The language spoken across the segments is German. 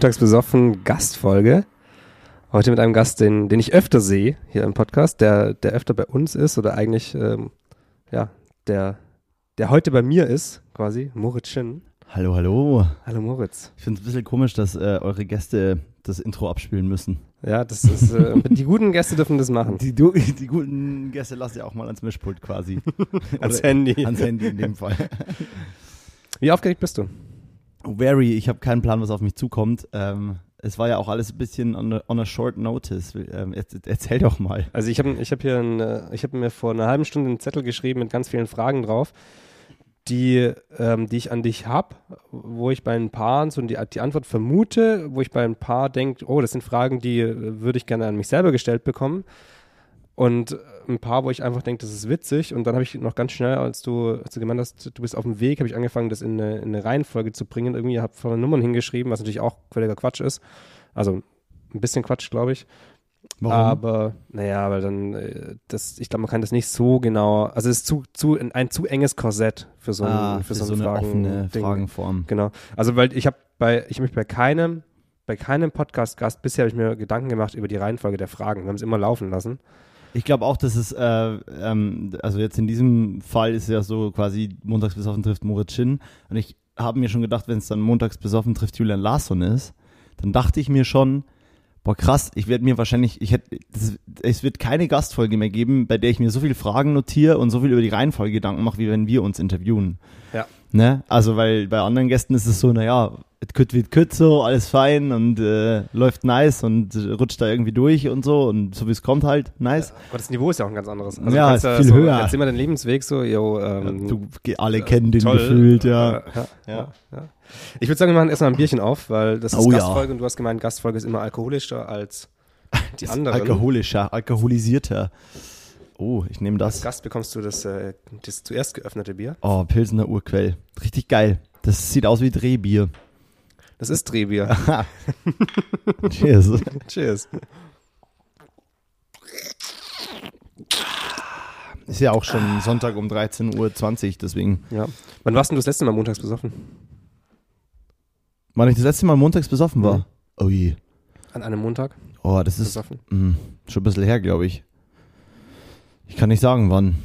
Montags besoffen Gastfolge. Heute mit einem Gast, den, den ich öfter sehe hier im Podcast, der, der öfter bei uns ist oder eigentlich, ähm, ja, der, der heute bei mir ist, quasi, Moritz Schinn. Hallo, hallo. Hallo Moritz. Ich finde es ein bisschen komisch, dass äh, eure Gäste das Intro abspielen müssen. Ja, das ist, äh, die guten Gäste dürfen das machen. Die, du, die guten Gäste lasst ihr auch mal ans Mischpult quasi. Ans Handy. Ans Handy in dem Fall. Wie aufgeregt bist du? Very, ich habe keinen Plan, was auf mich zukommt. Ähm, es war ja auch alles ein bisschen on a, on a short notice. Ähm, erzähl doch mal. Also ich habe ich hab hier ein, äh, ich habe mir vor einer halben Stunde einen Zettel geschrieben mit ganz vielen Fragen drauf, die, ähm, die ich an dich habe, wo ich bei ein paar so die, die Antwort vermute, wo ich bei ein paar denke, oh, das sind Fragen, die äh, würde ich gerne an mich selber gestellt bekommen. Und ein paar, wo ich einfach denke, das ist witzig. Und dann habe ich noch ganz schnell, als du, als du gemeint hast, du bist auf dem Weg, habe ich angefangen, das in eine, in eine Reihenfolge zu bringen. Irgendwie habe ich Nummern hingeschrieben, was natürlich auch völliger Quatsch ist. Also ein bisschen Quatsch, glaube ich. Aber, naja, aber dann, äh, das, ich glaube, man kann das nicht so genau, also es ist zu, zu, ein zu enges Korsett für so, ein, ah, für so, ein eine Fragen offene Ding. Fragenform. Genau. Also, weil ich habe bei, ich habe mich bei keinem, bei keinem Podcast-Gast bisher habe ich mir Gedanken gemacht über die Reihenfolge der Fragen. Wir haben es immer laufen lassen. Ich glaube auch, dass es, äh, ähm, also jetzt in diesem Fall ist ja so quasi montags besoffen trifft Moritz Schinn. Und ich habe mir schon gedacht, wenn es dann montags besoffen trifft Julian Larsson ist, dann dachte ich mir schon, boah krass, ich werde mir wahrscheinlich, ich hätte, es wird keine Gastfolge mehr geben, bei der ich mir so viele Fragen notiere und so viel über die Reihenfolge Gedanken mache, wie wenn wir uns interviewen. Ja. Ne? Also, weil bei anderen Gästen ist es so, naja, es kütt wird kütt so, alles fein und äh, läuft nice und äh, rutscht da irgendwie durch und so und so wie es kommt halt, nice. Aber das Niveau ist ja auch ein ganz anderes. Also Ja, ist viel so, höher. Erzähl mal den Lebensweg so, yo, ähm, du, alle kennen den toll. gefühlt, ja. Äh, ja, ja, ja. Ich würde sagen, wir machen erstmal ein Bierchen auf, weil das ist Oh. Gastfolge und du hast gemeint, Gastfolge ist immer alkoholischer als die anderen. Alkoholischer, alkoholisierter. Oh, ich nehme Als das. Gast bekommst du das, äh, das zuerst geöffnete Bier. Oh, Pilsener Urquell. Richtig geil. Das sieht aus wie Drehbier. Das ist Drehbier. Cheers. Cheers. Ist ja auch schon Sonntag um 13.20 Uhr, deswegen. Ja. Wann warst du das letzte Mal montags besoffen? Wann ich das letzte Mal montags besoffen war? Mhm. Oh je. An einem Montag Oh, das ist mh, schon ein bisschen her, glaube ich. Ich kann nicht sagen, wann.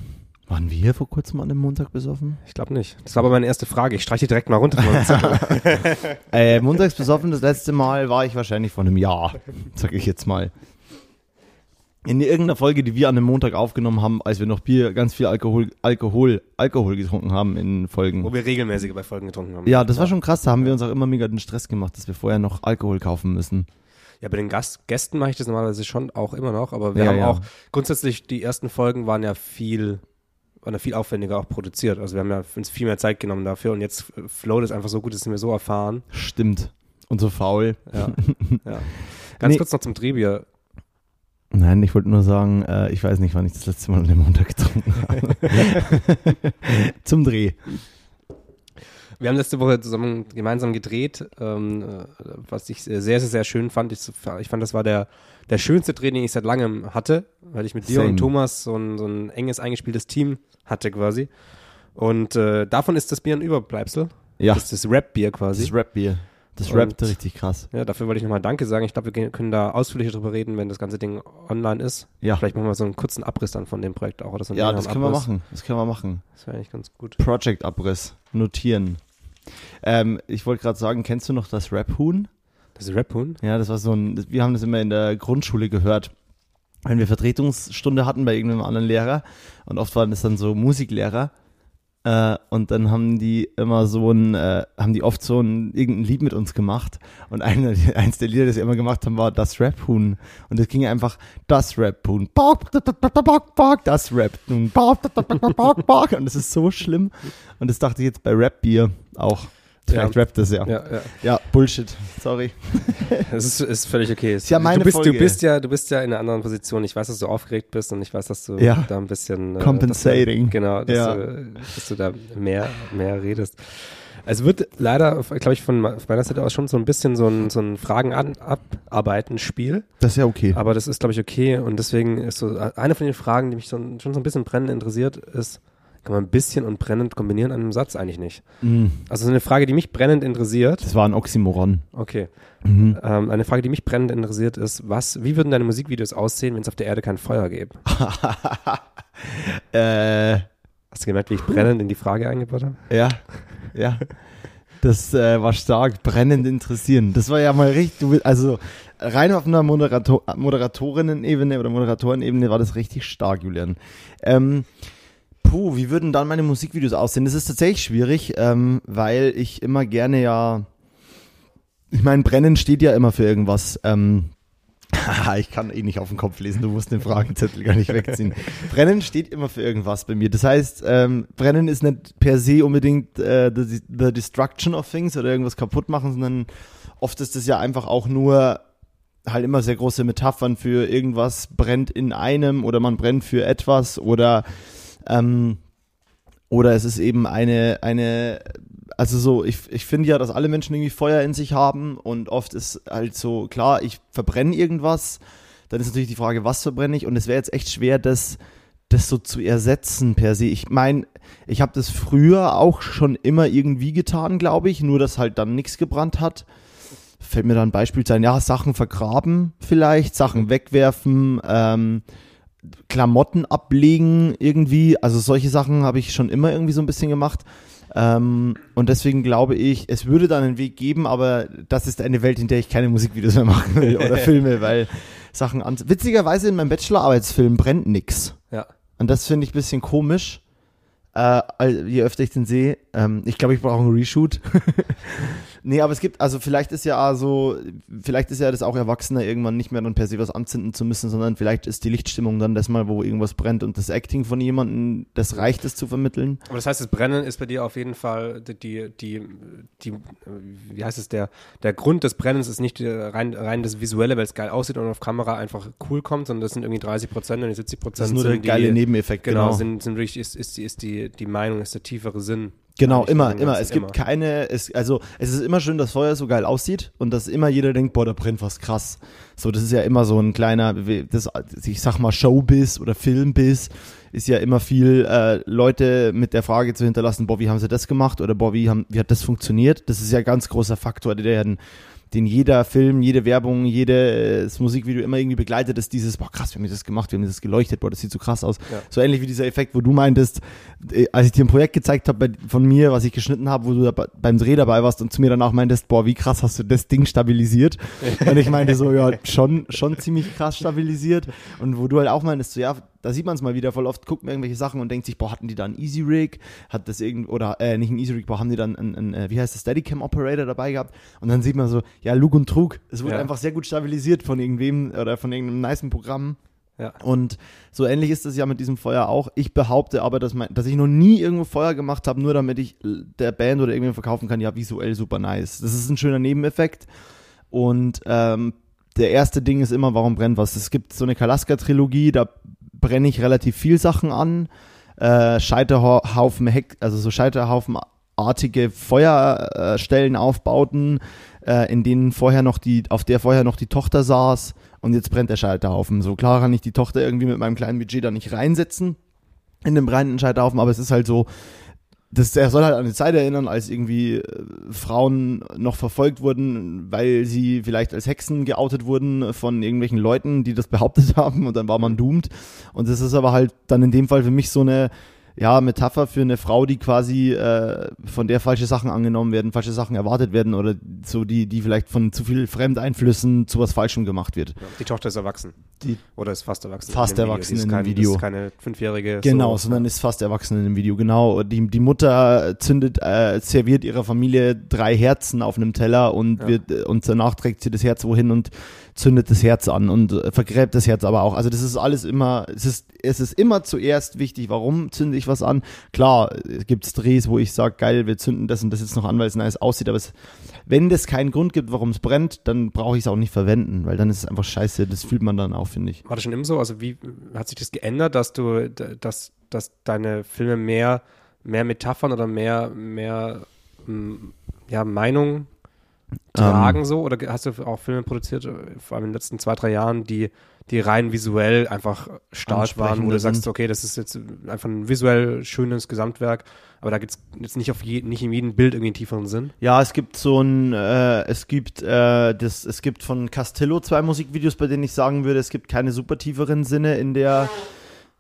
Waren wir vor kurzem an einem Montag besoffen? Ich glaube nicht. Das war aber meine erste Frage. Ich streiche direkt mal runter. Äh, montags besoffen, das letzte Mal war ich wahrscheinlich vor einem Jahr, sag ich jetzt mal. In irgendeiner Folge, die wir an einem Montag aufgenommen haben, als wir noch Bier, ganz viel Alkohol, Alkohol, Alkohol getrunken haben in Folgen. Wo wir regelmäßig bei Folgen getrunken haben. Ja, das war schon krass, da haben wir uns auch immer mega den Stress gemacht, dass wir vorher noch Alkohol kaufen müssen. Ja, bei den Gast Gästen mache ich das normalerweise schon auch immer noch, aber wir Ja, haben ja. auch grundsätzlich die ersten Folgen waren ja viel waren ja viel aufwendiger auch produziert. Also wir haben ja uns viel mehr Zeit genommen dafür und jetzt float es einfach so gut, das sind wir so erfahren. Stimmt. Und so faul. Ja. ja. Ganz Nee. kurz noch zum Drehbier. Nein, ich wollte nur sagen, äh, ich weiß nicht, wann ich das letzte Mal an dem Montag getrunken habe. Zum Dreh. Wir haben letzte Woche zusammen gemeinsam gedreht, ähm, äh, was ich sehr, sehr, sehr schön fand. Ich, ich fand, das war der, der schönste Dreh, den ich seit langem hatte, weil ich mit dir Same. und Thomas so ein, so ein enges, eingespieltes Team hatte quasi. Und äh, davon ist das Bier ein Überbleibsel. Ja, Das ist das Rap-Bier quasi. das Rap-Bier. Das Und- rappt richtig krass. Ja, dafür wollte ich nochmal Danke sagen. Ich glaube, wir können da ausführlicher drüber reden, wenn das ganze Ding online ist. Ja. Vielleicht machen wir so einen kurzen Abriss dann von dem Projekt auch. Oder so Ja, das können wir Abriss. machen. Das können wir machen. Das wäre eigentlich ganz gut. Project-Abriss. Notieren. Ähm, ich wollte gerade sagen, kennst du noch das Rap-Huhn? Das Rap-Huhn? Ja, das war so ein, wir haben das immer in der Grundschule gehört, wenn wir Vertretungsstunde hatten bei irgendeinem anderen Lehrer und oft waren das dann so Musiklehrer äh, und dann haben die immer so ein, äh, haben die oft so ein irgendein Lied mit uns gemacht. Und eine, eins der Lieder, das sie immer gemacht haben, war das Rap-Huhn. Und es ging einfach das Rap-Huhn, das Rap-Huhn, und das ist so schlimm. Und das dachte ich jetzt bei Rap-Bier auch. Vielleicht Ja. rappt das ja. Ja, ja. Ja, Bullshit. Sorry. Es ist, ist völlig okay. Es- ja meine du, bist, Folge. du bist ja, du bist ja in einer anderen Position. Ich weiß, dass du aufgeregt bist und ich weiß, dass du Ja. da ein bisschen äh, Compensating. Dass du, genau, dass, Ja. du, dass du da mehr, mehr redest. Es wird leider, glaube ich, von me- von meiner Seite aus schon so ein bisschen so ein, so ein Fragen-Abarbeiten-Spiel. Das ist ja okay. Aber das ist, glaube ich, okay. Und deswegen ist so eine von den Fragen, die mich so, schon so ein bisschen brennend interessiert, ist, Kann man ein bisschen und brennend kombinieren an einem Satz eigentlich nicht. Mm, Also so eine Frage, die mich brennend interessiert. das war ein Oxymoron. Okay. Mhm. Ähm, eine Frage, die mich brennend interessiert, ist, was, wie würden deine Musikvideos aussehen, wenn es auf der Erde kein Feuer gäbe? äh, Hast du gemerkt, wie ich brennend in die Frage eingebaut habe? ja, ja. Das äh, war stark, brennend interessieren. Das war ja mal richtig, du, also rein auf einer Moderator, Moderatorinnen-Ebene oder Moderatorenebene war das richtig stark, Julian. Ähm, puh, wie würden dann meine Musikvideos aussehen? Das ist tatsächlich schwierig, ähm, weil ich immer gerne ja, ich meine, brennen steht ja immer für irgendwas. Ähm, ich kann eh nicht auf den Kopf lesen, du musst den Fragenzettel gar nicht wegziehen. Brennen steht immer für irgendwas bei mir. Das heißt, ähm, Brennen ist nicht per se unbedingt äh, the, the destruction of things oder irgendwas kaputt machen, sondern oft ist es ja einfach auch nur halt immer sehr große Metaphern für irgendwas brennt in einem oder man brennt für etwas oder ähm, oder es ist eben eine eine also so ich, ich finde ja, dass alle Menschen irgendwie Feuer in sich haben und oft ist halt so klar, ich verbrenne irgendwas, dann ist natürlich die Frage, was verbrenne ich? Und es wäre jetzt echt schwer, das das so zu ersetzen per se. Ich meine, ich habe das früher auch schon immer irgendwie getan, glaube ich, nur dass halt dann nichts gebrannt hat. Fällt mir da ein Beispiel sein, ja, Sachen vergraben vielleicht, Sachen wegwerfen, ähm, Klamotten ablegen irgendwie, also solche Sachen habe ich schon immer irgendwie so ein bisschen gemacht. Ähm, und deswegen glaube ich, es würde dann einen Weg geben, aber das ist eine Welt, in der ich keine Musikvideos mehr machen will oder Filme, weil Sachen an. Witzigerweise in meinem Bachelorarbeitsfilm brennt nix. Ja. Und das finde ich ein bisschen komisch. Äh, je öfter ich den sehe. Ähm, ich glaube, ich brauche einen Reshoot. nee, aber es gibt, also vielleicht ist ja so, vielleicht ist ja das auch Erwachsener irgendwann nicht mehr dann per se was anzünden zu müssen, sondern vielleicht ist die Lichtstimmung dann das mal, wo irgendwas brennt und das Acting von jemandem, das reicht, es zu vermitteln. Aber das heißt, das Brennen ist bei dir auf jeden Fall die, die, die, wie heißt es, der, der Grund des Brennens ist nicht der, rein, rein das Visuelle, weil es geil aussieht und auf Kamera einfach cool kommt, sondern das sind irgendwie 30 Prozent und die 70 Prozent Das ist nur der sind die, geile Nebeneffekt, Genau, genau. sind, sind wirklich, ist, ist, die, ist die, die Meinung, ist der tiefere Sinn. Genau, immer, immer. Es gibt keine, es, also es ist immer schön, dass Feuer so geil aussieht und dass immer jeder denkt, boah, da brennt was krass. So, das ist ja immer so ein kleiner, das, ich sag mal Showbiz oder Filmbiz, ist ja immer viel äh, Leute mit der Frage zu hinterlassen, boah, wie haben sie das gemacht oder boah, wie, haben, wie hat das funktioniert? Das ist ja ein ganz großer Faktor, der den, den jeder Film, jede Werbung, jedes Musikvideo immer irgendwie begleitet, ist dieses, boah, krass, wir haben das gemacht, wir haben das geleuchtet, boah, das sieht so krass aus. Ja. So ähnlich wie dieser Effekt, wo du meintest, äh, als ich dir ein Projekt gezeigt habe von mir, was ich geschnitten habe, wo du da beim Dreh dabei warst und zu mir danach meintest, boah, wie krass hast du das Ding stabilisiert? und ich meinte so, ja, schon, schon ziemlich krass stabilisiert. Und wo du halt auch meintest, so, ja, da sieht man es mal wieder voll oft, guckt man irgendwelche Sachen und denkt sich, boah, hatten die da einen Easy Rig? Hat das irgend, oder, äh, nicht einen Easy Rig, boah, haben die dann einen, einen äh, wie heißt das, Steadicam Operator dabei gehabt? Und dann sieht man so, ja, Lug und Trug. Es wurde Ja. einfach sehr gut stabilisiert von irgendwem oder von irgendeinem nicen Programm. Ja. Und so ähnlich ist es ja mit diesem Feuer auch. Ich behaupte aber, dass, mein, dass ich noch nie irgendwo Feuer gemacht habe, nur damit ich der Band oder irgendwem verkaufen kann, ja, visuell super nice. Das ist ein schöner Nebeneffekt. Und ähm, der erste Ding ist immer, warum brennt was? Es gibt so eine Kalaska-Trilogie, da brenne ich relativ viel Sachen an. Äh, Scheiterhaufen, Heck, also so Scheiterhaufenartige Feuerstellen aufbauten, äh, in denen vorher noch die, auf der vorher noch die Tochter saß und jetzt brennt der Scheiterhaufen. So klar kann ich die Tochter irgendwie mit meinem kleinen Budget da nicht reinsetzen in den brennenden Scheiterhaufen, aber es ist halt so, das, er soll halt an die Zeit erinnern, als irgendwie äh, Frauen noch verfolgt wurden, weil sie vielleicht als Hexen geoutet wurden von irgendwelchen Leuten, die das behauptet haben und dann war man doomed. Und das ist aber halt dann in dem Fall für mich so eine ja, Metapher für eine Frau, die quasi äh, von der falsche Sachen angenommen werden, falsche Sachen erwartet werden oder so die, die vielleicht von zu viel Fremdeinflüssen zu was Falschem gemacht wird. Die Tochter ist erwachsen. Die- Oder ist fast erwachsen. Fast erwachsen ist in dem kein, Video. Das ist keine fünfjährige. Genau, so, sondern ist fast erwachsen in dem Video, genau. Die, die Mutter zündet, äh, serviert ihrer Familie drei Herzen auf einem Teller und Ja. wird, äh, und danach trägt sie das Herz wohin und zündet das Herz an und äh, vergräbt das Herz aber auch. Also das ist alles immer, es ist, es ist immer zuerst wichtig, warum zünde ich was an? Klar, es gibt Drehs, wo ich sage, geil, wir zünden das und das jetzt noch an, weil es nice aussieht, aber es, wenn es keinen Grund gibt, warum es brennt, dann brauche ich es auch nicht verwenden, weil dann ist es einfach scheiße, das fühlt man dann auch, finde ich. War das schon immer so? Also wie hat sich das geändert, dass du, dass, dass deine Filme mehr, mehr Metaphern oder mehr, mehr ja, Meinung tragen so? Oder hast du auch Filme produziert, äh, vor allem in den letzten zwei, drei Jahren, die, die rein visuell einfach stark waren, wo du sagst, okay, das ist jetzt einfach ein visuell schönes Gesamtwerk, aber da gibt's jetzt nicht auf je, nicht in jedem Bild irgendwie einen tieferen Sinn. Ja, es gibt so ein, äh, es gibt, äh, das, es gibt von Castillo zwei Musikvideos, bei denen ich sagen würde, es gibt keine super tieferen Sinne in der,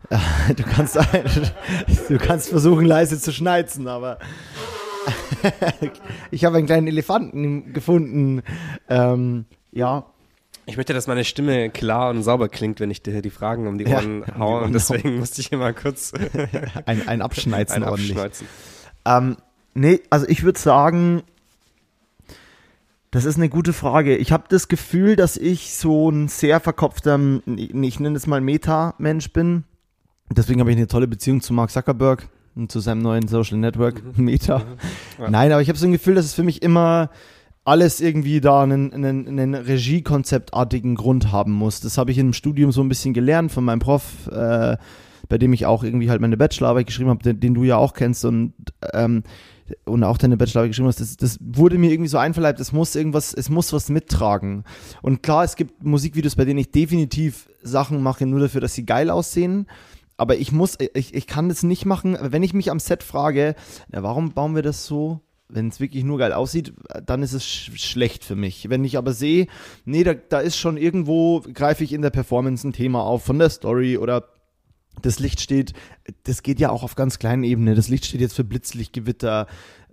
du kannst, du kannst versuchen leise zu schneizen, aber ich habe einen kleinen Elefanten gefunden. Ähm, ja, Ich möchte, dass meine Stimme klar und sauber klingt, wenn ich dir die Fragen um die Ja, Ohren die haue und deswegen musste ich immer kurz ein, ein Abschneizen einen ordentlich. abschneuzen. Ähm, nee, also ich würde sagen, das ist eine gute Frage. Ich habe das Gefühl, dass ich so ein sehr verkopfter, ich nenne es mal Meta-Mensch bin. Deswegen habe ich eine tolle Beziehung zu Mark Zuckerberg zu seinem neuen Social Network, Meta. Ja. Nein, aber ich habe so ein Gefühl, dass es für mich immer alles irgendwie da einen, einen, einen Regiekonzeptartigen Grund haben muss. Das habe ich im Studium so ein bisschen gelernt von meinem Prof, äh, bei dem ich auch irgendwie halt meine Bachelorarbeit geschrieben habe, den, den du ja auch kennst und ähm, und auch deine Bachelorarbeit geschrieben hast, das, das wurde mir irgendwie so einverleibt, es muss irgendwas, es muss was mittragen. Und klar, es gibt Musikvideos, bei denen ich definitiv Sachen mache, nur dafür, dass sie geil aussehen. Aber ich muss, ich, ich kann das nicht machen, wenn ich mich am Set frage, na, warum bauen wir das so? Wenn es wirklich nur geil aussieht, dann ist es sch schlecht für mich. Wenn ich aber sehe, nee, da, da ist schon irgendwo, greife ich in der Performance ein Thema auf von der Story oder das Licht steht, das geht ja auch auf ganz kleinen Ebene. Das Licht steht jetzt für Blitzlichtgewitter,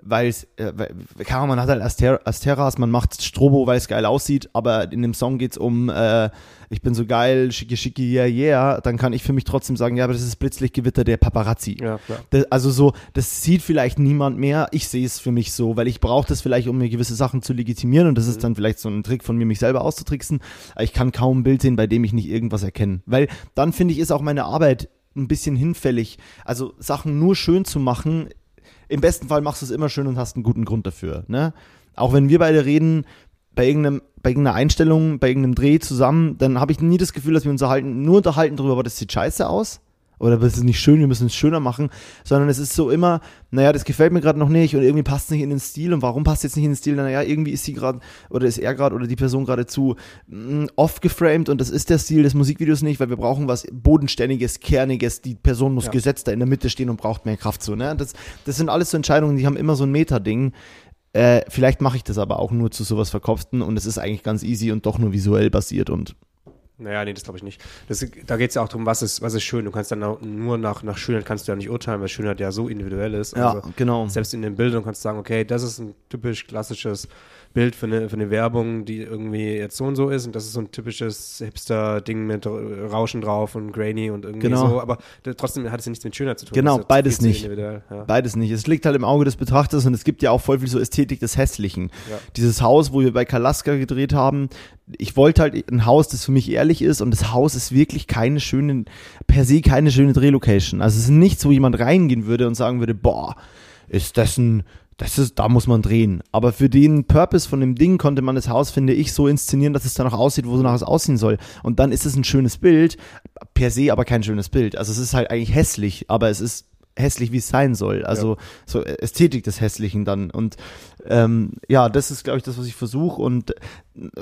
weil es, äh, weil- klar, man hat halt Aster Asteras, man macht Strobo, weil es geil aussieht, aber in dem Song geht's um, äh, ich bin so geil, schicki schicki, yeah, yeah, dann kann ich für mich trotzdem sagen, ja, aber das ist Blitzlichtgewitter der Paparazzi. Ja. Das, also so, das sieht vielleicht niemand mehr. Ich sehe es für mich so, weil ich brauche das vielleicht, um mir gewisse Sachen zu legitimieren und das ist dann vielleicht so ein Trick von mir, mich selber auszutricksen. Aber ich kann kaum ein Bild sehen, bei dem ich nicht irgendwas erkenne. Weil dann finde ich, ist auch meine Arbeit ein bisschen hinfällig. Also Sachen nur schön zu machen, im besten Fall machst du es immer schön und hast einen guten Grund dafür. Ne? Auch wenn wir beide reden, bei irgendeinem bei irgendeiner Einstellung, bei irgendeinem Dreh zusammen, dann habe ich nie das Gefühl, dass wir uns unterhalten, nur unterhalten darüber, aber das sieht scheiße aus oder das ist nicht schön, wir müssen es schöner machen, sondern es ist so immer, naja, das gefällt mir gerade noch nicht und irgendwie passt es nicht in den Stil und warum passt jetzt nicht in den Stil? Naja, irgendwie ist sie gerade oder ist er gerade oder die Person gerade zu mm, off geframed und das ist der Stil des Musikvideos nicht, weil wir brauchen was bodenständiges, kerniges, die Person muss Ja. gesetzt da in der Mitte stehen und braucht mehr Kraft so, ne? Das, das sind alles so Entscheidungen, die haben immer so ein Meta-Ding. Äh, vielleicht mache ich das aber auch nur zu sowas Verkopften und es ist eigentlich ganz easy und doch nur visuell basiert und Naja, nee, das glaube ich nicht. Das, da geht es ja auch darum, was ist, was ist schön. Du kannst dann nur nach, nach Schönheit kannst du ja nicht urteilen, weil Schönheit ja so individuell ist. ja, Also, genau. selbst in den Bildern kannst du sagen, okay, das ist ein typisch klassisches Bild für eine, für eine Werbung, die irgendwie jetzt so und so ist und das ist so ein typisches Hipster-Ding mit Rauschen drauf und grainy und irgendwie Genau. so, aber trotzdem hat es ja nichts mit Schönheit zu tun. Genau, beides nicht. Ja. Beides nicht. Es liegt halt im Auge des Betrachters und es gibt ja auch voll viel so Ästhetik des Hässlichen. Ja. Dieses Haus, wo wir bei Kalaska gedreht haben, ich wollte halt ein Haus, das für mich ehrlich ist und das Haus ist wirklich keine schöne, per se keine schöne Drehlocation. Also es ist nichts, wo jemand reingehen würde und sagen würde, boah, ist das ein, das ist, da muss man drehen. Aber für den Purpose von dem Ding konnte man das Haus, finde ich, so inszenieren, dass es danach aussieht, wonach es aussehen soll. Und dann ist es ein schönes Bild, per se aber kein schönes Bild. Also es ist halt eigentlich hässlich, aber es ist hässlich, wie es sein soll. Also so Ästhetik des Hässlichen dann. Und ähm, ja, das ist, glaube ich, das, was ich versuche. Und äh,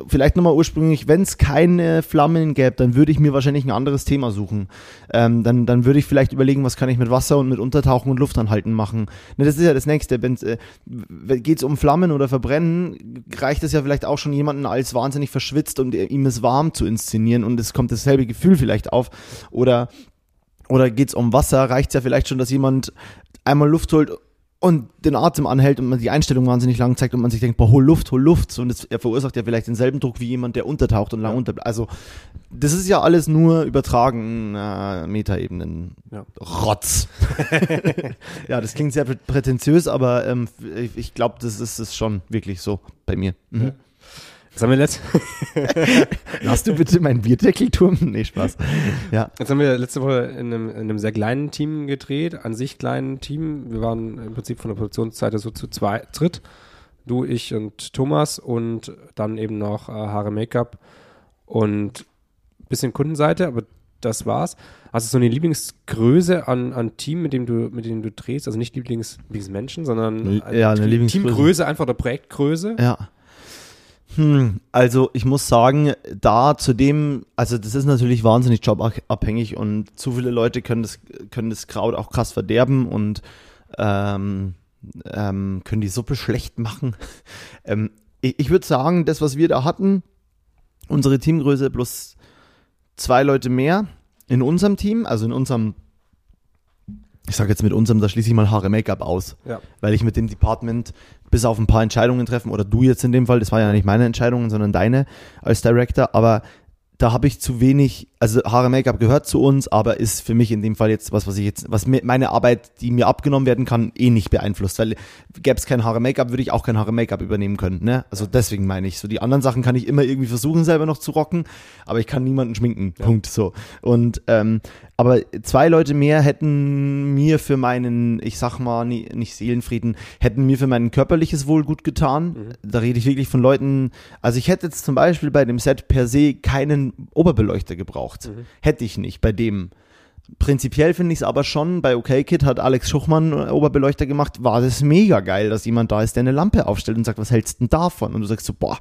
vielleicht nochmal ursprünglich, wenn es keine Flammen gäbe, dann würde ich mir wahrscheinlich ein anderes Thema suchen. Ähm, dann, dann würde ich vielleicht überlegen, was kann ich mit Wasser und mit Untertauchen und Luftanhalten machen. Ne, das ist ja das Nächste. Wenn äh, geht es um Flammen oder Verbrennen, reicht es ja vielleicht auch schon jemanden als wahnsinnig verschwitzt und ihm es warm zu inszenieren und es kommt dasselbe Gefühl vielleicht auf. Oder oder geht's um Wasser, reicht's ja vielleicht schon, dass jemand einmal Luft holt und den Atem anhält und man die Einstellung wahnsinnig lang zeigt und man sich denkt, boah, hol Luft, hol Luft. Und das, er verursacht ja vielleicht denselben Druck wie jemand, der untertaucht und lang Ja. unter. Also, das ist ja alles nur übertragen, äh, Metaebenen. Ja. Rotz. ja, das klingt sehr prä- prätentiös, aber ähm, ich, ich glaube, das ist es schon wirklich so bei mir. Mhm. Ja. Jetzt haben wir letzt Lass du bitte meinen Bierdeckelturm? Nee, Spaß. Ja. Jetzt haben wir letzte Woche in einem, in einem sehr kleinen Team gedreht, an sich kleinen Team. Wir waren im Prinzip von der Produktionsseite so zu zwei, dritt. Du, ich und Thomas und dann eben noch äh, Haare Make-up und bisschen Kundenseite, aber das war's. Hast du so eine Lieblingsgröße an, an Team, mit dem du, mit dem du drehst? Also nicht Lieblings, Lieblingsmenschen, sondern Ja, eine Lieblingsgröße. Teamgröße, einfach der Projektgröße. Ja. Hm, also ich muss sagen, da zu dem, also das ist natürlich wahnsinnig jobabhängig und zu viele Leute können das, können das Kraut auch krass verderben und ähm, ähm, können die Suppe schlecht machen. ähm, ich, ich würde sagen, das, was wir da hatten, unsere Teamgröße plus zwei Leute mehr in unserem Team, also in unserem ich sage jetzt mit unserem, da schließe ich mal Haare Make-up aus. Ja. Weil ich mit dem Department bis auf ein paar Entscheidungen treffen, oder du jetzt in dem Fall, das war ja nicht meine Entscheidungen, sondern deine als Director, aber da habe ich zu wenig, also Haare Make-up gehört zu uns, aber ist für mich in dem Fall jetzt was, was ich jetzt, was mir, meine Arbeit, die mir abgenommen werden kann, eh nicht beeinflusst, weil gäbe es kein Haare Make-up, würde ich auch kein Haare Make-up übernehmen können, ne? Also deswegen meine ich, so die anderen Sachen kann ich immer irgendwie versuchen selber noch zu rocken, aber ich kann niemanden schminken, ja. Punkt, so. Und, ähm, aber zwei Leute mehr hätten mir für meinen, ich sag mal, nie, nicht Seelenfrieden, hätten mir für mein körperliches Wohl gut getan. Mhm. Da rede ich wirklich von Leuten, also ich hätte jetzt zum Beispiel bei dem Set per se keinen Oberbeleuchter gebraucht. Mhm. Hätte ich nicht bei dem. Prinzipiell finde ich es aber schon, bei OK Kid hat Alex Schuchmann Oberbeleuchter gemacht, war das mega geil, dass jemand da ist, der eine Lampe aufstellt und sagt, was hältst du denn davon? Und du sagst so, boah,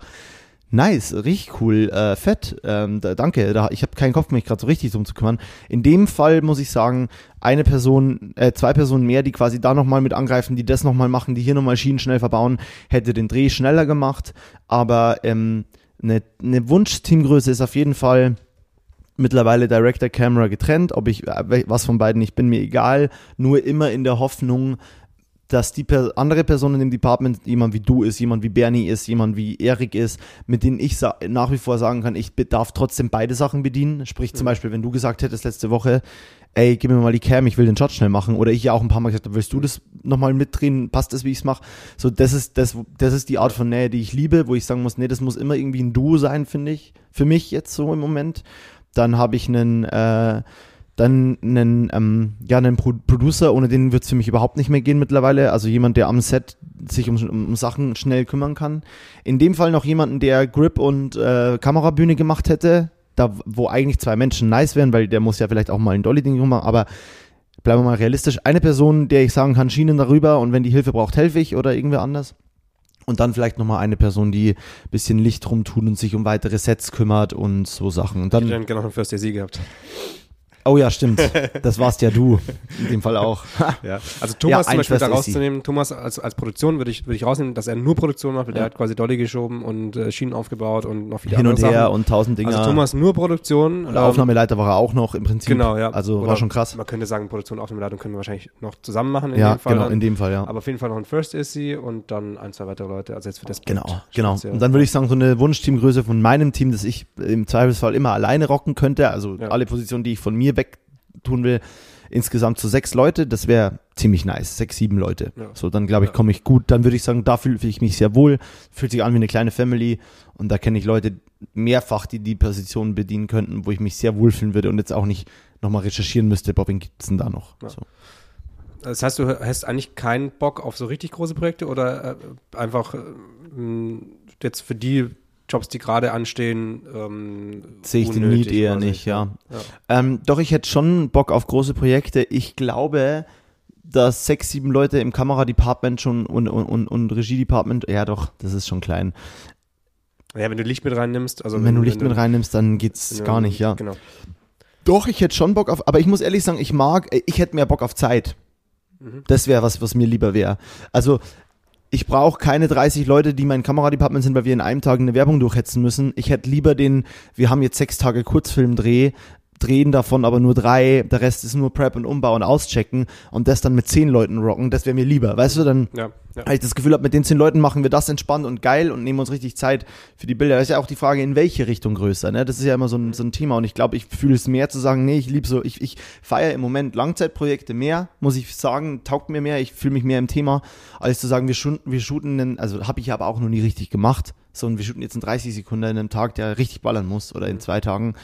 Nice, richtig cool, äh, fett, ähm, da, danke. Da, ich habe keinen Kopf, mich gerade so richtig drum zu kümmern. In dem Fall muss ich sagen, eine Person, äh, zwei Personen mehr, die quasi da nochmal mit angreifen, die das nochmal machen, die hier nochmal Schienen schnell verbauen, hätte den Dreh schneller gemacht. Aber ähm, eine, eine Wunschteamgröße ist auf jeden Fall mittlerweile Director Camera getrennt. Ob ich äh, was von beiden, ich bin mir egal. Nur immer in der Hoffnung, dass die andere Person in dem Department jemand wie du ist, jemand wie Bernie ist, jemand wie Erik ist, mit denen ich nach wie vor sagen kann, ich darf trotzdem beide Sachen bedienen. Sprich zum mhm. Beispiel, wenn du gesagt hättest letzte Woche, ey, gib mir mal die Cam, ich will den Shot schnell machen. Oder ich ja auch ein paar Mal gesagt habe, willst du das nochmal mitdrehen? Passt das, wie ich es mache? So, das ist, das, das ist die Art von Nähe, die ich liebe, wo ich sagen muss, nee, das muss immer irgendwie ein Duo sein, finde ich. Für mich jetzt so im Moment. Dann habe ich einen, äh, dann einen, ähm, ja, einen Pro Producer, ohne den wird es für mich überhaupt nicht mehr gehen mittlerweile. Also jemand, der am Set sich um, um, Sachen schnell kümmern kann. In dem Fall noch jemanden, der Grip und äh, Kamerabühne gemacht hätte, da wo eigentlich zwei Menschen nice wären, weil der muss ja vielleicht auch mal ein Dolly-Ding machen, aber bleiben wir mal realistisch. Eine Person, der ich sagen kann, Schienen darüber und wenn die Hilfe braucht, helfe ich oder irgendwer anders. Und dann vielleicht nochmal eine Person, die ein bisschen Licht rumtun und sich um weitere Sets kümmert und so Sachen. Und dann, ich hätte gerne noch einen First AC gehabt. Oh ja, stimmt. Das warst ja du. In dem Fall auch. ja. Also Thomas ja, zum Beispiel da rauszunehmen, Thomas als, als Produktion würde ich, würde ich rausnehmen, dass er nur Produktion macht, weil ja. der hat quasi Dolly geschoben und äh, Schienen aufgebaut und noch viele Hin andere und her Sachen. und tausend Dinge. Also Thomas nur Produktion. Und ähm, Aufnahmeleiter war er auch noch im Prinzip. Genau, ja. Also Oder war schon krass. Man könnte sagen, Produktion, Aufnahmeleitung können wir wahrscheinlich noch zusammen machen in ja, dem Fall. genau, dann. in dem Fall, ja. Aber auf jeden Fall noch ein First ist sie und dann ein, zwei weitere Leute. Also jetzt für das Genau, genau. Und dann würde ich sagen, so eine Wunschteamgröße von meinem Team, das ich im Zweifelsfall immer alleine rocken könnte. Also alle Positionen, die ich von mir weg tun will, insgesamt zu sechs Leute, das wäre ziemlich nice. Sechs, sieben Leute. Ja. So, dann glaube ich, komme ich gut. Dann würde ich sagen, da fühle ich mich sehr wohl. Fühlt sich an wie eine kleine Family. Und da kenne ich Leute mehrfach, die die Position bedienen könnten, wo ich mich sehr wohlfühlen würde und jetzt auch nicht nochmal recherchieren müsste, wen gibt es denn da noch? Ja. So. Das heißt, du hast eigentlich keinen Bock auf so richtig große Projekte oder äh, einfach äh, jetzt für die Jobs, die gerade anstehen, ähm, sehe ich den Need eher nicht, ja. ja. Ähm, doch, ich hätte schon Bock auf große Projekte. Ich glaube, dass sechs, sieben Leute im Kameradepartment schon und, und, und, und Regiedepartment, ja doch, das ist schon klein. Ja, wenn du Licht mit reinnimmst, also wenn, wenn du Licht wenn mit reinnimmst, dann geht's du, gar nicht, ja. Genau. Doch, ich hätte schon Bock auf, aber ich muss ehrlich sagen, ich mag, ich hätte mehr Bock auf Zeit. Mhm. Das wäre was, was mir lieber wäre. Also ich brauche keine 30 Leute, die mein Kameradepartment sind, weil wir in einem Tag eine Werbung durchhetzen müssen. Ich hätte lieber den, wir haben jetzt sechs Tage Kurzfilmdreh, drehen davon aber nur drei, der Rest ist nur Prep und Umbau und Auschecken und das dann mit zehn Leuten rocken, das wäre mir lieber. Weißt du, dann ja, ja. habe ich das Gefühl, mit den zehn Leuten machen wir das entspannt und geil und nehmen uns richtig Zeit für die Bilder. Das ist ja auch die Frage, in welche Richtung größer. Ne? Das ist ja immer so ein, so ein Thema und ich glaube, ich fühle es mehr zu sagen, nee, ich liebe so, ich, ich feiere im Moment Langzeitprojekte mehr, muss ich sagen, taugt mir mehr, ich fühle mich mehr im Thema, als zu sagen, wir shooten, wir shooten einen, also habe ich aber auch noch nie richtig gemacht, so und wir shooten jetzt in 30 Sekunden in einem Tag, der richtig ballern muss oder in zwei Tagen.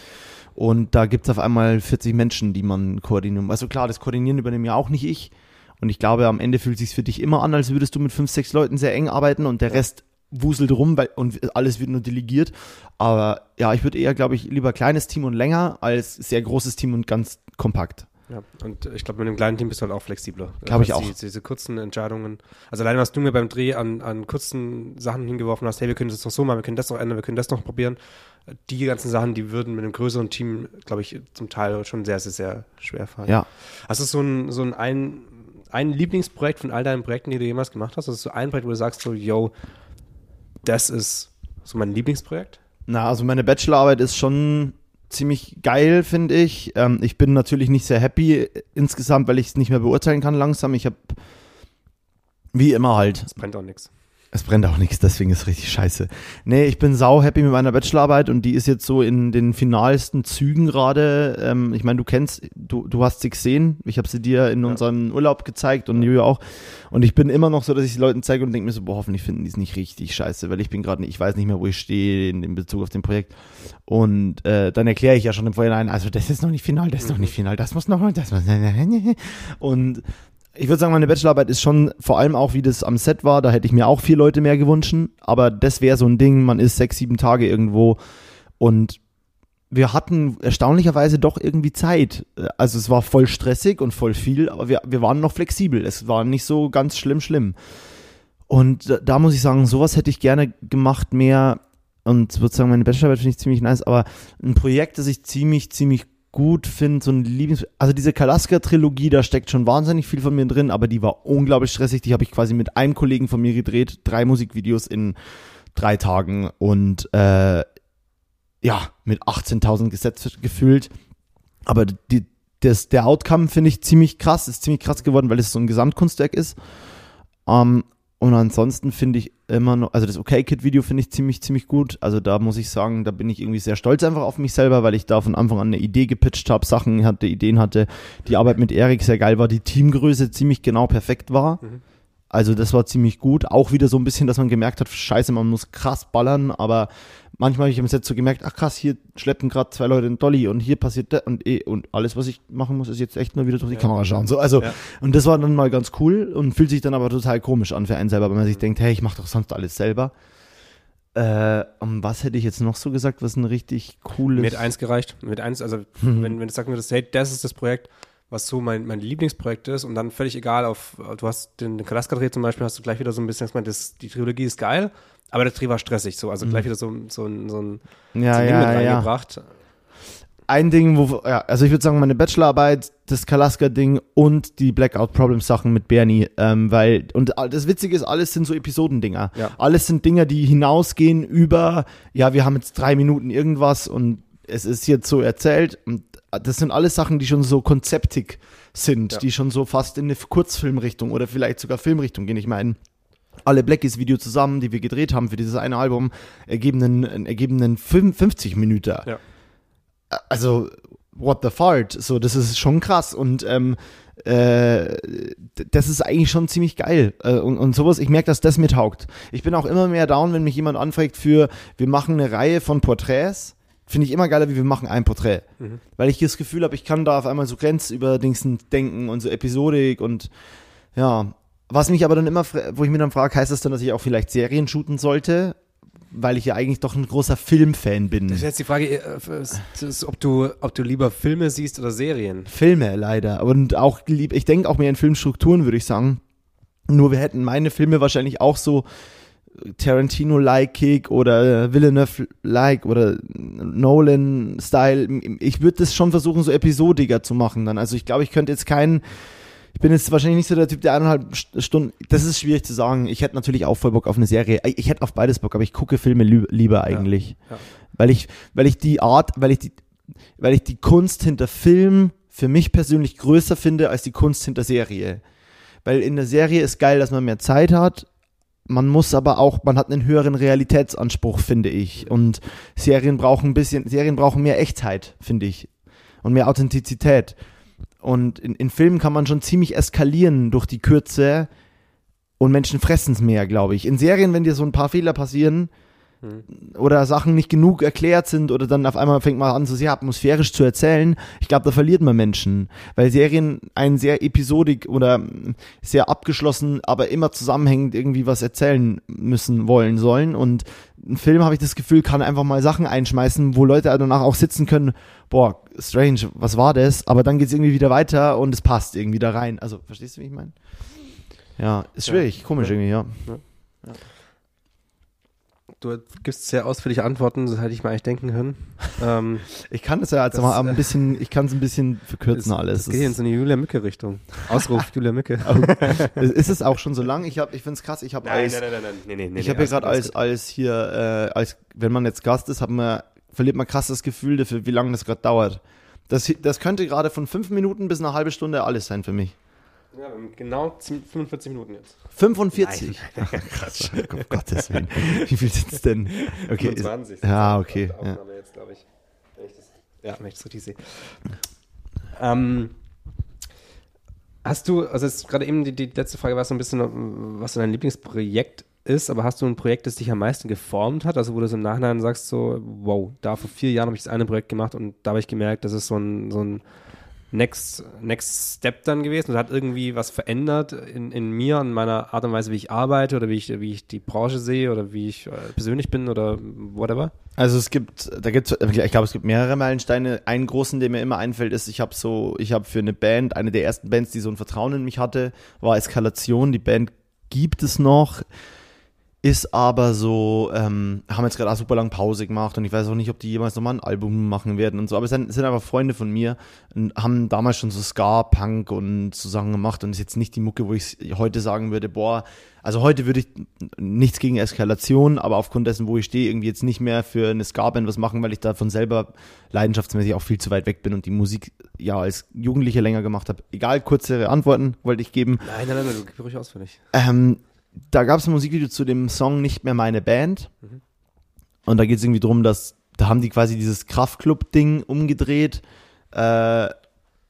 Und da gibt es auf einmal 40 Menschen, die man koordinieren. Also klar, das Koordinieren übernehme ja auch nicht ich. Und ich glaube, am Ende fühlt es sich für dich immer an, als würdest du mit fünf, sechs Leuten sehr eng arbeiten und der Rest wuselt rum weil, und alles wird nur delegiert. Aber ja, ich würde eher, glaube ich, lieber kleines Team und länger als sehr großes Team und ganz kompakt. Ja, und ich glaube, mit einem kleinen Team bist du halt auch flexibler. Glaube ich Was auch. Die, diese kurzen Entscheidungen. Also allein, was du mir beim Dreh an, an kurzen Sachen hingeworfen hast, hey, wir können das noch so machen, wir können das noch ändern, wir können das noch probieren. Die ganzen Sachen, die würden mit einem größeren Team, glaube ich, zum Teil schon sehr, sehr, sehr schwer fallen. Ja. Hast du so ein, so ein, ein, ein Lieblingsprojekt von all deinen Projekten, die du jemals gemacht hast? Also so ein Projekt, wo du sagst so, yo, das ist so mein Lieblingsprojekt? Na, also meine Bachelorarbeit ist schon ziemlich geil, finde ich. Ähm, ich bin natürlich nicht sehr happy insgesamt, weil ich es nicht mehr beurteilen kann langsam. Ich habe wie immer halt Es brennt auch nichts. Es brennt auch nichts, deswegen ist es richtig scheiße. Nee, ich bin sau happy mit meiner Bachelorarbeit und die ist jetzt so in den finalsten Zügen gerade. Ähm, ich meine, du kennst, du, du hast sie gesehen. Ich habe sie dir in Ja. unserem Urlaub gezeigt und Julia auch. Und ich bin immer noch so, dass ich sie Leuten zeige und denke mir so, boah, hoffentlich finden die es nicht richtig scheiße, weil ich bin gerade nicht, ich weiß nicht mehr, wo ich stehe in, in Bezug auf den Projekt. Und äh, dann erkläre ich ja schon im Vorhinein, also das ist noch nicht final, das ist noch nicht final, das muss noch, das muss. Und ich würde sagen, meine Bachelorarbeit ist schon vor allem auch, wie das am Set war. Da hätte ich mir auch vier Leute mehr gewünscht. Aber das wäre so ein Ding, man ist sechs, sieben Tage irgendwo und wir hatten erstaunlicherweise doch irgendwie Zeit. Also es war voll stressig und voll viel, aber wir, wir waren noch flexibel. Es war nicht so ganz schlimm, schlimm. Und da, da muss ich sagen, sowas hätte ich gerne gemacht mehr. Und würde sagen, meine Bachelorarbeit finde ich ziemlich nice, aber ein Projekt, das ich ziemlich, ziemlich gut finde, so ein Lieblings... Also diese Kalaska-Trilogie, da steckt schon wahnsinnig viel von mir drin, aber die war unglaublich stressig. Die habe ich quasi mit einem Kollegen von mir gedreht, drei Musikvideos in drei Tagen und äh, ja, mit 18.000 Gesetze gefüllt. Aber die, das, der Outcome finde ich ziemlich krass, ist ziemlich krass geworden, weil es so ein Gesamtkunstwerk ist. Ähm, und ansonsten finde ich immer noch, also das OK-Kid-Video finde ich ziemlich, ziemlich gut. Also da muss ich sagen, da bin ich irgendwie sehr stolz einfach auf mich selber, weil ich da von Anfang an eine Idee gepitcht habe, Sachen hatte, Ideen hatte. Die Arbeit mit Erik sehr geil war, die Teamgröße ziemlich genau perfekt war. Mhm. Also das war ziemlich gut. Auch wieder so ein bisschen, dass man gemerkt hat, scheiße, man muss krass ballern, aber manchmal habe ich im Set so gemerkt, ach krass, hier schleppen gerade zwei Leute einen Dolly und hier passiert das und eh, und alles, was ich machen muss, ist jetzt echt nur wieder durch die Ja. Kamera schauen. So, also, Ja. und das war dann mal ganz cool und fühlt sich dann aber total komisch an für einen selber, weil man sich denkt, hey, ich mache doch sonst alles selber. Äh, und was hätte ich jetzt noch so gesagt, was ein richtig cooles. Mir hat eins gereicht. Mit eins, also Mhm. wenn, wenn du sagen würdest, hey, das ist das Projekt, was so mein, mein Lieblingsprojekt ist und dann völlig egal auf, du hast den, den Kalaska-Dreh zum Beispiel, hast du gleich wieder so ein bisschen, ich meine, das, die Trilogie ist geil, aber der Dreh war stressig, so, also gleich wieder so, so, ein- so ein, Mhm. ja, so ein Ding ja, mit ja. reingebracht. ein Ding, wo, ja, also ich würde sagen, meine Bachelorarbeit, das Kalaska-Ding und die Blackout-Problem-Sachen mit Bernie, ähm, weil, und das Witzige ist, alles sind so Episodendinger. Ja. Alles sind Dinger, die hinausgehen über, ja, wir haben jetzt drei Minuten irgendwas und es ist jetzt so erzählt und das sind alles Sachen, die schon so konzeptig sind, Ja. die schon so fast in eine Kurzfilmrichtung oder vielleicht sogar Filmrichtung gehen. Ich meine, alle Blackies Video zusammen, die wir gedreht haben für dieses eine Album, ergeben einen, ergeben einen 50 Minuten Ja. also what the fart, so das ist schon krass und ähm, äh, das ist eigentlich schon ziemlich geil äh, und, und sowas, ich merke, dass das mir taugt. Ich bin auch immer mehr down, wenn mich jemand anfragt für, wir machen eine Reihe von Porträts, finde ich immer geiler, wie wir machen ein Porträt, Mhm. weil ich das Gefühl habe, ich kann da auf einmal so grenzüberdingsen denken und so Episodik und ja, was mich aber dann immer, wo ich mir dann frage, heißt das dann, dass ich auch vielleicht Serien shooten sollte? Weil ich ja eigentlich doch ein großer Filmfan bin. Das ist jetzt die Frage, äh, ob, du, ob du lieber Filme siehst oder Serien. Filme leider. Und auch lieb, ich denke auch mehr in Filmstrukturen, würde ich sagen. Nur wir hätten meine Filme wahrscheinlich auch so Tarantino-like oder Villeneuve-like oder Nolan-Style. Ich würde das schon versuchen, so episodiger zu machen dann. Also ich glaube, ich könnte jetzt keinen, ich bin jetzt wahrscheinlich nicht so der Typ, der eineinhalb St- Stunden, das ist schwierig zu sagen. Ich hätte natürlich auch voll Bock auf eine Serie. Ich hätte auf beides Bock, aber ich gucke Filme lieber eigentlich. ja. Weil ich, weil ich die Art, weil ich die, weil ich die Kunst hinter Film für mich persönlich größer finde als die Kunst hinter Serie. Weil in der Serie ist geil, dass man mehr Zeit hat. Man muss aber auch, man hat einen höheren Realitätsanspruch, finde ich. Und Serien brauchen ein bisschen, Serien brauchen mehr Echtheit, finde ich. Und mehr Authentizität. Und in, in Filmen kann man schon ziemlich eskalieren durch die Kürze. Und Menschen fressen es mehr, glaube ich. In Serien, wenn dir so ein paar Fehler passieren, oder Sachen nicht genug erklärt sind oder dann auf einmal fängt man an, so sehr atmosphärisch zu erzählen, ich glaube, da verliert man Menschen, weil Serien einen sehr episodik oder mm, sehr abgeschlossen, aber immer zusammenhängend irgendwie was erzählen müssen, wollen, sollen und ein Film, habe ich das Gefühl, kann einfach mal Sachen einschmeißen, wo Leute danach auch sitzen können, boah, strange, was war das? Aber dann geht es irgendwie wieder weiter und es passt irgendwie da rein. Also, verstehst du, wie ich meine? Ja, ist schwierig, ja. komisch ja. irgendwie, ja. ja. Du gibst sehr ausführliche Antworten, das hätte ich mir eigentlich denken können. ähm, ich kann es ja jetzt mal ein bisschen, ich kann es ein bisschen verkürzen ist, alles. Das geht in so eine Julia Mücke Richtung. Ausruf Julia Mücke. ist es auch schon so lang? Ich habe, ich finde es krass. Ich habe als, nein, nein, nein, nein, nee, nee, ich habe ja gerade als als hier äh, als wenn man jetzt Gast ist, hat man verliert man krass das Gefühl dafür, wie lange das gerade dauert. Das, das könnte gerade von fünf Minuten bis eine halbe Stunde alles sein für mich. Ja, genau 45 Minuten jetzt. 45? Nein. Krass, um Gottes Willen. Wie viel sind es denn? Okay. 25. Ja, okay. Ja. Jetzt, glaube ich. Wenn ich das, ja, wenn ich das richtig sehe. Ähm, hast du, also gerade eben die, die letzte Frage war so ein bisschen, was so dein Lieblingsprojekt ist, aber hast du ein Projekt, das dich am meisten geformt hat? Also wo du so im Nachhinein sagst, so, wow, da vor vier Jahren habe ich das eine Projekt gemacht und da habe ich gemerkt, das ist so ein, so ein Next, Next Step dann gewesen und hat irgendwie was verändert in, in mir und meiner Art und Weise, wie ich arbeite oder wie ich, wie ich die Branche sehe oder wie ich äh, persönlich bin oder whatever? Also es gibt, da gibt ich glaube, es gibt mehrere Meilensteine. Einen großen, der mir immer einfällt, ist, ich habe so, ich habe für eine Band, eine der ersten Bands, die so ein Vertrauen in mich hatte, war Eskalation. Die Band gibt es noch ist aber so, ähm, haben jetzt gerade auch super lange Pause gemacht und ich weiß auch nicht, ob die jemals nochmal ein Album machen werden und so, aber es sind, sind einfach Freunde von mir und haben damals schon so Ska, Punk und so Sachen gemacht und ist jetzt nicht die Mucke, wo ich heute sagen würde, boah, also heute würde ich nichts gegen Eskalation, aber aufgrund dessen, wo ich stehe, irgendwie jetzt nicht mehr für eine Ska-Band was machen, weil ich davon selber leidenschaftsmäßig auch viel zu weit weg bin und die Musik ja als Jugendlicher länger gemacht habe. Egal, kurze Antworten wollte ich geben. Nein, nein, nein, nein du gib ruhig ausführlich. Ähm, da gab es ein Musikvideo zu dem Song Nicht mehr meine Band. Mhm. Und da geht es irgendwie darum, dass, da haben die quasi dieses Kraftclub-Ding umgedreht. Äh,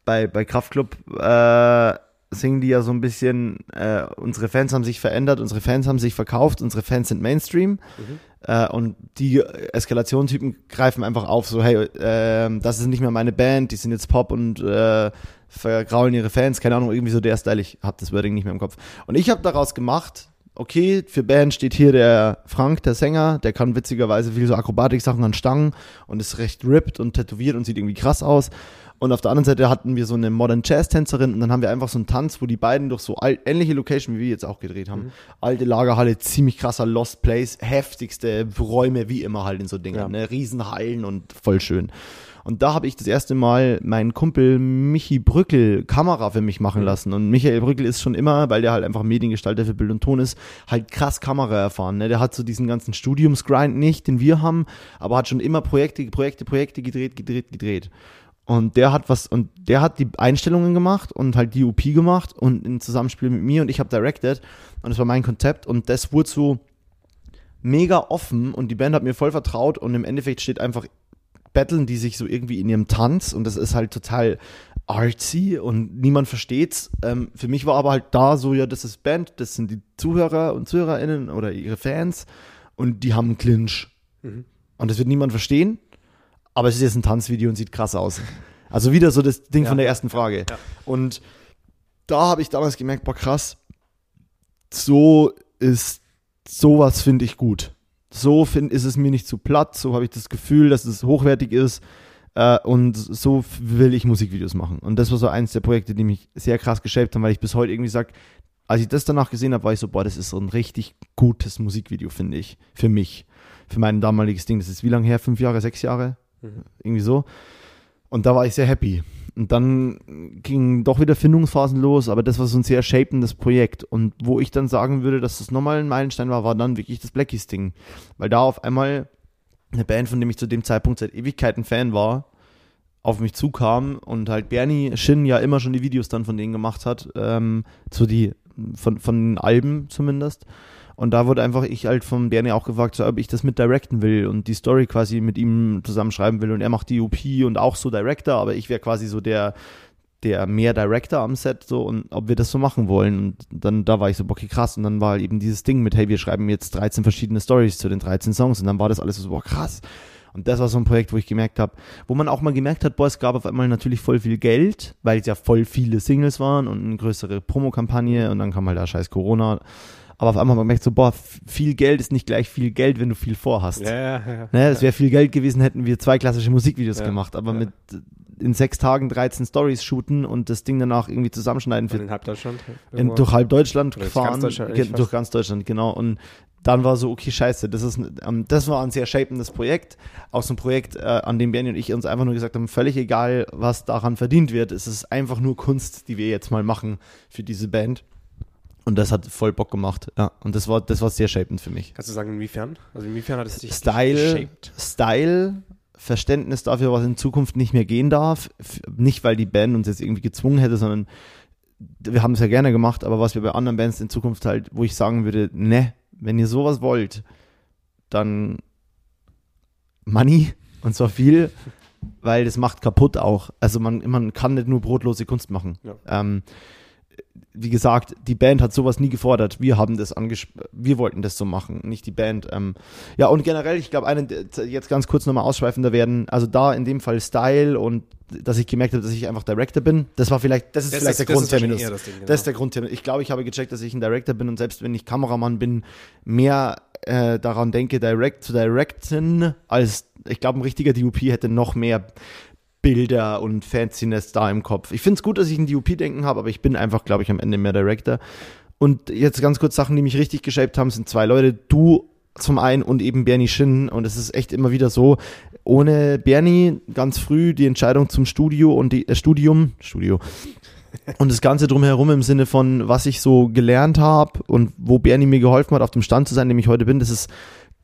bei, bei Kraftclub äh, singen die ja so ein bisschen, äh, unsere Fans haben sich verändert, unsere Fans haben sich verkauft, unsere Fans sind Mainstream. Mhm. Äh, und die Eskalationstypen greifen einfach auf, so, hey, äh, das ist nicht mehr meine Band, die sind jetzt Pop und äh, vergraulen ihre Fans, keine Ahnung, irgendwie so der Style, ich habe das Wording nicht mehr im Kopf. Und ich habe daraus gemacht, okay, für Band steht hier der Frank, der Sänger, der kann witzigerweise viel so Akrobatik-Sachen an Stangen und ist recht ripped und tätowiert und sieht irgendwie krass aus. Und auf der anderen Seite hatten wir so eine Modern Jazz-Tänzerin und dann haben wir einfach so einen Tanz, wo die beiden durch so alt, ähnliche Location, wie wir jetzt auch gedreht haben. Mhm. Alte Lagerhalle, ziemlich krasser Lost Place, heftigste Räume wie immer halt in so Dingen, ja. ne? Riesenhallen und voll schön. Und da habe ich das erste Mal meinen Kumpel Michi Brückel Kamera für mich machen mhm. lassen. Und Michael Brückel ist schon immer, weil der halt einfach Mediengestalter für Bild und Ton ist, halt krass Kamera erfahren. Ne? Der hat so diesen ganzen Studiumsgrind nicht, den wir haben, aber hat schon immer Projekte, Projekte, Projekte gedreht, gedreht, gedreht. Und der hat was, und der hat die Einstellungen gemacht und halt die UP gemacht und in Zusammenspiel mit mir und ich habe directed und das war mein Konzept und das wurde so mega offen und die Band hat mir voll vertraut und im Endeffekt steht einfach battlen die sich so irgendwie in ihrem Tanz und das ist halt total artsy und niemand versteht's. Ähm, für mich war aber halt da so, ja, das ist Band, das sind die Zuhörer und Zuhörerinnen oder ihre Fans und die haben einen Clinch. Mhm. Und das wird niemand verstehen, aber es ist jetzt ein Tanzvideo und sieht krass aus. Also wieder so das Ding ja. von der ersten Frage. Ja. Und da habe ich damals gemerkt, boah, krass, so ist sowas finde ich gut so find, ist es mir nicht zu platt, so habe ich das Gefühl, dass es hochwertig ist äh, und so will ich Musikvideos machen. Und das war so eins der Projekte, die mich sehr krass geshaped haben, weil ich bis heute irgendwie sage, als ich das danach gesehen habe, war ich so, boah, das ist so ein richtig gutes Musikvideo, finde ich, für mich, für mein damaliges Ding. Das ist wie lange her? Fünf Jahre, sechs Jahre? Mhm. Irgendwie so. Und da war ich sehr happy. Und dann gingen doch wieder Findungsphasen los, aber das war so ein sehr shapendes Projekt. Und wo ich dann sagen würde, dass das nochmal ein Meilenstein war, war dann wirklich das Blackies-Ding. Weil da auf einmal eine Band, von dem ich zu dem Zeitpunkt seit Ewigkeiten Fan war, auf mich zukam und halt Bernie Shin ja immer schon die Videos dann von denen gemacht hat, ähm, zu die, von, von Alben zumindest. Und da wurde einfach ich halt von Bernie auch gefragt, so, ob ich das mit directen will und die Story quasi mit ihm zusammenschreiben will. Und er macht die UP und auch so Director, aber ich wäre quasi so der, der mehr Director am Set so und ob wir das so machen wollen. Und dann da war ich so, okay, krass. Und dann war halt eben dieses Ding mit, hey, wir schreiben jetzt 13 verschiedene Stories zu den 13 Songs. Und dann war das alles so, boah, krass. Und das war so ein Projekt, wo ich gemerkt habe, wo man auch mal gemerkt hat, boah, es gab auf einmal natürlich voll viel Geld, weil es ja voll viele Singles waren und eine größere Promokampagne und dann kam halt da scheiß Corona. Aber auf einmal man gemerkt, so, boah, viel Geld ist nicht gleich viel Geld, wenn du viel vorhast. Ja, ja, ja. Ne, es wäre viel Geld gewesen, hätten wir zwei klassische Musikvideos Ja, gemacht, aber ja. mit in sechs Tagen 13 Stories shooten und das Ding danach irgendwie zusammenschneiden für In halb Deutschland. in, irgendwo. durch halb Deutschland Oder gefahren, ganz Deutschland ge- durch ganz Deutschland, genau. Und dann war so, okay, scheiße, das ist, ähm, das war ein sehr shapendes Projekt. Auch so ein Projekt, äh, an dem Benny und ich uns einfach nur gesagt haben, völlig egal, was daran verdient wird. Es ist einfach nur Kunst, die wir jetzt mal machen für diese Band. Und das hat voll Bock gemacht, ja. Und das war, das war sehr shapend für mich. Kannst du sagen, inwiefern? Also inwiefern hat es dich Style? Style, Verständnis dafür, was in Zukunft nicht mehr gehen darf. Nicht, weil die Band uns jetzt irgendwie gezwungen hätte, sondern wir haben es ja gerne gemacht, aber was wir bei anderen Bands in Zukunft halt, wo ich sagen würde, ne, wenn ihr sowas wollt, dann Money und zwar viel, weil das macht kaputt auch. Also man, man kann nicht nur brotlose Kunst machen. Ja. Ähm, wie gesagt, die Band hat sowas nie gefordert. Wir haben das wir wollten das so machen, nicht die Band. Ähm, ja, und generell, ich glaube, einen, jetzt ganz kurz nochmal ausschweifender werden, also da in dem Fall Style und dass ich gemerkt habe, dass ich einfach Director bin, das war vielleicht, das ist Das vielleicht ist- der das ist Grundterminus. das Ding, genau. Das ist der Grundterminus. Ich glaube, ich habe gecheckt, dass ich ein Director bin und selbst wenn ich Kameramann bin, mehr äh, daran denke, direct zu directen, als ich glaube, ein richtiger DUP hätte noch mehr Bilder und Fanciness da im Kopf. Ich finde es gut, dass ich ein DUP-Denken habe, aber ich bin einfach, glaube ich, am Ende mehr Director. Und jetzt ganz kurz Sachen, die mich richtig geshaped haben, sind zwei Leute. Du zum einen und eben Bernie Shin. Und es ist echt immer wieder so, ohne Bernie ganz früh die Entscheidung zum Studio und die äh, Studium, Studio, und das Ganze drumherum im Sinne von, was ich so gelernt habe und wo Bernie mir geholfen hat, auf dem Stand zu sein, dem ich heute bin, das ist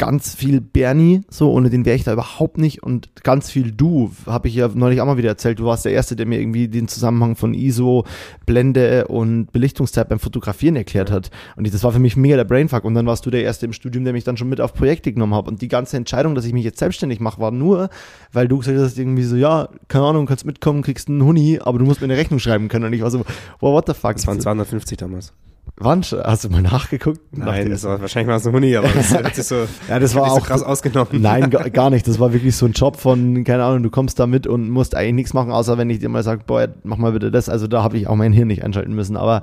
ganz viel Bernie, so, ohne den wäre ich da überhaupt nicht. Und ganz viel du, habe ich ja neulich auch mal wieder erzählt, du warst der Erste, der mir irgendwie den Zusammenhang von ISO, Blende und Belichtungszeit beim Fotografieren erklärt hat. Und ich, das war für mich mega der Brainfuck. Und dann warst du der Erste im Studium, der mich dann schon mit auf Projekte genommen hat. Und die ganze Entscheidung, dass ich mich jetzt selbstständig mache, war nur, weil du gesagt hast irgendwie so, ja, keine Ahnung, kannst mitkommen, kriegst einen Huni, aber du musst mir eine Rechnung schreiben können. Und ich war so, wow, what the fuck. Das waren 250 damals. Wann? Hast du mal nachgeguckt? Nein, das war wahrscheinlich mal so ein Huni, aber das hat sich so, Ja, das war auch so krass ausgenommen. Nein, ga- gar nicht. Das war wirklich so ein Job von, keine Ahnung, du kommst da mit und musst eigentlich nichts machen, außer wenn ich dir mal sage, boah, mach mal bitte das. Also da habe ich auch mein Hirn nicht einschalten müssen. Aber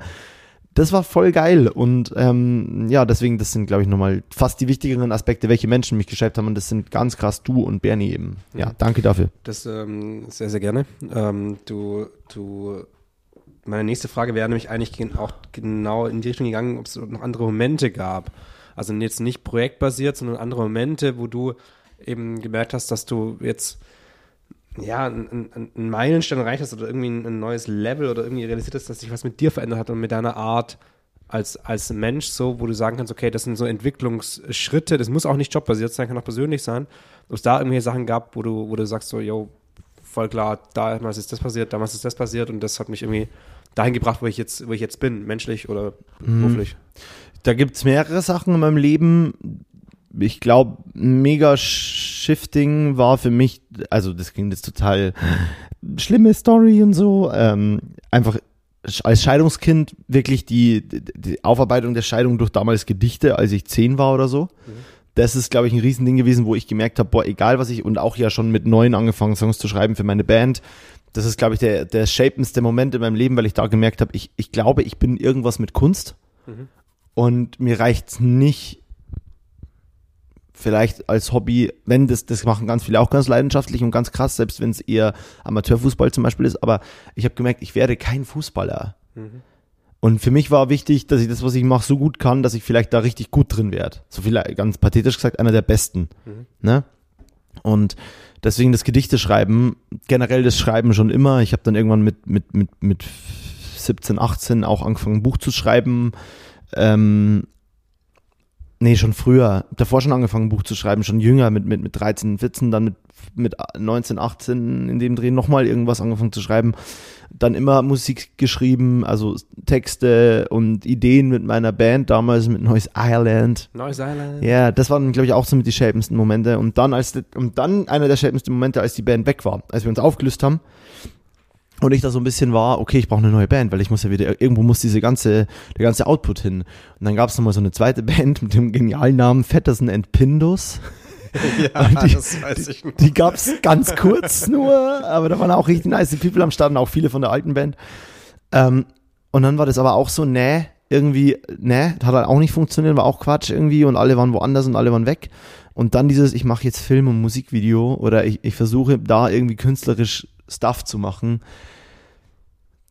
das war voll geil. Und ähm, ja, deswegen, das sind, glaube ich, nochmal fast die wichtigeren Aspekte, welche Menschen mich geschäbt haben. Und das sind ganz krass du und Bernie eben. Ja, Mhm. danke dafür. Das ähm, sehr, sehr gerne. Ähm, du, du, meine nächste Frage wäre nämlich eigentlich gen- auch genau in die Richtung gegangen, ob es noch andere Momente gab. Also jetzt nicht projektbasiert, sondern andere Momente, wo du eben gemerkt hast, dass du jetzt ja, einen ein Meilenstein erreicht hast oder irgendwie ein, ein neues Level oder irgendwie realisiert hast, dass sich was mit dir verändert hat und mit deiner Art als, als Mensch so, wo du sagen kannst, okay, das sind so Entwicklungsschritte, das muss auch nicht jobbasiert sein, kann auch persönlich sein, ob es da irgendwelche Sachen gab, wo du, wo du sagst so, yo, voll klar, damals ist das passiert, damals ist das passiert und das hat mich irgendwie dahin gebracht, wo ich jetzt, wo ich jetzt bin, menschlich oder beruflich. Da gibt's mehrere Sachen in meinem Leben. Ich glaube, mega Shifting war für mich, also das klingt jetzt total schlimme Story und so. Ähm, einfach als Scheidungskind wirklich die, die, die Aufarbeitung der Scheidung durch damals Gedichte, als ich zehn war oder so. Das ist, glaube ich, ein Riesending gewesen, wo ich gemerkt habe, boah, egal was ich, und auch ja schon mit neun angefangen, Songs zu schreiben für meine Band. Das ist, glaube ich, der, der shapendste Moment in meinem Leben, weil ich da gemerkt habe, ich, ich glaube, ich bin irgendwas mit Kunst. Und mir reicht's nicht, vielleicht als Hobby, wenn das, das machen ganz viele auch ganz leidenschaftlich und ganz krass, selbst wenn es eher Amateurfußball zum Beispiel ist, aber ich habe gemerkt, ich werde kein Fußballer. Und für mich war wichtig, dass ich das, was ich mache, so gut kann, dass ich vielleicht da richtig gut drin werde. So vielleicht ganz pathetisch gesagt, einer der Besten. Ne? Und deswegen das Gedichte schreiben, generell das Schreiben schon immer. Ich habe dann irgendwann mit, mit, mit, mit 17, 18 auch angefangen, ein Buch zu schreiben. Ähm, nee, schon früher. Davor schon angefangen, ein Buch zu schreiben, schon jünger, mit, mit, mit 13, 14, dann mit, mit 19, 18 in dem Dreh nochmal irgendwas angefangen zu schreiben. Dann immer Musik geschrieben, also Texte und Ideen mit meiner Band damals, mit Noise Island. Neues Island. Ja, das waren, glaube ich, auch so mit die schäbendsten Momente. Und dann, als, und dann einer der schäbendsten Momente, als die Band weg war, als wir uns aufgelöst haben. Und ich da so ein bisschen war, okay, ich brauche eine neue Band, weil ich muss ja wieder, irgendwo muss diese ganze, der ganze Output hin. Und dann gab es nochmal so eine zweite Band mit dem genialen Namen Fetterson and Pindus. Ja, die- das weiß ich noch. Die gab's ganz kurz nur, aber da waren auch richtig nice People am Start und auch viele von der alten Band. Ähm, und dann war das aber auch so, nee, irgendwie, ne, hat halt auch nicht funktioniert, war auch Quatsch irgendwie und alle waren woanders und alle waren weg. Und dann dieses, ich mache jetzt Film und Musikvideo oder ich, ich versuche da irgendwie künstlerisch Stuff zu machen.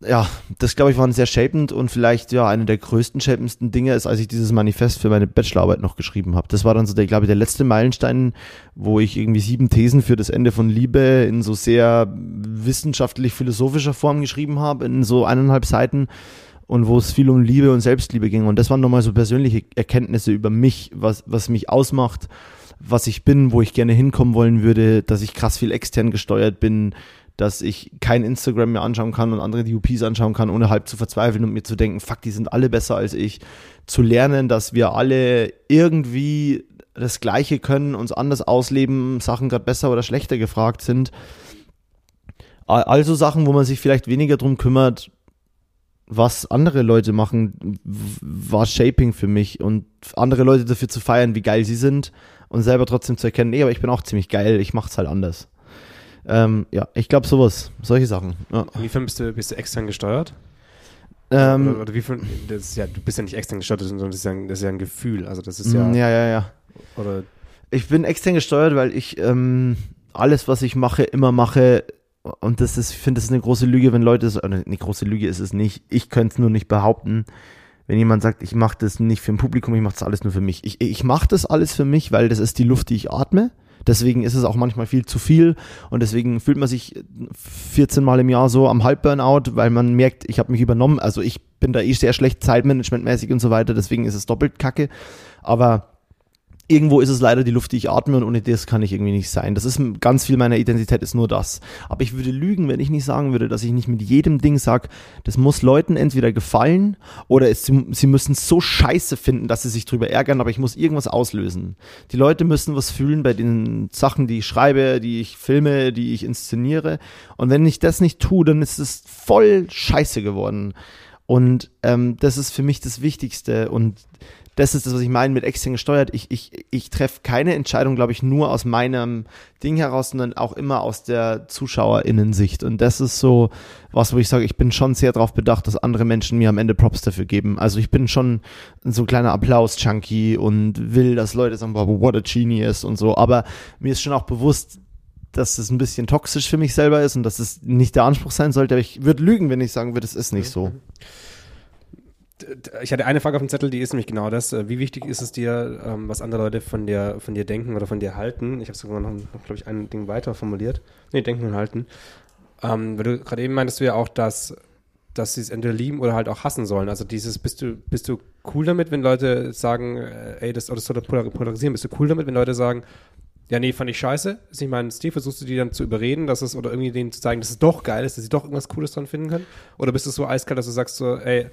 Ja, das glaube ich war sehr shapend und vielleicht ja eine der größten shapendsten Dinge ist, als ich dieses Manifest für meine Bachelorarbeit noch geschrieben habe. Das war dann so der, glaube ich, der letzte Meilenstein, wo ich irgendwie sieben Thesen für das Ende von Liebe in so sehr wissenschaftlich philosophischer Form geschrieben habe, in so eineinhalb Seiten und wo es viel um Liebe und Selbstliebe ging. Und das waren nochmal so persönliche Erkenntnisse über mich, was, was mich ausmacht, was ich bin, wo ich gerne hinkommen wollen würde, dass ich krass viel extern gesteuert bin, dass ich kein Instagram mehr anschauen kann und andere DUPs anschauen kann, ohne halb zu verzweifeln und mir zu denken, fuck, die sind alle besser als ich. Zu lernen, dass wir alle irgendwie das Gleiche können, uns anders ausleben, Sachen gerade besser oder schlechter gefragt sind. Also Sachen, wo man sich vielleicht weniger drum kümmert, was andere Leute machen, war Shaping für mich und andere Leute dafür zu feiern, wie geil sie sind und selber trotzdem zu erkennen, nee, aber ich bin auch ziemlich geil, ich mach's halt anders. Ähm, ja, ich glaube sowas, solche Sachen. Ja. Inwiefern bist du, bist du extern gesteuert? Ähm, oder, oder wie viel, das ist ja, du bist ja nicht extern gesteuert, sondern das ist ja, ein, das ist ja ein Gefühl. Also das ist ja. ja. Ja, ja, ja. Oder ich bin extern gesteuert, weil ich ähm, alles, was ich mache, immer mache. Und das ist, ich finde, das ist eine große Lüge, wenn Leute so, eine große Lüge ist es nicht. Ich könnte es nur nicht behaupten. Wenn jemand sagt, ich mache das nicht für ein Publikum, ich mache das alles nur für mich. Ich, ich mache das alles für mich, weil das ist die Luft, die ich atme. Deswegen ist es auch manchmal viel zu viel und deswegen fühlt man sich 14 Mal im Jahr so am Halbburnout, weil man merkt, ich habe mich übernommen. Also ich bin da eh sehr schlecht zeitmanagementmäßig und so weiter, deswegen ist es doppelt kacke. Aber irgendwo ist es leider die Luft, die ich atme und ohne das kann ich irgendwie nicht sein. Das ist ganz viel meiner Identität ist nur das. Aber ich würde lügen, wenn ich nicht sagen würde, dass ich nicht mit jedem Ding sag, das muss Leuten entweder gefallen oder es, sie, sie müssen so scheiße finden, dass sie sich drüber ärgern, aber ich muss irgendwas auslösen. Die Leute müssen was fühlen bei den Sachen, die ich schreibe, die ich filme, die ich inszeniere. Und wenn ich das nicht tue, dann ist es voll scheiße geworden. Und ähm, das ist für mich das Wichtigste. Und das ist das, was ich meine mit extern gesteuert. Ich, ich, ich treffe keine Entscheidung, glaube ich, nur aus meinem Ding heraus, sondern auch immer aus der ZuschauerInnensicht. Und das ist so was, wo ich sage, ich bin schon sehr darauf bedacht, dass andere Menschen mir am Ende Props dafür geben. Also ich bin schon so ein kleiner Applaus-Junkie und will, dass Leute sagen, wow, what a genius und so. Aber mir ist schon auch bewusst, dass es ein bisschen toxisch für mich selber ist und dass es nicht der Anspruch sein sollte. Aber ich würde lügen, wenn ich sagen würde, es ist nicht so ich hatte eine Frage auf dem Zettel, die ist nämlich genau das. Äh, wie wichtig ist es dir, ähm, was andere Leute von dir, von dir denken oder von dir halten? Ich habe sogar noch, noch glaube ich, ein Ding weiter formuliert. Nee, denken und halten. Ähm, weil du gerade eben meintest du ja auch, dass, dass sie es entweder lieben oder halt auch hassen sollen. Also dieses, bist du, bist du cool damit, wenn Leute sagen, äh, ey, das, oder das polarisieren, bist du cool damit, wenn Leute sagen, ja, nee, fand ich scheiße, ist nicht mein Stil, versuchst du die dann zu überreden, dass es, oder irgendwie denen zu zeigen, dass es doch geil ist, dass sie doch irgendwas Cooles dran finden können? Oder bist du so eiskalt, dass du sagst so, ey,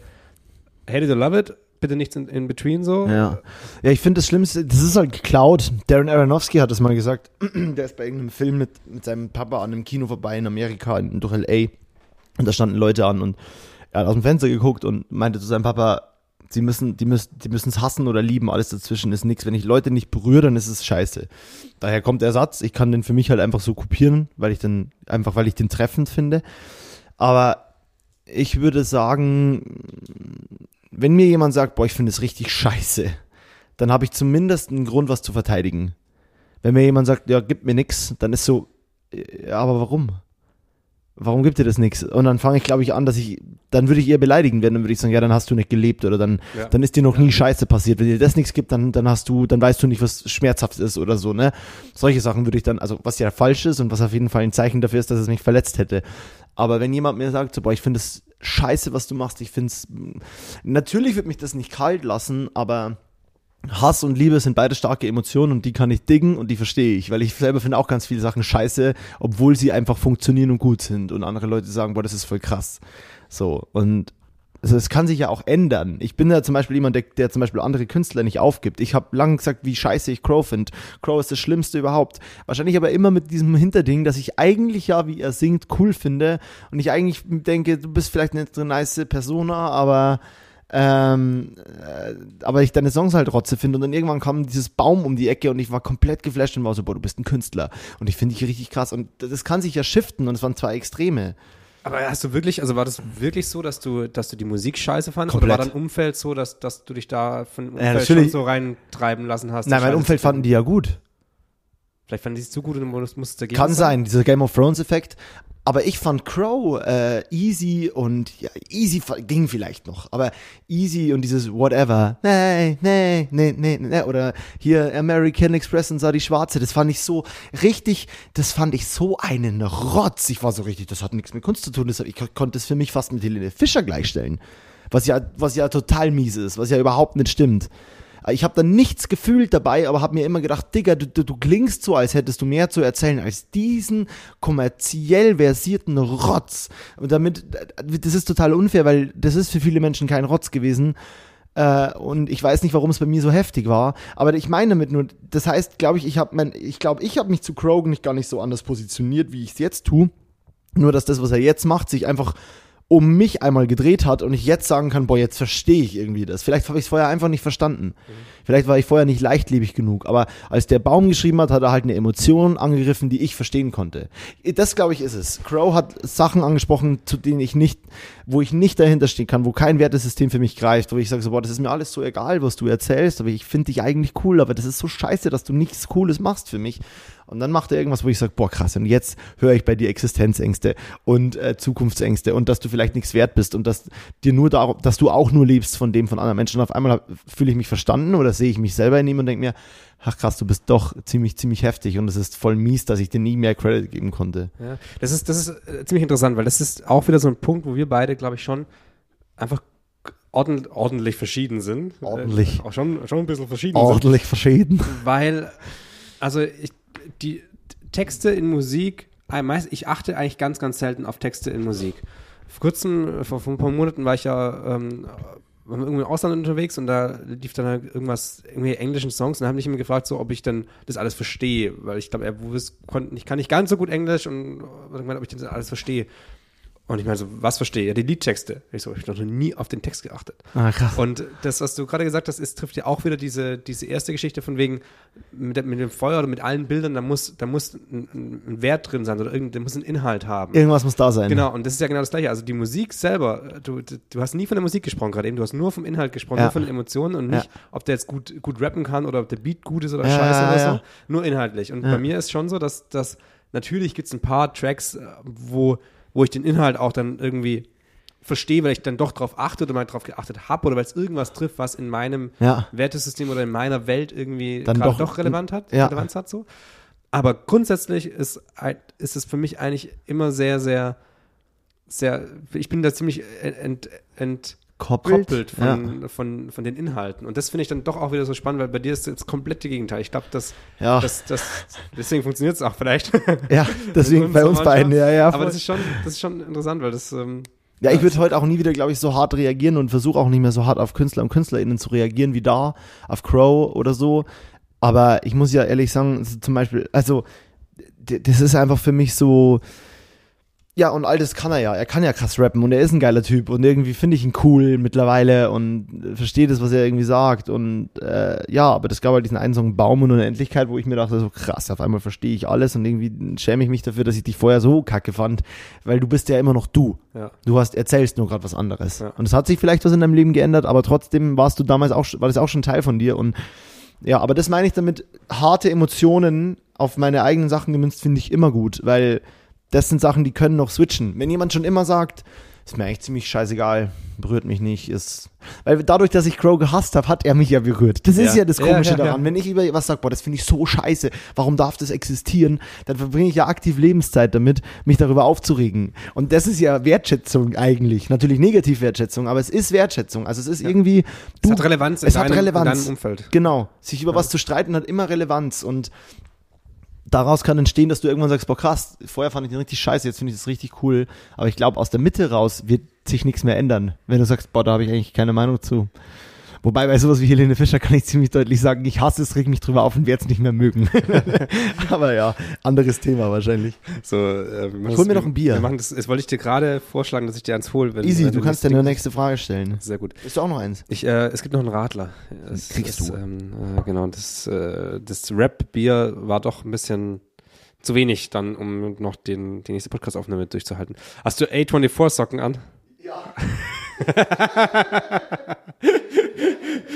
hate it or love it, bitte nichts in, in between so. Ja, ja ich finde das Schlimmste, das ist halt geklaut. Darren Aronofsky hat das mal gesagt. Der ist bei irgendeinem Film mit, mit seinem Papa an einem Kino vorbei in Amerika, in, durch L.A. Und da standen Leute an und er hat aus dem Fenster geguckt und meinte zu seinem Papa, sie müssen, die müssen, die müssen es hassen oder lieben, alles dazwischen ist nichts. Wenn ich Leute nicht berühre, dann ist es scheiße. Daher kommt der Satz, ich kann den für mich halt einfach so kopieren, weil ich den, einfach weil ich den treffend finde. Aber ich würde sagen, wenn mir jemand sagt, boah, ich finde es richtig scheiße, dann habe ich zumindest einen Grund, was zu verteidigen. Wenn mir jemand sagt, ja, gib mir nix, dann ist so, ja, aber warum? Warum gibt dir das nichts? Und dann fange ich, glaube ich, an, dass ich, dann würde ich eher beleidigen werden, dann würde ich sagen, ja, dann hast du nicht gelebt oder dann, ja. dann ist dir noch ja. nie Scheiße passiert. Wenn dir das nichts gibt, dann, dann hast du, dann weißt du nicht, was schmerzhaft ist oder so, ne? Solche Sachen würde ich dann, also was ja falsch ist und was auf jeden Fall ein Zeichen dafür ist, dass es mich verletzt hätte. Aber wenn jemand mir sagt, so, boah, ich finde es scheiße, was du machst, ich finde es, natürlich wird mich das nicht kalt lassen, aber Hass und Liebe sind beide starke Emotionen und die kann ich diggen und die verstehe ich, weil ich selber finde auch ganz viele Sachen scheiße, obwohl sie einfach funktionieren und gut sind und andere Leute sagen, boah, das ist voll krass. So, und also es kann sich ja auch ändern. Ich bin ja zum Beispiel jemand, der, der zum Beispiel andere Künstler nicht aufgibt. Ich habe lange gesagt, wie scheiße ich Crow finde. Crow ist das Schlimmste überhaupt. Wahrscheinlich aber immer mit diesem Hinterding, dass ich eigentlich ja, wie er singt, cool finde. Und ich eigentlich denke, du bist vielleicht eine nice Persona, aber ähm, äh, aber ich deine Songs halt rotze finde und dann irgendwann kam dieses Baum um die Ecke und ich war komplett geflasht und war so, boah, du bist ein Künstler und ich finde dich richtig krass und das kann sich ja shiften und es waren zwei Extreme Aber hast du wirklich, also war das wirklich so, dass du, dass du die Musik scheiße fandest? Komplett. Oder war dein Umfeld so, dass, dass du dich da von dem Ja, Umfeld schon so reintreiben lassen hast? Nein, mein Umfeld fanden die ja gut. Vielleicht fanden die es zu gut und du musst musst dagegen Kann sein, dieser Game of Thrones Effekt. Aber ich fand Crow äh, easy und ja, easy ging vielleicht noch, aber easy und dieses whatever, nee, nee, nee, nee, nee, oder hier American Express und sah die Schwarze, das fand ich so richtig, das fand ich so einen Rotz. Ich war so richtig, das hat nichts mit Kunst zu tun, das, ich ko- konnte es für mich fast mit Helene Fischer gleichstellen. Was ja, was ja total mies ist, was ja überhaupt nicht stimmt. Ich habe da nichts gefühlt dabei, aber habe mir immer gedacht, Digga, du, du, klingst so, als hättest du mehr zu erzählen als diesen kommerziell versierten Rotz. Und damit, das ist total unfair, weil das ist für viele Menschen kein Rotz gewesen. Äh, und ich weiß nicht, warum es bei mir so heftig war. Aber ich meine damit nur, das heißt, glaube ich, ich habe ich glaube, ich habe mich zu Krogan nicht gar nicht so anders positioniert, wie ich es jetzt tue. Nur, dass das, was er jetzt macht, sich einfach um mich einmal gedreht hat und ich jetzt sagen kann, boah, jetzt verstehe ich irgendwie das. Vielleicht habe ich es vorher einfach nicht verstanden. Vielleicht war ich vorher nicht leichtlebig genug. Aber als der Baum geschrieben hat, hat er halt eine Emotion angegriffen, die ich verstehen konnte. Das, glaube ich, ist es. Crow hat Sachen angesprochen, zu denen ich nicht, wo ich nicht dahinter stehen kann, wo kein Wertesystem für mich greift, wo ich sage so, boah, das ist mir alles so egal, was du erzählst, aber ich finde dich eigentlich cool, aber das ist so scheiße, dass du nichts Cooles machst für mich. Und dann macht er irgendwas, wo ich sage, boah, krass, und jetzt höre ich bei dir Existenzängste und äh, Zukunftsängste und dass du vielleicht nichts wert bist und dass dir nur darum, dass du auch nur lebst von dem von anderen Menschen. Und auf einmal fühle ich mich verstanden oder sehe ich mich selber in ihm und denke mir, ach krass, du bist doch ziemlich, ziemlich heftig und es ist voll mies, dass ich dir nie mehr Credit geben konnte. Ja, das ist, das ist äh, ziemlich interessant, weil das ist auch wieder so ein Punkt, wo wir beide, glaube ich, schon einfach ordentlich, ordentlich verschieden sind. Ordentlich. Äh, auch schon, schon ein bisschen verschieden sind. Ordentlich verschieden. Weil, also ich, die Texte in Musik, äh, ich achte eigentlich ganz, ganz selten auf Texte in Musik. Vor kurzem, äh, vor, vor ein paar Monaten war ich ja ähm, irgendwo im Ausland unterwegs und da lief dann halt irgendwas, irgendwie englischen Songs und dann haben mich immer gefragt, so, ob ich dann das alles verstehe, weil ich glaube, ich kann nicht ganz so gut Englisch und irgendwann, ob ich das alles verstehe. Und ich meine so, was verstehe? Ja, die Liedtexte. Ich so, ich habe noch nie auf den Text geachtet. Ah, krass. Und das, was du gerade gesagt hast, ist, trifft ja auch wieder diese, diese erste Geschichte von wegen mit, mit dem Feuer oder mit allen Bildern, da muss, da muss ein, ein Wert drin sein oder irgend, da muss ein Inhalt haben. Irgendwas muss da sein. Genau, und das ist ja genau das Gleiche. Also die Musik selber, du, du hast nie von der Musik gesprochen gerade eben, du hast nur vom Inhalt gesprochen, Ja. nur von den Emotionen und nicht, ob der jetzt gut, gut rappen kann oder ob der Beat gut ist oder Ja, scheiße oder ja. so. Nur inhaltlich. Und Ja. bei mir ist schon so, dass, dass natürlich gibt es ein paar Tracks, äh, wo, wo ich den Inhalt auch dann irgendwie verstehe, weil ich dann doch drauf achte oder mal drauf geachtet habe oder weil es irgendwas trifft, was in meinem Ja. Wertesystem oder in meiner Welt irgendwie Dann doch- doch, relevant hat, Ja. Relevanz hat so. Aber grundsätzlich ist, ist es für mich eigentlich immer sehr, sehr, sehr, ich bin da ziemlich ent, ent, entkoppelt von, Ja. von, von den Inhalten. Und das finde ich dann doch auch wieder so spannend, weil bei dir ist jetzt komplett die Gegenteil. Ich glaube, das, Ja. das, das, deswegen funktioniert es auch vielleicht. Ja, deswegen bei uns beiden, ja, ja. Aber das ist schon, das ist schon interessant, weil das, ähm, Ja, ich würde heute auch nie wieder, glaube ich, so hart reagieren und versuche auch nicht mehr so hart auf Künstler und KünstlerInnen zu reagieren wie da, auf Crow oder so. Aber ich muss ja ehrlich sagen, zum Beispiel, also, das ist einfach für mich so, ja, und all das kann er ja. Er kann ja krass rappen und er ist ein geiler Typ und irgendwie finde ich ihn cool mittlerweile und verstehe das, was er irgendwie sagt. Und äh, ja, aber das gab halt diesen einen Song Baum und Unendlichkeit, wo ich mir dachte, so krass, auf einmal verstehe ich alles und irgendwie schäme ich mich dafür, dass ich dich vorher so kacke fand, weil du bist ja immer noch du. ja. Du hast erzählst nur gerade was anderes. Ja. Und es hat sich vielleicht was in deinem Leben geändert, aber trotzdem warst du damals auch, war das auch schon Teil von dir. Und ja, aber das meine ich damit, harte Emotionen auf meine eigenen Sachen gemünzt, finde ich immer gut, weil das sind Sachen, die können noch switchen. Wenn jemand schon immer sagt, ist mir eigentlich ziemlich scheißegal, berührt mich nicht, ist. Weil dadurch, dass ich Crow gehasst habe, hat er mich ja berührt. Das ist Ja. ja das Ja, Komische ja, ja. daran. Wenn ich über was sage, boah, das finde ich so scheiße, warum darf das existieren, dann verbringe ich ja aktiv Lebenszeit damit, mich darüber aufzuregen. Und das ist ja Wertschätzung eigentlich. Natürlich Negativ-Wertschätzung, aber es ist Wertschätzung. Also es ist irgendwie. Es hat Relevanz in es hat deinem- in Relevanz. deinem Umfeld. Genau. Sich über was zu streiten hat immer Relevanz und daraus kann entstehen, dass du irgendwann sagst, boah krass, vorher fand ich den richtig scheiße, jetzt finde ich das richtig cool. Aber ich glaube, aus der Mitte raus wird sich nichts mehr ändern, wenn du sagst, boah, da habe ich eigentlich keine Meinung zu. Wobei bei sowas wie Helene Fischer kann ich ziemlich deutlich sagen, ich hasse es, reg mich drüber auf und werde es nicht mehr mögen. Aber ja, anderes Thema wahrscheinlich. So, äh, hol mir das- noch ein Bier. Wir machen das, das wollte ich dir gerade vorschlagen, dass ich dir eins hole. Wenn, Easy, wenn du kannst dir das eine Ding- nächste Frage stellen. Sehr gut. Ist du auch noch eins? Ich, äh, es gibt noch einen Radler. Es, Kriegst es, du. Ähm, äh, genau, das, äh, das Rap-Bier war doch ein bisschen zu wenig dann, um noch den, die nächste Podcast-Aufnahme durchzuhalten. Hast du A24-Socken an? Ja.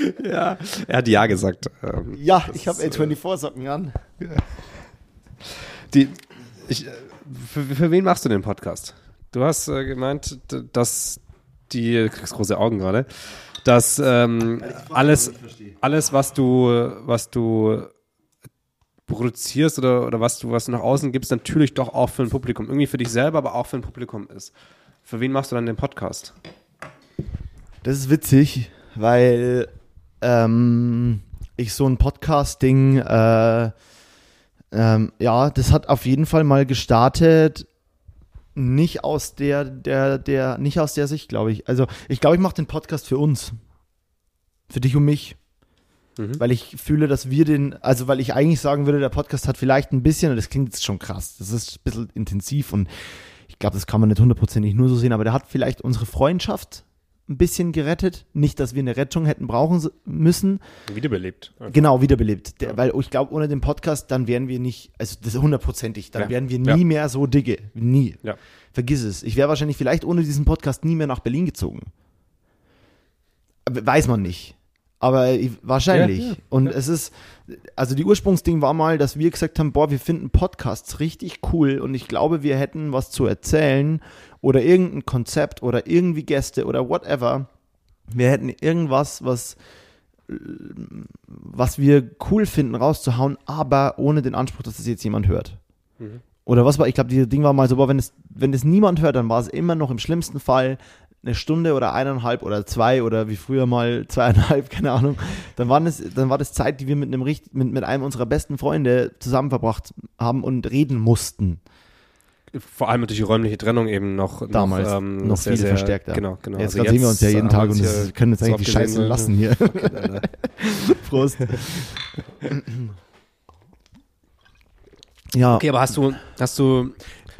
ja, er hat ja gesagt. Ähm, ja, ich habe A24-Socken an. Die, ich, äh, für, für wen machst du den Podcast? Du hast äh, gemeint, dass die, du kriegst große Augen gerade, dass ähm, alles, alles, was du, was du produzierst oder, oder was du was du nach außen gibst, natürlich doch auch für ein Publikum. Irgendwie für dich selber, aber auch für ein Publikum ist. Für wen machst du dann den Podcast? Das ist witzig, weil ähm, ich so ein Podcast-Ding, äh, ähm, ja, das hat auf jeden Fall mal gestartet, nicht aus der, der, der, nicht aus der Sicht, glaube ich. Also ich glaube, ich mache den Podcast für uns. Für dich und mich. Mhm. Weil ich fühle, dass wir den, also weil ich eigentlich sagen würde, der Podcast hat vielleicht ein bisschen, und das klingt jetzt schon krass, das ist ein bisschen intensiv und ich glaube, das kann man nicht hundertprozentig nur so sehen, aber der hat vielleicht unsere Freundschaft ein bisschen gerettet. Nicht, dass wir eine Rettung hätten brauchen müssen. Wiederbelebt. Einfach. Genau, wiederbelebt. Der, ja. Weil ich glaube, ohne den Podcast, dann wären wir nicht, also das ist hundertprozentig, dann ja. wären wir nie ja. mehr so dicke. Nie. Vergiss es. Ich wäre wahrscheinlich vielleicht ohne diesen Podcast nie mehr nach Berlin gezogen. Weiß man nicht. Aber wahrscheinlich. Ja, ja, und ja. es ist, also die Ursprungsding war mal, dass wir gesagt haben, boah, wir finden Podcasts richtig cool und ich glaube, wir hätten was zu erzählen oder irgendein Konzept oder irgendwie Gäste oder whatever. Wir hätten irgendwas, was, was wir cool finden, rauszuhauen, aber ohne den Anspruch, dass das jetzt jemand hört. Mhm. Oder was war, ich glaube, dieses Ding war mal so, boah, wenn es, wenn es niemand hört, dann war es immer noch im schlimmsten Fall eine Stunde oder eineinhalb oder zwei oder wie früher mal zweieinhalb, keine Ahnung, dann, waren es, dann war das Zeit, die wir mit einem, mit, mit einem unserer besten Freunde zusammen verbracht haben und reden mussten. Vor allem durch die räumliche Trennung eben noch. Damals noch, ähm, noch sehr, viel sehr, verstärkter. Genau, genau. Jetzt also sehen wir uns ja jeden Tag und das können jetzt eigentlich die Scheiße lassen hier. Prost. ja. Okay, aber hast du, hast du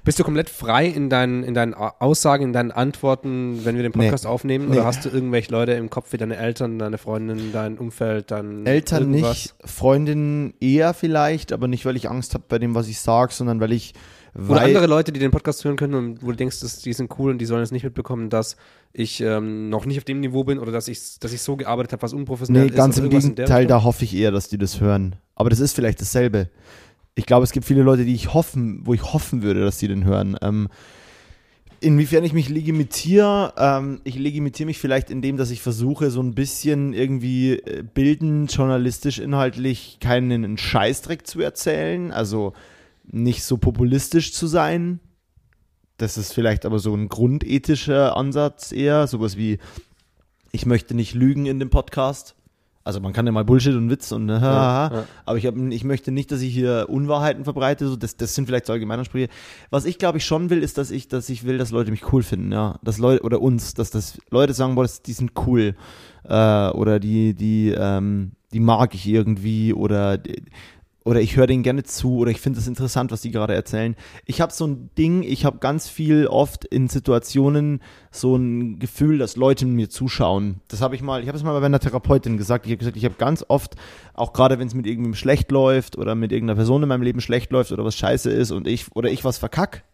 bist du komplett frei in deinen, in deinen Aussagen, in deinen Antworten, wenn wir den Podcast nee. aufnehmen? Oder nee. hast du irgendwelche Leute im Kopf wie deine Eltern, deine Freundin, dein Umfeld, dein Eltern irgendwas? nicht, Freundinnen eher vielleicht, aber nicht, weil ich Angst habe bei dem, was ich sage, sondern weil ich oder andere Leute, die den Podcast hören können und wo du denkst, dass die sind cool und die sollen es nicht mitbekommen, dass ich ähm, noch nicht auf dem Niveau bin oder dass ich, dass ich so gearbeitet habe, was unprofessionell nee, ist. Nee, ganz im Gegenteil, da hoffe ich eher, dass die das hören. Aber das ist vielleicht dasselbe ich glaube, es gibt viele Leute, die ich hoffen, wo ich hoffen würde, dass sie den hören. Ähm, inwiefern ich mich legitimiere, ähm, ich legitimiere mich vielleicht in dem, dass ich versuche, so ein bisschen irgendwie äh, bildend, journalistisch, inhaltlich keinen Scheißdreck zu erzählen, also nicht so populistisch zu sein. Das ist vielleicht aber so ein grundethischer Ansatz eher, sowas wie, ich möchte nicht lügen in dem Podcast. Also man kann ja mal Bullshit und Witz und äh, ja, ja. aber ich, hab, ich möchte nicht, dass ich hier Unwahrheiten verbreite. So, das, das sind vielleicht so Allgemeinansprüche. Was ich glaube ich schon will, ist, dass ich, dass ich will, dass Leute mich cool finden, ja, dass Leute oder uns, dass das Leute sagen, boah, das, die sind cool äh, oder die, die, ähm, die mag ich irgendwie oder oder ich höre denen gerne zu oder ich finde es interessant, was die gerade erzählen. Ich habe so ein Ding, ich habe ganz viel oft in Situationen so ein Gefühl, dass Leute mir zuschauen. Das habe ich mal, ich habe es mal bei einer Therapeutin gesagt. Ich habe gesagt, ich habe ganz oft, auch gerade wenn es mit irgendwem schlecht läuft oder mit irgendeiner Person in meinem Leben schlecht läuft oder was scheiße ist und ich oder ich was verkack.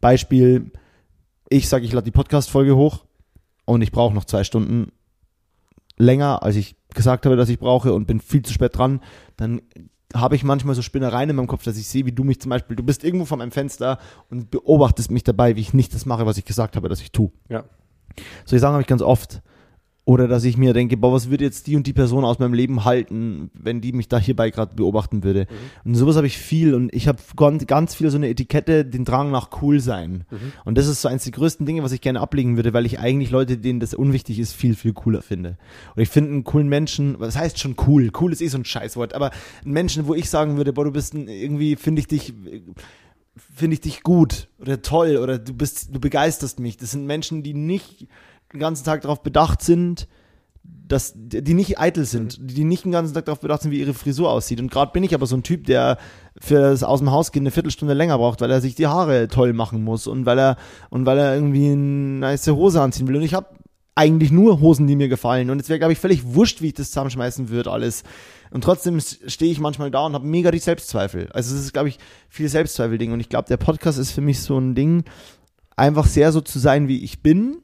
Beispiel, ich sage, ich lade die Podcast-Folge hoch und ich brauche noch zwei Stunden länger, als ich gesagt habe, dass ich brauche und bin viel zu spät dran, dann habe ich manchmal so Spinnereien in meinem Kopf, dass ich sehe, wie du mich zum Beispiel, du bist irgendwo vor meinem Fenster und beobachtest mich dabei, wie ich nicht das mache, was ich gesagt habe, dass ich tue. Ja. Solche Sachen habe ich ganz oft. Oder dass ich mir denke, boah, was würde jetzt die und die Person aus meinem Leben halten, wenn die mich da hierbei gerade beobachten würde. Mhm. Und sowas habe ich viel und ich habe ganz, ganz viel so eine Etikette, den Drang nach cool sein. Mhm. Und das ist so eins der größten Dinge, was ich gerne ablegen würde, weil ich eigentlich Leute, denen das unwichtig ist, viel, viel cooler finde. Und ich finde einen coolen Menschen, was heißt schon cool? Cool ist eh so ein Scheißwort, aber einen Menschen, wo ich sagen würde, boah, du bist ein, irgendwie, finde ich dich, finde ich dich gut oder toll oder du bist, du begeisterst mich. Das sind Menschen, die nicht den ganzen Tag darauf bedacht sind, dass die nicht eitel sind, mhm. die nicht den ganzen Tag darauf bedacht sind, wie ihre Frisur aussieht. Und gerade bin ich aber so ein Typ, der fürs aus dem Haus gehen eine Viertelstunde länger braucht, weil er sich die Haare toll machen muss und weil er und weil er irgendwie eine nice Hose anziehen will. Und ich habe eigentlich nur Hosen, die mir gefallen. Und es wäre, glaube ich, völlig wurscht, wie ich das zusammenschmeißen würde, alles. Und trotzdem stehe ich manchmal da und habe mega die Selbstzweifel. Also es ist, glaube ich, viel Selbstzweifel-Ding. Und ich glaube, der Podcast ist für mich so ein Ding, einfach sehr so zu sein, wie ich bin,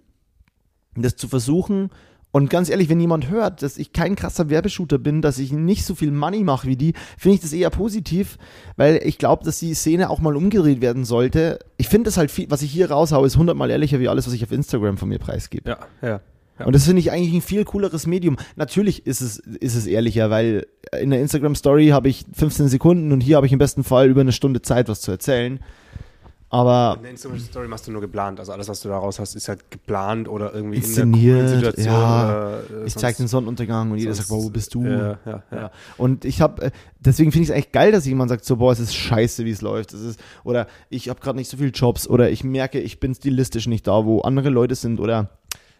das zu versuchen. Und ganz ehrlich, wenn jemand hört, dass ich kein krasser Werbeshooter bin, dass ich nicht so viel Money mache wie die, finde ich das eher positiv, weil ich glaube, dass die Szene auch mal umgedreht werden sollte. Ich finde das halt viel, was ich hier raushaue, ist hundertmal ehrlicher wie alles, was ich auf Instagram von mir preisgebe. Ja, ja. Ja. Und das finde ich eigentlich ein viel cooleres Medium. Natürlich ist es, ist es ehrlicher, weil in der Instagram-Story habe ich 15 Sekunden und hier habe ich im besten Fall über eine Stunde Zeit, was zu erzählen. Aber In der Instagram-Story machst du nur geplant. Also alles, was du daraus hast, ist halt geplant oder irgendwie Inszeniert, in der Situation. ja. Äh, ich zeige den Sonnenuntergang und jeder sagt, wo bist du? Ja, ja, ja. Und ich habe, deswegen finde ich es echt geil, dass jemand sagt, so, boah, es ist scheiße, wie es läuft. Es ist, oder ich habe gerade nicht so viele Jobs oder ich merke, ich bin stilistisch nicht da, wo andere Leute sind oder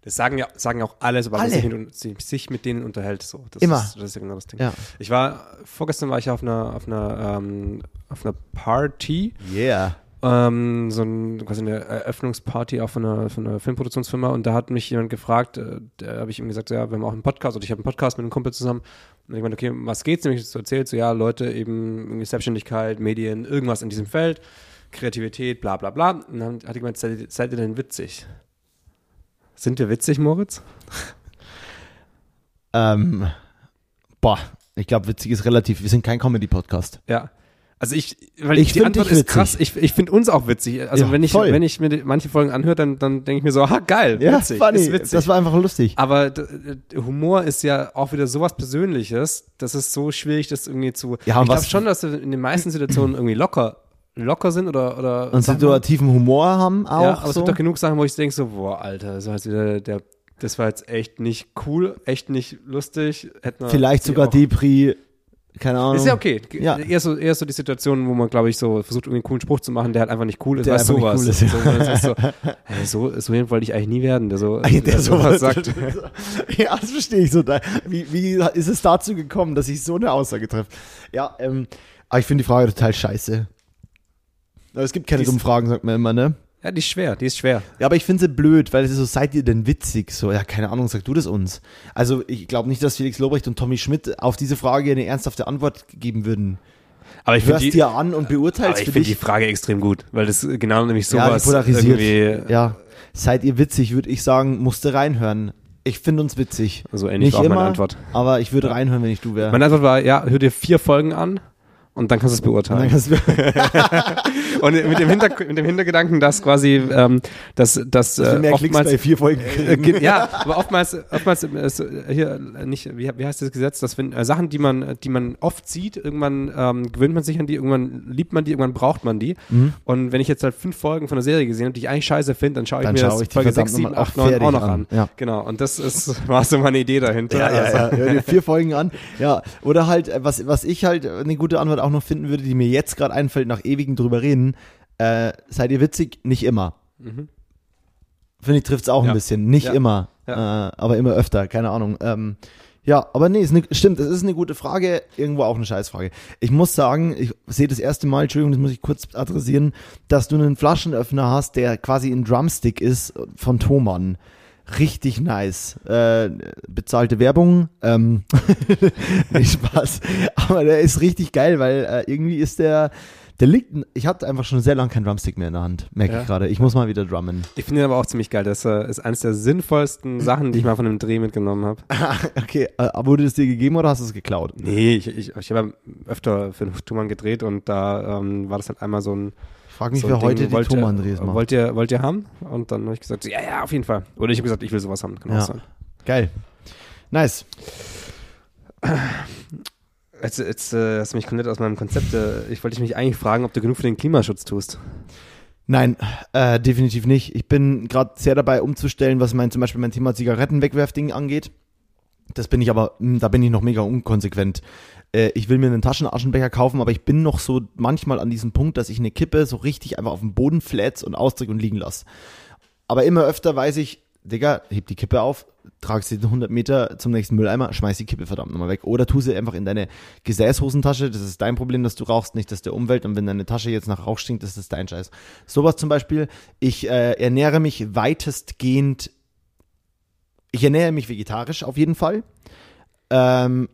Das sagen ja sagen auch alle, sobald Alle. man sich, mit, sich mit denen unterhält. So. Das Immer. Ist, das ist ja genau das Ding. ja. Ich war, vorgestern war ich auf einer, auf einer, ähm, auf einer Party, Yeah. Ähm, so ein, quasi eine Eröffnungsparty auch von einer, von einer Filmproduktionsfirma und da hat mich jemand gefragt, äh, da habe ich ihm gesagt, ja, wir haben auch einen Podcast oder ich habe einen Podcast mit einem Kumpel zusammen und ich meinte, okay, was geht's? Nämlich so erzählt, so ja, Leute eben Selbstständigkeit, Medien, irgendwas in diesem Feld, Kreativität, bla bla bla. Und dann hat jemand, seid, seid ihr denn witzig? Sind wir witzig, Moritz? Ähm, boah, ich glaube, witzig ist relativ. Wir sind kein Comedy-Podcast. Ja. Also ich, weil Ich die Antwort ist krass. Ich, ich finde uns auch witzig. Also Ja, wenn ich, voll. wenn ich mir manche Folgen anhöre, dann, dann denke ich mir so, ha, geil, witzig, funny. ist witzig. Das war einfach lustig. Aber Humor ist ja auch wieder sowas Persönliches, das ist so schwierig, das irgendwie zu. Ja, ich glaube was- schon, dass wir in den meisten Situationen irgendwie locker, locker sind oder oder Und situativen Humor haben auch. Ja, aber es so. gibt doch genug Sachen, wo ich denke so, boah, Alter, das war jetzt wieder der, das war jetzt echt nicht cool, echt nicht lustig. Hätten Vielleicht sogar Depri, keine Ahnung. Ist ja okay. Ja. Eher, so, eher so die Situation, wo man, glaube ich, so versucht, irgendwie einen coolen Spruch zu machen, der halt einfach nicht cool ist, Der weil einfach sowas. cool ist, so, ist so, hey, so, so jemand wollte ich eigentlich nie werden, der so der, der sowas sagt. ja, das verstehe ich so. Wie, wie ist es dazu gekommen, dass ich so eine Aussage treffe? Ja, ähm, aber ich finde die Frage total scheiße. Aber es gibt keine dummen Fragen, sagt man immer, ne? Ja, die ist schwer, die ist schwer. Ja, aber ich finde sie blöd, weil es ist so, seid ihr denn witzig? So, ja, keine Ahnung, sag du das uns. Also, ich glaube nicht, dass Felix Lobrecht und Tommy Schmidt auf diese Frage eine ernsthafte Antwort geben würden. Aber ich finde die, dir an und aber beurteilst ich für finde die. Frage extrem gut, weil das genau nämlich ja, sowas polarisiert. irgendwie Ja, seid ihr witzig, würde ich sagen, musste reinhören. Ich finde uns witzig. so ähnlich Nicht war auch immer, meine Antwort. aber ich würde reinhören, wenn ich du wäre. Meine Antwort war, ja, hör dir vier Folgen an und dann kannst du es beurteilen. Und mit dem, Hinter mit dem Hintergedanken, dass quasi, ähm, dass, dass, dass äh, mehr oftmals bei vier Folgen Äh, ja, aber oftmals, oftmals äh, hier nicht, wie, wie heißt das Gesetz, dass wenn äh, Sachen, die man, die man oft sieht, irgendwann ähm, gewöhnt man sich an die, irgendwann liebt man die, irgendwann braucht man die. Mhm. Und wenn ich jetzt halt fünf Folgen von der Serie gesehen habe, die ich eigentlich scheiße finde, dann schaue ich Dann mir schaue das ich Folge verdammt 6, 7, nochmal 8, 9 auch noch an. an. Ja. Genau, und das ist, war so meine Idee dahinter. Ja, ja, Also, ja. Hör dir vier Folgen an. Ja, oder halt, was, was ich halt eine gute Antwort auch noch finden würde, die mir jetzt gerade einfällt, nach ewigen drüber reden, äh, seid ihr witzig? Nicht immer. Mhm. Finde ich, trifft es auch Ja. ein bisschen. Nicht Ja. immer, äh, aber immer öfter, keine Ahnung. Ähm, ja, aber nee, ne, stimmt, es ist eine gute Frage, irgendwo auch eine Scheißfrage. Ich muss sagen, ich sehe das erste Mal, Entschuldigung, das muss ich kurz adressieren, dass du einen Flaschenöffner hast, der quasi ein Drumstick ist von Thomann. Richtig nice. Äh, bezahlte Werbung. Ähm, nicht Spaß. Aber der ist richtig geil, weil äh, irgendwie ist der, der liegt, ich hatte einfach schon sehr lange keinen Drumstick mehr in der Hand, merke Ja. ich gerade. Ich muss mal wieder drummen. Ich finde ihn aber auch ziemlich geil. Das äh, ist eines der sinnvollsten Sachen, die ich mal von einem Dreh mitgenommen habe. Okay, äh, aber wurde es dir gegeben oder hast du es geklaut? Nee, ich, ich, ich habe öfter für den Thumann gedreht und da ähm, war das halt einmal so ein Ich frage mich, so wer heute die ihr- Thomann-Drehs macht. Wollt ihr, wollt ihr haben? Und dann habe ich gesagt, ja, ja, auf jeden Fall. Oder ich habe gesagt, ich will sowas haben. Kann Ja. sein. Geil. Nice. Jetzt, jetzt äh, hast du mich komplett aus meinem Konzept. Äh, ich wollte mich eigentlich fragen, ob du genug für den Klimaschutz tust. Nein, äh, definitiv nicht. Ich bin gerade sehr dabei umzustellen, was mein zum Beispiel mein Thema Zigarettenwegwerfding angeht. Das bin ich aber, mh, da bin ich noch mega unkonsequent. Äh, ich will mir einen Taschenaschenbecher kaufen, aber ich bin noch so manchmal an diesem Punkt, dass ich eine Kippe so richtig einfach auf den Boden flätz und ausdrücke und liegen lasse. Aber immer öfter weiß ich, Digga, heb die Kippe auf, trag sie 100 Meter zum nächsten Mülleimer, schmeiß die Kippe verdammt nochmal weg. Oder tu sie einfach in deine Gesäßhosentasche. Das ist dein Problem, dass du rauchst, nicht das der Umwelt. Und wenn deine Tasche jetzt nach Rauch stinkt, ist das dein Scheiß. Sowas zum Beispiel. Ich äh, ernähre mich weitestgehend Ich ernähre mich vegetarisch auf jeden Fall. Ähm,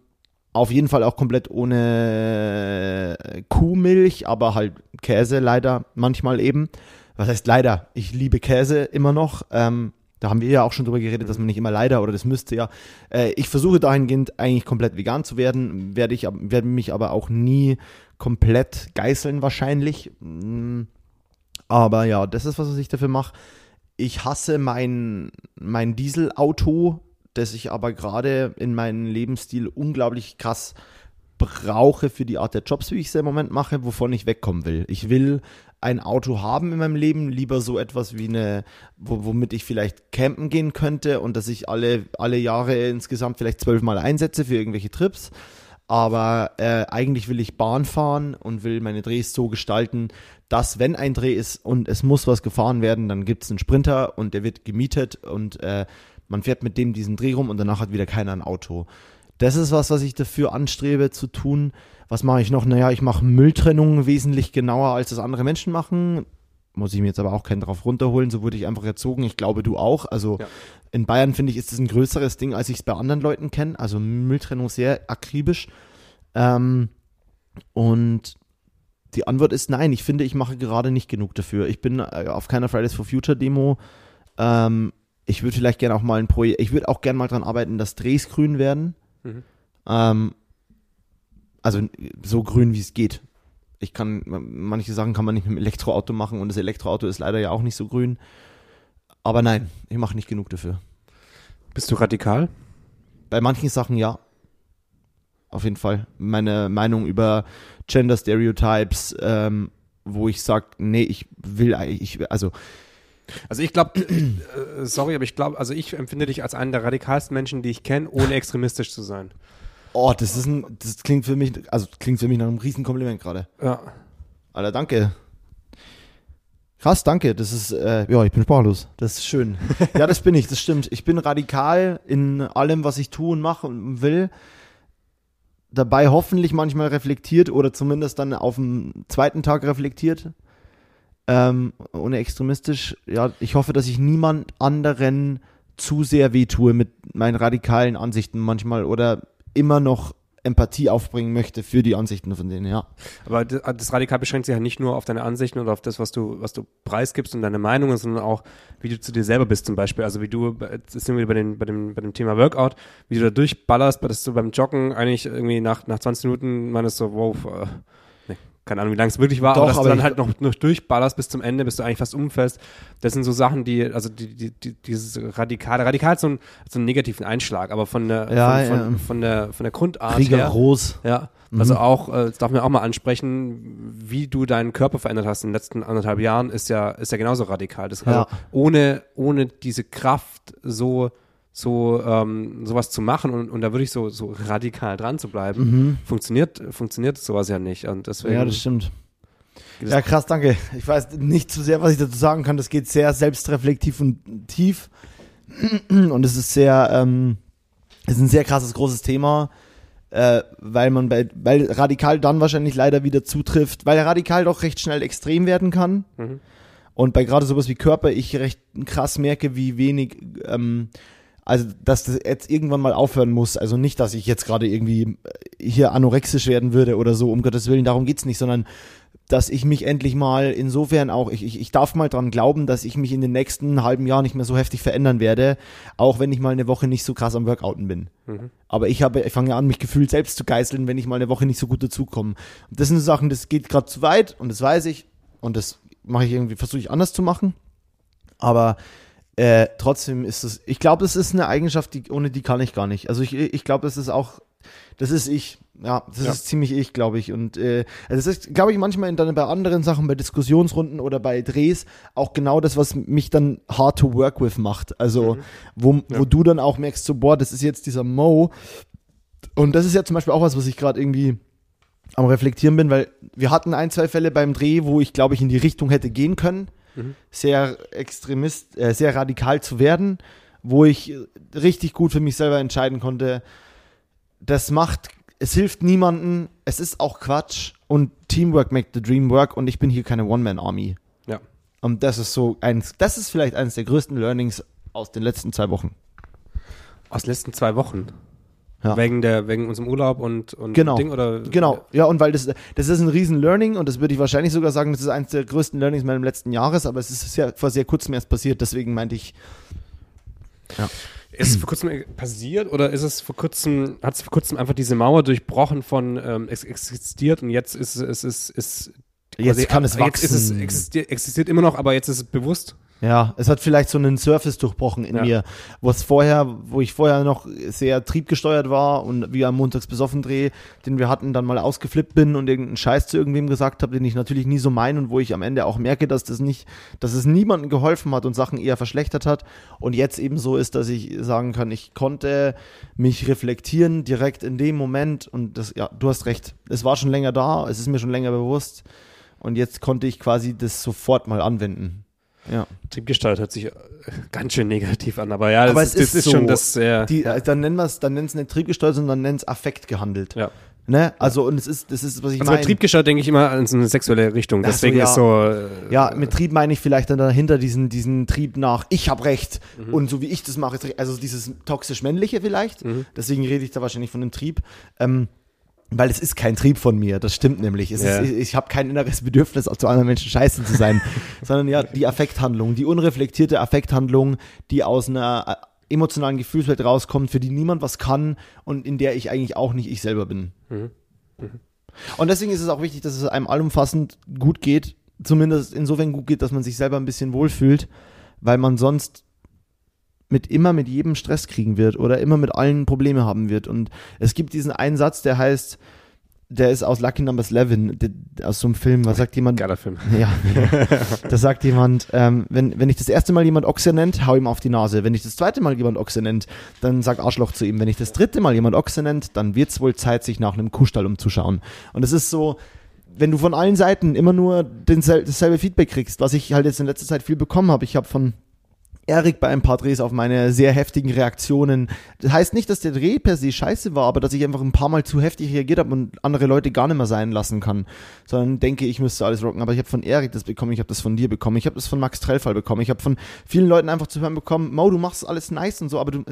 auf jeden Fall auch komplett ohne Kuhmilch, aber halt Käse leider manchmal eben. Was heißt leider? Ich liebe Käse immer noch. Ähm, da haben wir ja auch schon drüber geredet, dass man nicht immer leider oder das müsste ja. Äh, ich versuche dahingehend eigentlich komplett vegan zu werden, werde ich werde mich aber auch nie komplett geißeln wahrscheinlich. Mm, aber ja, das ist was, was ich dafür mache. Ich hasse mein mein Dieselauto das ich aber gerade in meinem Lebensstil unglaublich krass brauche für die Art der Jobs, wie ich es im Moment mache, wovon ich wegkommen will. Ich will ein Auto haben in meinem Leben, lieber so etwas wie eine, womit ich vielleicht campen gehen könnte und dass ich alle, alle Jahre insgesamt vielleicht zwölfmal einsetze für irgendwelche Trips. Aber äh, eigentlich will ich Bahn fahren und will meine Drehs so gestalten, dass wenn ein Dreh ist und es muss was gefahren werden, dann gibt es einen Sprinter und der wird gemietet und äh, man fährt mit dem diesen Dreh rum und danach hat wieder keiner ein Auto. Das ist was, was ich dafür anstrebe zu tun. Was mache ich noch? Naja, ich mache Mülltrennung wesentlich genauer, als das andere Menschen machen. Muss ich mir jetzt aber auch keinen drauf runterholen, so wurde ich einfach erzogen. Ich glaube, du auch. Also ja. in Bayern, finde ich, ist das ein größeres Ding, als ich es bei anderen Leuten kenne. Also Mülltrennung sehr akribisch. Ähm, und die Antwort ist nein. Ich finde, ich mache gerade nicht genug dafür. Ich bin äh, auf keiner Fridays for Future Demo. Ähm, ich würde vielleicht gerne auch mal ein Projekt, ich würde auch gerne mal dran arbeiten, dass Drehs grün werden. Mhm. Ähm, also so grün, wie es geht. Ich kann, manche Sachen kann man nicht mit dem Elektroauto machen und das Elektroauto ist leider ja auch nicht so grün. Aber nein, ich mache nicht genug dafür. Bist du radikal? Bei manchen Sachen ja. Auf jeden Fall. Meine Meinung über Gender Stereotypes, ähm, wo ich sage, nee, ich will, ich, also also ich glaube, äh, sorry, aber ich glaube, also ich empfinde dich als einen der radikalsten Menschen, die ich kenne, ohne extremistisch zu sein. Oh, das ist ein, das klingt für mich, also klingt für mich nach einem riesen Kompliment gerade. Ja. Alter, danke. Krass, danke. Das ist, äh, ja, ich bin sprachlos. Das ist schön. ja, das bin ich, das stimmt. Ich bin radikal in allem, was ich tue und mache und will. Dabei hoffentlich manchmal reflektiert oder zumindest dann auf dem zweiten Tag reflektiert ähm, ohne extremistisch, ja, ich hoffe, dass ich niemand anderen zu sehr wehtue mit meinen radikalen Ansichten manchmal oder immer noch Empathie aufbringen möchte für die Ansichten von denen, ja. Aber das Radikal beschränkt sich ja nicht nur auf deine Ansichten oder auf das, was du, was du preisgibst und deine Meinungen, sondern auch, wie du zu dir selber bist zum Beispiel. Also wie du, jetzt sind wir bei, den, bei, dem, bei dem Thema Workout, wie du da durchballerst, dass du beim Joggen eigentlich irgendwie nach, nach 20 Minuten meinst so, wow, äh, keine Ahnung, wie lange es wirklich war, Doch, aber dass aber du dann halt noch, noch durchballerst bis zum Ende, bis du eigentlich fast umfällst. Das sind so Sachen, die, also die, die, die dieses radikale, radikal hat so, ein, so einen negativen Einschlag, aber von der, ja, von, ja. Von, von, der, von der Grundart Rigoros. her. Ja. Mhm. Also auch, äh, das darf man auch mal ansprechen, wie du deinen Körper verändert hast in den letzten anderthalb Jahren, ist ja, ist ja genauso radikal. Das, also ja. ohne, ohne diese Kraft so so ähm, sowas zu machen und, und da würde ich so, so radikal dran zu bleiben, mhm. funktioniert, funktioniert sowas ja nicht. Und deswegen, ja, das stimmt. Ja, krass, danke. Ich weiß nicht zu sehr, was ich dazu sagen kann. Das geht sehr selbstreflektiv und tief. Und es ist sehr, ähm, es ist ein sehr krasses, großes Thema, äh, weil man bei, weil radikal dann wahrscheinlich leider wieder zutrifft, weil radikal doch recht schnell extrem werden kann. Mhm. Und bei gerade sowas wie Körper ich recht krass merke, wie wenig ähm, also, dass das jetzt irgendwann mal aufhören muss. Also nicht, dass ich jetzt gerade irgendwie äh, hier anorexisch werden würde oder so, um Gottes Willen, darum geht's nicht, sondern dass ich mich endlich mal insofern auch, ich, ich, ich darf mal dran glauben, dass ich mich in den nächsten halben Jahren nicht mehr so heftig verändern werde, auch wenn ich mal eine Woche nicht so krass am Workouten bin. Mhm. Aber ich habe, ich fange an, mich gefühlt selbst zu geißeln, wenn ich mal eine Woche nicht so gut dazukomme. Das sind Sachen, das geht gerade zu weit und das weiß ich und das mache ich irgendwie, versuche ich anders zu machen. Aber äh, trotzdem ist es, ich glaube, es ist eine Eigenschaft, die, ohne die kann ich gar nicht. Also ich, ich glaube, es ist auch, das ist ich. Ja, das ja. ist ziemlich ich, glaube ich. Und äh, das ist, glaube ich, manchmal in, dann bei anderen Sachen, bei Diskussionsrunden oder bei Drehs, auch genau das, was mich dann hard to work with macht. Also, mhm. wo, ja. wo du dann auch merkst, so, boah, das ist jetzt dieser Mo. Und das ist ja zum Beispiel auch was, was ich gerade irgendwie am Reflektieren bin, weil wir hatten ein, zwei Fälle beim Dreh, wo ich, glaube ich, in die Richtung hätte gehen können mhm. sehr extremist, äh, sehr radikal zu werden, wo ich richtig gut für mich selber entscheiden konnte, das macht, es hilft niemanden, es ist auch Quatsch und Teamwork make the dream work und ich bin hier keine One-Man-Army. Ja. Und das ist so eins, das ist vielleicht eines der größten Learnings aus den letzten zwei Wochen. Aus den letzten zwei Wochen. Ja. Wegen der, wegen unserem Urlaub und, und Genau. Ding oder? Genau, ja, und weil das, das ist ein riesen Learning und das würde ich wahrscheinlich sogar sagen, das ist eines der größten Learnings meines letzten Jahres, aber es ist sehr, vor sehr kurzem erst passiert, deswegen meinte ich, Ist es vor kurzem passiert oder ist es vor kurzem, hat es vor kurzem einfach diese Mauer durchbrochen von ähm, es existiert und jetzt ist es, ist, ist, Jetzt kann es Jetzt ist es wachsen. existiert, existiert immer noch, aber jetzt ist es bewusst. Ja, es hat vielleicht so einen Surface durchbrochen in Ja. mir, wo es vorher, wo ich vorher noch sehr triebgesteuert war und wie am Montags besoffen Dreh, den wir hatten, dann mal ausgeflippt bin und irgendeinen Scheiß zu irgendwem gesagt habe, den ich natürlich nie so meine und wo ich am Ende auch merke, dass das nicht, dass es niemandem geholfen hat und Sachen eher verschlechtert hat und jetzt eben so ist, dass ich sagen kann, ich konnte mich reflektieren direkt in dem Moment und das, ja, du hast recht, es war schon länger da, es ist mir schon länger bewusst und jetzt konnte ich quasi das sofort mal anwenden. Ja. Triebgesteuert hört sich äh, ganz schön negativ an, aber ja, das, Aber ist, es das ist ist so. schon das sehr. Die, äh, dann nennen wir es, dann nennen es nicht triebgesteuert, sondern nennen es Affekt gehandelt. ja. Ne? Also, und es ist, das ist, was ich Also meine. triebgesteuert denke ich immer in so eine sexuelle Richtung. Ach so, Deswegen ja. ist so. Äh, Ja, mit Trieb meine ich vielleicht dann dahinter diesen, diesen Trieb nach, ich habe Recht Mhm. und so wie ich das mache, also dieses toxisch-männliche vielleicht. Mhm. Deswegen rede ich da wahrscheinlich von dem Trieb. Ähm, weil es ist kein Trieb von mir, das stimmt nämlich. Ja. ist, ich ich habe kein inneres Bedürfnis, auch zu anderen Menschen scheiße zu sein, sondern ja, die Affekthandlung, die unreflektierte Affekthandlung, die aus einer äh, emotionalen Gefühlswelt rauskommt, für die niemand was kann und in der ich eigentlich auch nicht ich selber bin. Und deswegen ist es auch wichtig, dass es einem allumfassend gut geht, zumindest insofern gut geht, dass man sich selber ein bisschen wohlfühlt, weil man sonst mit immer mit jedem Stress kriegen wird oder immer mit allen Probleme haben wird. Und es gibt diesen einen Satz, der heißt, der ist aus Lucky Numbers 11, der- aus so einem Film, was sagt jemand? Geiler Film. Ja, da sagt jemand, ähm, wenn, wenn ich das erste Mal jemand Ochse nennt, hau ihm auf die Nase. Wenn ich das zweite Mal jemand Ochse nennt, dann sag Arschloch zu ihm. Wenn ich das dritte Mal jemand Ochse nennt, dann wird's wohl Zeit, sich nach einem Kuhstall umzuschauen. Und es ist so, wenn du von allen Seiten immer nur densel- dasselbe Feedback kriegst, was ich halt jetzt in letzter Zeit viel bekommen habe. Ich habe von Erik bei ein paar Drehs auf meine sehr heftigen Reaktionen. Das heißt nicht, dass der Dreh per se scheiße war, aber dass ich einfach ein paar Mal zu heftig reagiert habe und andere Leute gar nicht mehr sein lassen kann. Sondern denke, ich müsste alles rocken. Aber ich habe von Erik das bekommen, ich habe das von dir bekommen, ich habe das von Max Trellfall bekommen, ich habe von vielen Leuten einfach zu hören bekommen, Mo, du machst alles nice und so, aber du,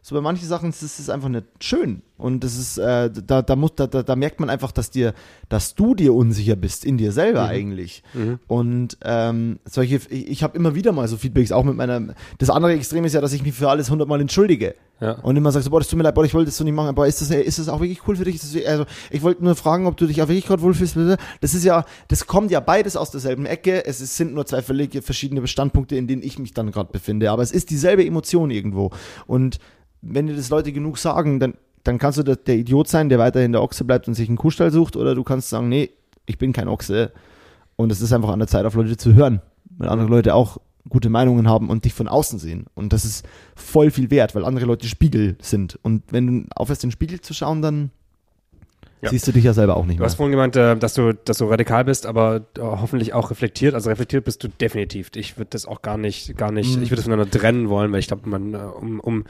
so bei manchen Sachen ist es einfach nicht schön. Und das ist, äh, da, da, muss, da, da, da merkt man einfach, dass dir, dass du dir unsicher bist, in dir selber eigentlich. Und ähm, solche, ich, ich habe immer wieder mal so Feedbacks, auch mit meiner. Das andere Extrem ist ja, dass ich mich für alles hundertmal entschuldige. Ja. Und immer sagst, boah, das tut mir leid, boah, ich wollte das so nicht machen, aber ist das, ist das auch wirklich cool für dich? Das, also, ich wollte nur fragen, ob du dich auch wirklich gerade wohlfühlst. Das ist ja, das kommt ja beides aus derselben Ecke. Es ist, sind nur zwei völlig verschiedene Bestandpunkte, in denen ich mich dann gerade befinde. Aber es ist dieselbe Emotion irgendwo. Und wenn dir das Leute genug sagen, dann, dann kannst du der, der Idiot sein, der weiterhin der Ochse bleibt und sich einen Kuhstall sucht, oder du kannst sagen, nee, ich bin kein Ochse. Und es ist einfach an der Zeit, auf Leute zu hören, weil andere Leute auch gute Meinungen haben und dich von außen sehen. Und das ist voll viel wert, weil andere Leute Spiegel sind. Und wenn du aufhörst, den Spiegel zu schauen, dann Ja. siehst du dich ja selber auch nicht Du mehr. hast vorhin gemeint, äh, dass du, dass du radikal bist, aber äh, hoffentlich auch reflektiert. Also reflektiert bist du definitiv. Ich würde das auch gar nicht, gar nicht, Mhm. ich würde das voneinander trennen wollen, weil ich glaube, man, äh, um, um,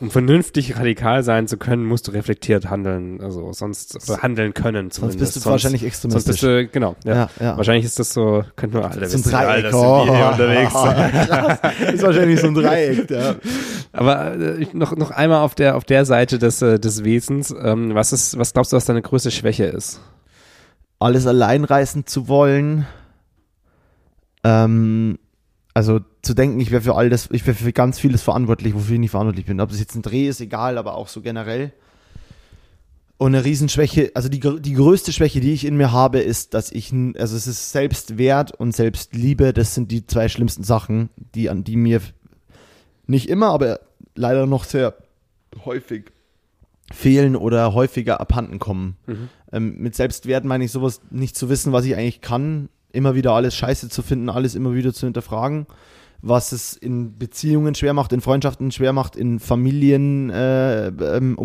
um vernünftig radikal sein zu können, musst du reflektiert handeln. Also sonst handeln können Sonst zumindest. bist du wahrscheinlich Sonst extremistisch. bist du, genau. Ja. ja, ja. Wahrscheinlich ist das so, könnte nur alle ein wissen. Dreieck. Wir hier Oh, unterwegs. krass. ist wahrscheinlich so ein Dreieck. Ja. Aber äh, noch, noch einmal auf der, auf der Seite des, äh, des Wesens. Ähm, was ist, was glaubst du, was deine größte Schwäche ist? Alles allein reißen zu wollen. Ähm, also zu denken, ich wäre für all das, ich wäre für ganz vieles verantwortlich, wofür ich nicht verantwortlich bin. Ob das jetzt ein Dreh ist, egal, aber auch so generell. Und eine Riesenschwäche, also die, die größte Schwäche, die ich in mir habe, ist, dass ich, also es ist Selbstwert und Selbstliebe, das sind die zwei schlimmsten Sachen, die an die mir nicht immer, aber leider noch sehr häufig fehlen oder häufiger abhanden kommen. Ähm, mit Selbstwert meine ich sowas nicht zu wissen, was ich eigentlich kann, immer wieder alles scheiße zu finden, alles immer wieder zu hinterfragen, was es in Beziehungen schwer macht, in Freundschaften schwer macht, in Familien, äh, ähm,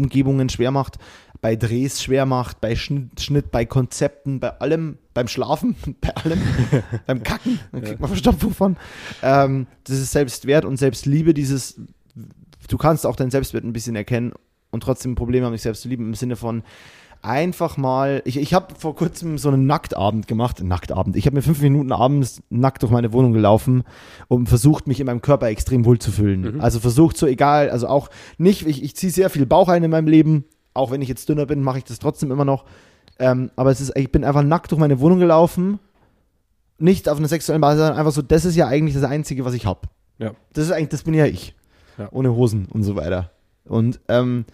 schwer macht, bei Drehs schwer macht, bei Schnitt, Schnitt bei Konzepten, bei allem, beim Schlafen, bei allem, beim Kacken, da kriegt man Verstopfung von. Ähm, das ist Selbstwert und Selbstliebe, dieses, du kannst auch deinen Selbstwert ein bisschen erkennen und trotzdem Probleme haben, dich selbst zu lieben, im Sinne von, einfach mal, ich, ich habe vor kurzem so einen Nacktabend gemacht, Nacktabend, ich habe mir fünf Minuten abends nackt durch meine Wohnung gelaufen und versucht, mich in meinem Körper extrem wohl zu fühlen. Mhm. Also versucht so egal, also auch nicht, ich, ich ziehe sehr viel Bauch ein in meinem Leben, auch wenn ich jetzt dünner bin, mache ich das trotzdem immer noch. Ähm, aber es ist, ich bin einfach nackt durch meine Wohnung gelaufen, nicht auf einer sexuellen Basis, sondern einfach so, das ist ja eigentlich das Einzige, was ich habe. Ja. Das ist eigentlich, das bin ja ich. Ja. Ohne Hosen und so weiter. Und ähm,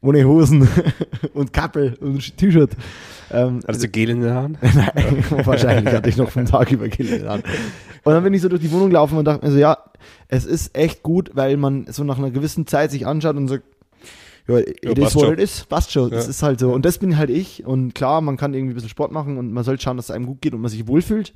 ohne Hosen und Kappe und T-Shirt. Ähm, Hattest du Gel in den Haaren? Nein, wahrscheinlich hatte ich noch fünf Tage über Kinder an. Und dann bin ich so durch die Wohnung gelaufen und dachte mir so, ja, es ist echt gut, weil man so nach einer gewissen Zeit sich anschaut und sagt, ja, it Ja, is what schon. it is, passt schon. Das Ja. ist halt so. Und das bin halt ich. Und klar, man kann irgendwie ein bisschen Sport machen und man soll schauen, dass es einem gut geht und man sich wohlfühlt.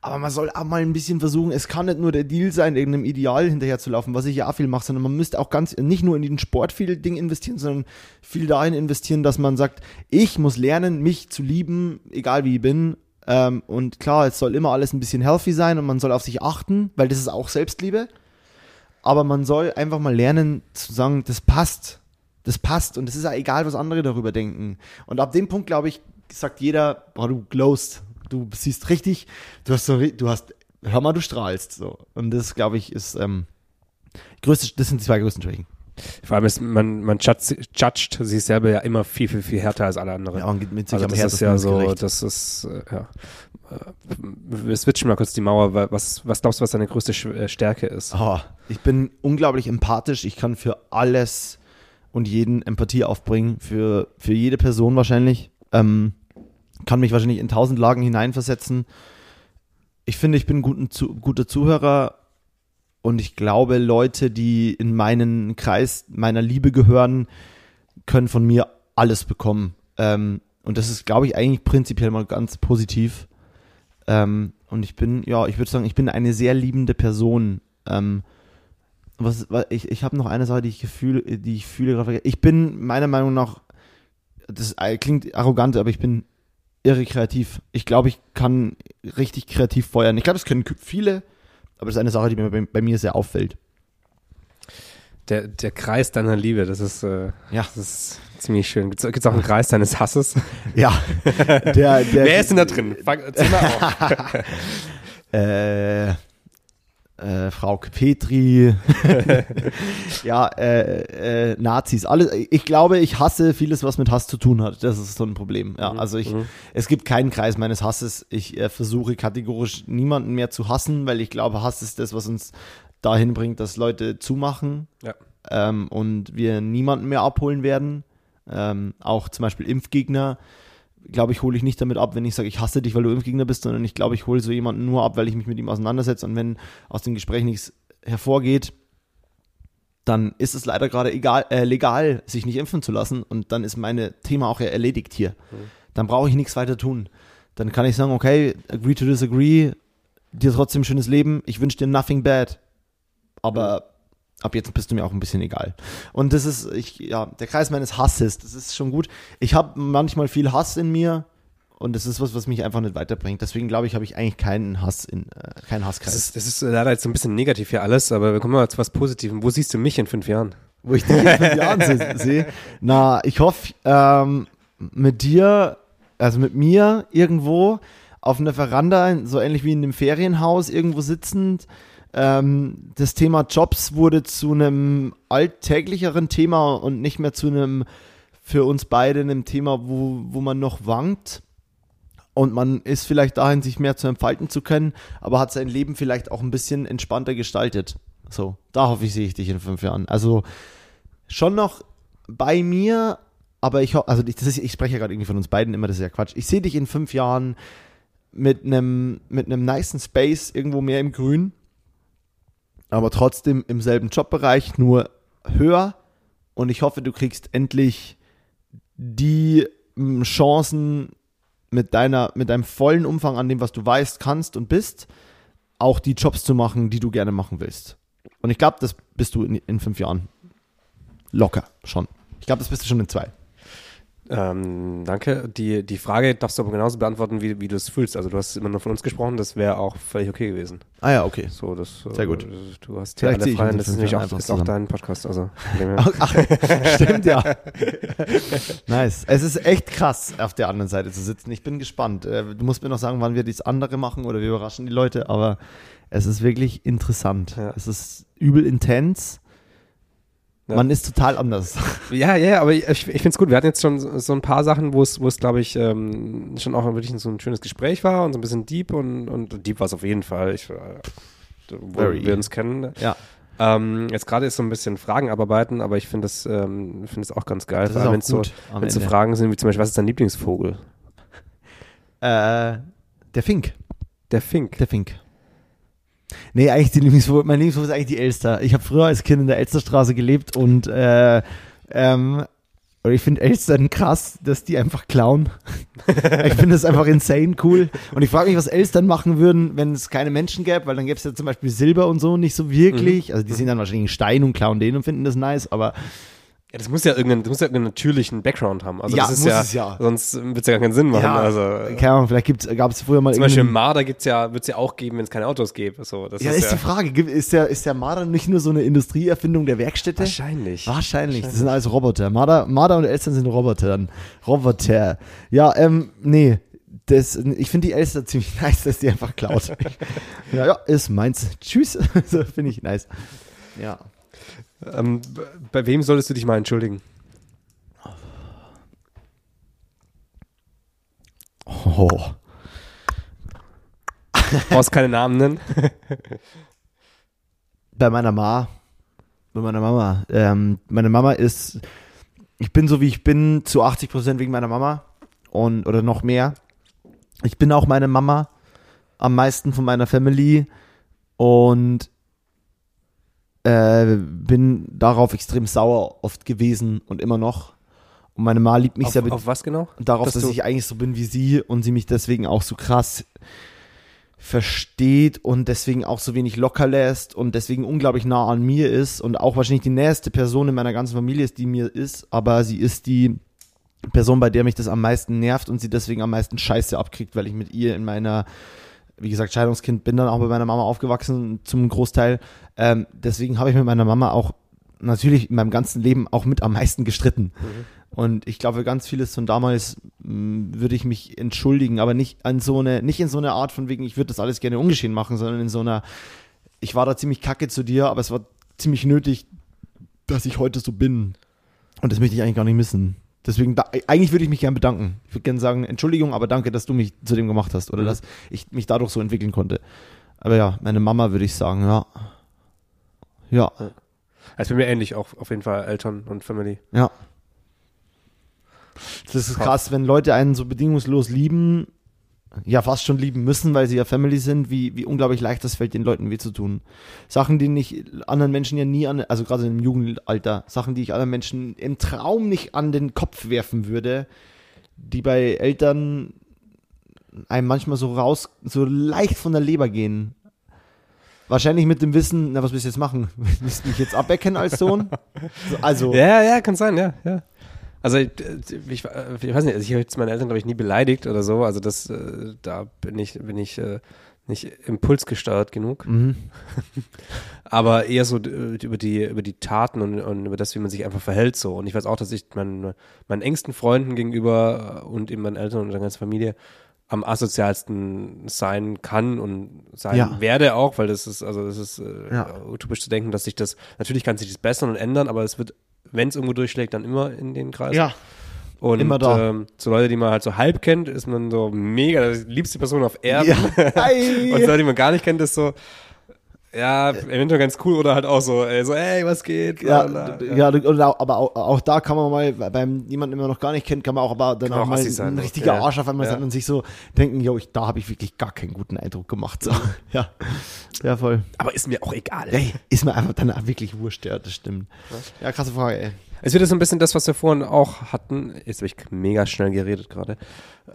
Aber man soll auch mal ein bisschen versuchen, es kann nicht nur der Deal sein, irgendeinem Ideal hinterherzulaufen, was ich ja auch viel mache, sondern man müsste auch ganz, nicht nur in den Sport viel Ding investieren, sondern viel dahin investieren, dass man sagt, ich muss lernen, mich zu lieben, egal wie ich bin. Ähm, und klar, es soll immer alles ein bisschen healthy sein und man soll auf sich achten, weil das ist auch Selbstliebe. Aber man soll einfach mal lernen zu sagen, das passt. Das passt. Und es ist ja egal, was andere darüber denken. Und ab dem Punkt, glaube ich, sagt jeder, boah, du glowst. Du siehst richtig, du hast so, du hast, hör mal, du strahlst. So. Und das, glaube ich, ist, ähm, größte, das sind die zwei größten Schwächen. Vor allem ist man, man judgt, sich selber ja immer viel, viel, viel härter als alle anderen. Ja, geht mit sich also das ist ja so, Gericht. das ist, äh, ja. Äh, Wir switchen mal kurz die Mauer. Wa- Was, was glaubst du, was deine größte äh, Stärke ist? Oh, ich bin unglaublich empathisch. Ich kann für alles und jeden Empathie aufbringen. Für, für jede Person wahrscheinlich. Ähm, kann mich wahrscheinlich in tausend Lagen hineinversetzen. Ich finde, ich bin ein zu, guter Zuhörer und ich glaube, Leute, die in meinen Kreis meiner Liebe gehören, können von mir alles bekommen. Ähm, und das ist, glaube ich, eigentlich prinzipiell mal ganz positiv. Ähm, und ich bin, ja, ich würde sagen, ich bin eine sehr liebende Person. Ähm, was, was, ich ich habe noch eine Sache, die ich gefühle, die ich fühle gerade. Ich bin meiner Meinung nach, das klingt arrogant, aber ich bin irre kreativ. Ich glaube, ich kann richtig kreativ feuern. Ich glaube, das können viele, aber das ist eine Sache, die mir bei, bei mir sehr auffällt. Der, der Kreis deiner Liebe, das ist, äh, Ja. das ist ziemlich schön. Gibt es auch einen Kreis deines Hasses? Ja, der, der, Wer ist denn da drin? Fang, mal auf. äh, äh, Frau Petri, ja, äh, äh, Nazis, alles. Ich glaube, ich hasse vieles, was mit Hass zu tun hat. Das ist so ein Problem. Ja, Mhm, also ich, mhm. es gibt keinen Kreis meines Hasses. Ich äh, versuche kategorisch niemanden mehr zu hassen, weil ich glaube, Hass ist das, was uns dahin bringt, dass Leute zumachen Ja. ähm, und wir niemanden mehr abholen werden. Ähm, auch zum Beispiel Impfgegner, glaube ich, hole ich nicht damit ab, wenn ich sage, ich hasse dich, weil du Impfgegner bist, sondern ich glaube, ich hole so jemanden nur ab, weil ich mich mit ihm auseinandersetze und wenn aus dem Gespräch nichts hervorgeht, dann ist es leider gerade egal, äh, legal, sich nicht impfen zu lassen und dann ist meine Thema auch erledigt hier. Dann brauche ich nichts weiter tun. Dann kann ich sagen, okay, agree to disagree, dir trotzdem ein schönes Leben, ich wünsche dir nothing bad. Aber ab jetzt bist du mir auch ein bisschen egal. Und das ist, ich, ja, der Kreis meines Hasses, das ist schon gut. Ich habe manchmal viel Hass in mir und das ist was, was mich einfach nicht weiterbringt. Deswegen glaube ich, habe ich eigentlich keinen Hass in, äh, keinen Das Hasskreis. ist, das ist leider jetzt ein bisschen negativ hier alles, aber wir kommen mal zu was Positivem. Wo siehst du mich in fünf Jahren? Wo ich dich in fünf Jahren se- sehe. Na, ich hoffe, ähm, mit dir, also mit mir irgendwo auf einer Veranda, so ähnlich wie in einem Ferienhaus, irgendwo sitzend. Ähm, das Thema Jobs wurde zu einem alltäglicheren Thema und nicht mehr zu einem für uns beide einem Thema, wo, wo man noch wankt. Und man ist vielleicht dahin, sich mehr zu entfalten zu können, aber hat sein Leben vielleicht auch ein bisschen entspannter gestaltet. So, da hoffe ich, sehe ich dich in fünf Jahren. Also schon noch bei mir, aber ich hoffe, also ich, ist, ich spreche ja gerade irgendwie von uns beiden immer, das ist ja Quatsch. Ich sehe dich in fünf Jahren mit einem mit einem nicen Space irgendwo mehr im Grün, aber trotzdem im selben Jobbereich, nur höher. Und ich hoffe, du kriegst endlich die mm, Chancen mit deiner, mit deinem vollen Umfang an dem, was du weißt, kannst und bist, auch die Jobs zu machen, die du gerne machen willst. Und ich glaube, das bist du in, in fünf Jahren locker schon. Ich glaube, das bist du schon in zwei. Ähm, danke. Die, die Frage darfst du aber genauso beantworten, wie, wie du es fühlst. Also du hast immer nur von uns gesprochen, das wäre auch völlig okay gewesen. Ah ja, okay. So, das, Sehr gut. äh, Du hast Vielleicht alle Freien, das ist nämlich auch, ist auch dein Podcast. Also, her. Ach, stimmt ja. nice. Es ist echt krass, auf der anderen Seite zu sitzen. Ich bin gespannt. Äh, Du musst mir noch sagen, wann wir das andere machen oder wir überraschen die Leute, aber es ist wirklich interessant. Ja. Es ist übel intens. Ja. Man ist total anders. Ja, ja, aber ich, ich finde es gut. Wir hatten jetzt schon so so ein paar Sachen, wo es, wo es, glaube ich, ähm, schon auch wirklich so ein schönes Gespräch war und so ein bisschen deep und, und deep war es auf jeden Fall. Ich, äh, wo Very. wir uns kennen. Ja. Ähm, jetzt gerade ist so ein bisschen Fragen abarbeiten, aber ich finde es ähm, finde es auch ganz geil. Das wenn es so, so. Fragen sind, wie zum Beispiel, was ist dein Lieblingsvogel? Äh, der Fink. Der Fink. Der Fink. Nee, eigentlich die Lieblingsvogel, mein Lieblingsvogel ist eigentlich die Elster. Ich habe früher als Kind in der Elsterstraße gelebt und äh, ähm, und ich finde Elstern krass, dass die einfach klauen. ich finde das einfach insane cool. Und ich frage mich, was Elstern machen würden, wenn es keine Menschen gäbe, weil dann gäbe es ja zum Beispiel Silber und so nicht so wirklich. Also die sehen dann wahrscheinlich einen Stein und klauen den und finden das nice, aber Ja, das muss ja irgendeinen, das muss ja irgendeinen natürlichen Background haben. Also Ja, das ist muss ja, es ja. sonst wird es ja gar keinen Sinn machen. ja, Also, keine Ahnung, vielleicht gab es früher mal zum Beispiel Marder gibt's ja, wird es ja auch geben, wenn es keine Autos gäbe. So, das Ja, ist ist ja die Frage, ist der, ist der Marder nicht nur so eine Industrieerfindung der Werkstätte? wahrscheinlich. Wahrscheinlich. Das sind alles Roboter. Marder, Marder und Elstern sind Roboter. Roboter. Ja, ähm, nee. Das, ich finde die Elster ziemlich nice, dass die einfach klaut. ja, ja, ist meins. Tschüss. so finde ich nice. Ja. Ähm, bei wem solltest du dich mal entschuldigen? Oh. Brauchst keine Namen nennen. Bei meiner Ma. Bei meiner Mama. Ähm, meine Mama ist, ich bin so wie ich bin, zu 80 Prozent wegen meiner Mama. Und, oder noch mehr. Ich bin auch meine Mama am meisten von meiner Family und äh, bin darauf extrem sauer oft gewesen und immer noch. Und meine Ma liebt mich Auf, sehr auf was genau? darauf, dass dass, ich eigentlich so bin wie sie und sie mich deswegen auch so krass versteht und deswegen auch so wenig locker lässt und deswegen unglaublich nah an mir ist und auch wahrscheinlich die nächste Person in meiner ganzen Familie ist, die mir ist, aber sie ist die Person, bei der mich das am meisten nervt und sie deswegen am meisten Scheiße abkriegt, weil ich mit ihr in meiner, wie gesagt, Scheidungskind bin, dann auch bei meiner Mama aufgewachsen zum Großteil. Ähm, deswegen habe ich mit meiner Mama auch natürlich in meinem ganzen Leben auch mit am meisten gestritten. Und ich glaube, ganz vieles von damals mh, würde ich mich entschuldigen, aber nicht an so eine, nicht in so eine Art von wegen, ich würde das alles gerne ungeschehen machen, sondern in so einer, ich war da ziemlich kacke zu dir, aber es war ziemlich nötig, dass ich heute so bin. Und das möchte ich eigentlich gar nicht missen. Deswegen, da, eigentlich würde ich mich gerne bedanken. Ich würde gerne sagen, Entschuldigung, aber danke, dass du mich zu dem gemacht hast oder Mhm. dass ich mich dadurch so entwickeln konnte. Aber ja, meine Mama würde ich sagen, ja. Ja, Also bei mir ähnlich auch auf jeden Fall Eltern und Family. ja. Das ist krass, wenn Leute einen so bedingungslos lieben, ja fast schon lieben müssen, weil sie ja Family sind, wie, wie unglaublich leicht das fällt, den Leuten weh zu tun. Sachen, die ich anderen Menschen ja nie an, also gerade im Jugendalter, Sachen, die ich anderen Menschen im Traum nicht an den Kopf werfen würde, die bei Eltern einem manchmal so raus, so leicht von der Leber gehen. Wahrscheinlich mit dem Wissen, na, was willst du jetzt machen? Willst du mich jetzt abecken als Sohn? Also, Ja, ja, kann sein, ja, ja. Also ich, ich, ich weiß nicht, also ich habe jetzt meine Eltern, glaube ich, nie beleidigt oder so. Also das, äh, da bin ich, bin ich äh, nicht impulsgesteuert genug. mhm. Aber eher so äh, über die, über die Taten und, und über das, wie man sich einfach verhält so. Und ich weiß auch, dass ich meinen, meinen engsten Freunden gegenüber äh, und eben meinen Eltern und der ganzen Familie am asozialsten sein kann und sein Ja. werde auch, weil das ist, also das ist äh, Ja. utopisch zu denken, dass sich das, natürlich kann sich das bessern und ändern, aber es wird, wenn es irgendwo durchschlägt, dann immer in den Kreis. ja. Und immer da. Ähm, so Leute, die man halt so halb kennt, ist man so mega, die liebste Person auf Erden. Ja. Und Leute, die man gar nicht kennt, ist so, ja, eventuell ganz cool oder halt auch so, ey, so, ey, was geht? Ja, ja, auch, aber auch, auch da kann man mal, beim jemanden, den man noch gar nicht kennt, kann man auch aber dann Kann auch mal sein, ein doch. richtiger Ja. Arsch auf einmal Ja. sein und sich so denken, yo, ich, da habe ich wirklich gar keinen guten Eindruck gemacht. So. Ja, ja, voll. Aber ist mir auch egal. Ey, ist mir einfach dann wirklich wurscht, ja, das stimmt. Ja, krasse Frage, ey. Es wird so ein bisschen das, was wir vorhin auch hatten. Jetzt habe ich mega schnell geredet gerade.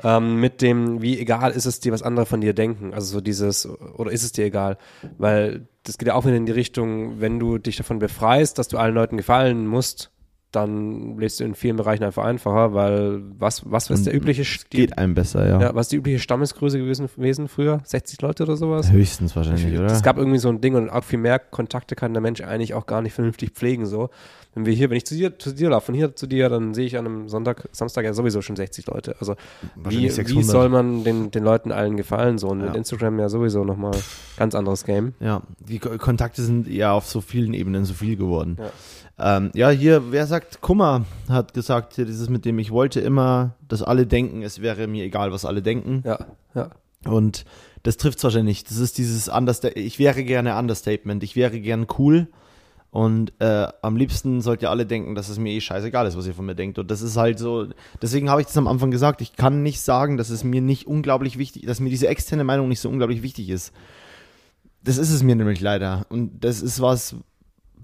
Ähm, mit dem, wie egal ist es dir, was andere von dir denken. Also so dieses, oder ist es dir egal? Weil das geht ja auch wieder in die Richtung, wenn du dich davon befreist, dass du allen Leuten gefallen musst, dann lebst du in vielen Bereichen einfach einfacher, weil was, was ist der übliche die, Geht einem besser, ja. ja, was ist die übliche Stammesgröße gewesen, gewesen früher? 60 Leute oder sowas? Höchstens wahrscheinlich, oder? Es gab irgendwie so ein Ding und auch viel mehr Kontakte kann der Mensch eigentlich auch gar nicht vernünftig pflegen. So, wenn wir hier, wenn ich zu dir, zu dir laufe, von hier zu dir, dann sehe ich an einem Sonntag, Samstag ja sowieso schon 60 Leute. Also wie, wie 600. soll man den, den Leuten allen gefallen? So und Ja. mit Instagram ja sowieso nochmal ganz anderes Game. Ja, die Ko- Kontakte sind ja auf so vielen Ebenen so viel geworden. Ja, ähm, ja hier, wer sagt, Kummer hat gesagt, hier dieses mit dem, ich wollte immer, dass alle denken, es wäre mir egal, was alle denken. Ja, ja. Und das trifft wahrscheinlich nicht. Das ist dieses Understa ich wäre gerne Understatement, ich wäre gern cool. Und äh, am liebsten sollt ihr alle denken, dass es mir eh scheißegal ist, was ihr von mir denkt. Und das ist halt so, deswegen habe ich das am Anfang gesagt, ich kann nicht sagen, dass es mir nicht unglaublich wichtig, dass mir diese externe Meinung nicht so unglaublich wichtig ist. Das ist es mir nämlich leider. Und das ist was,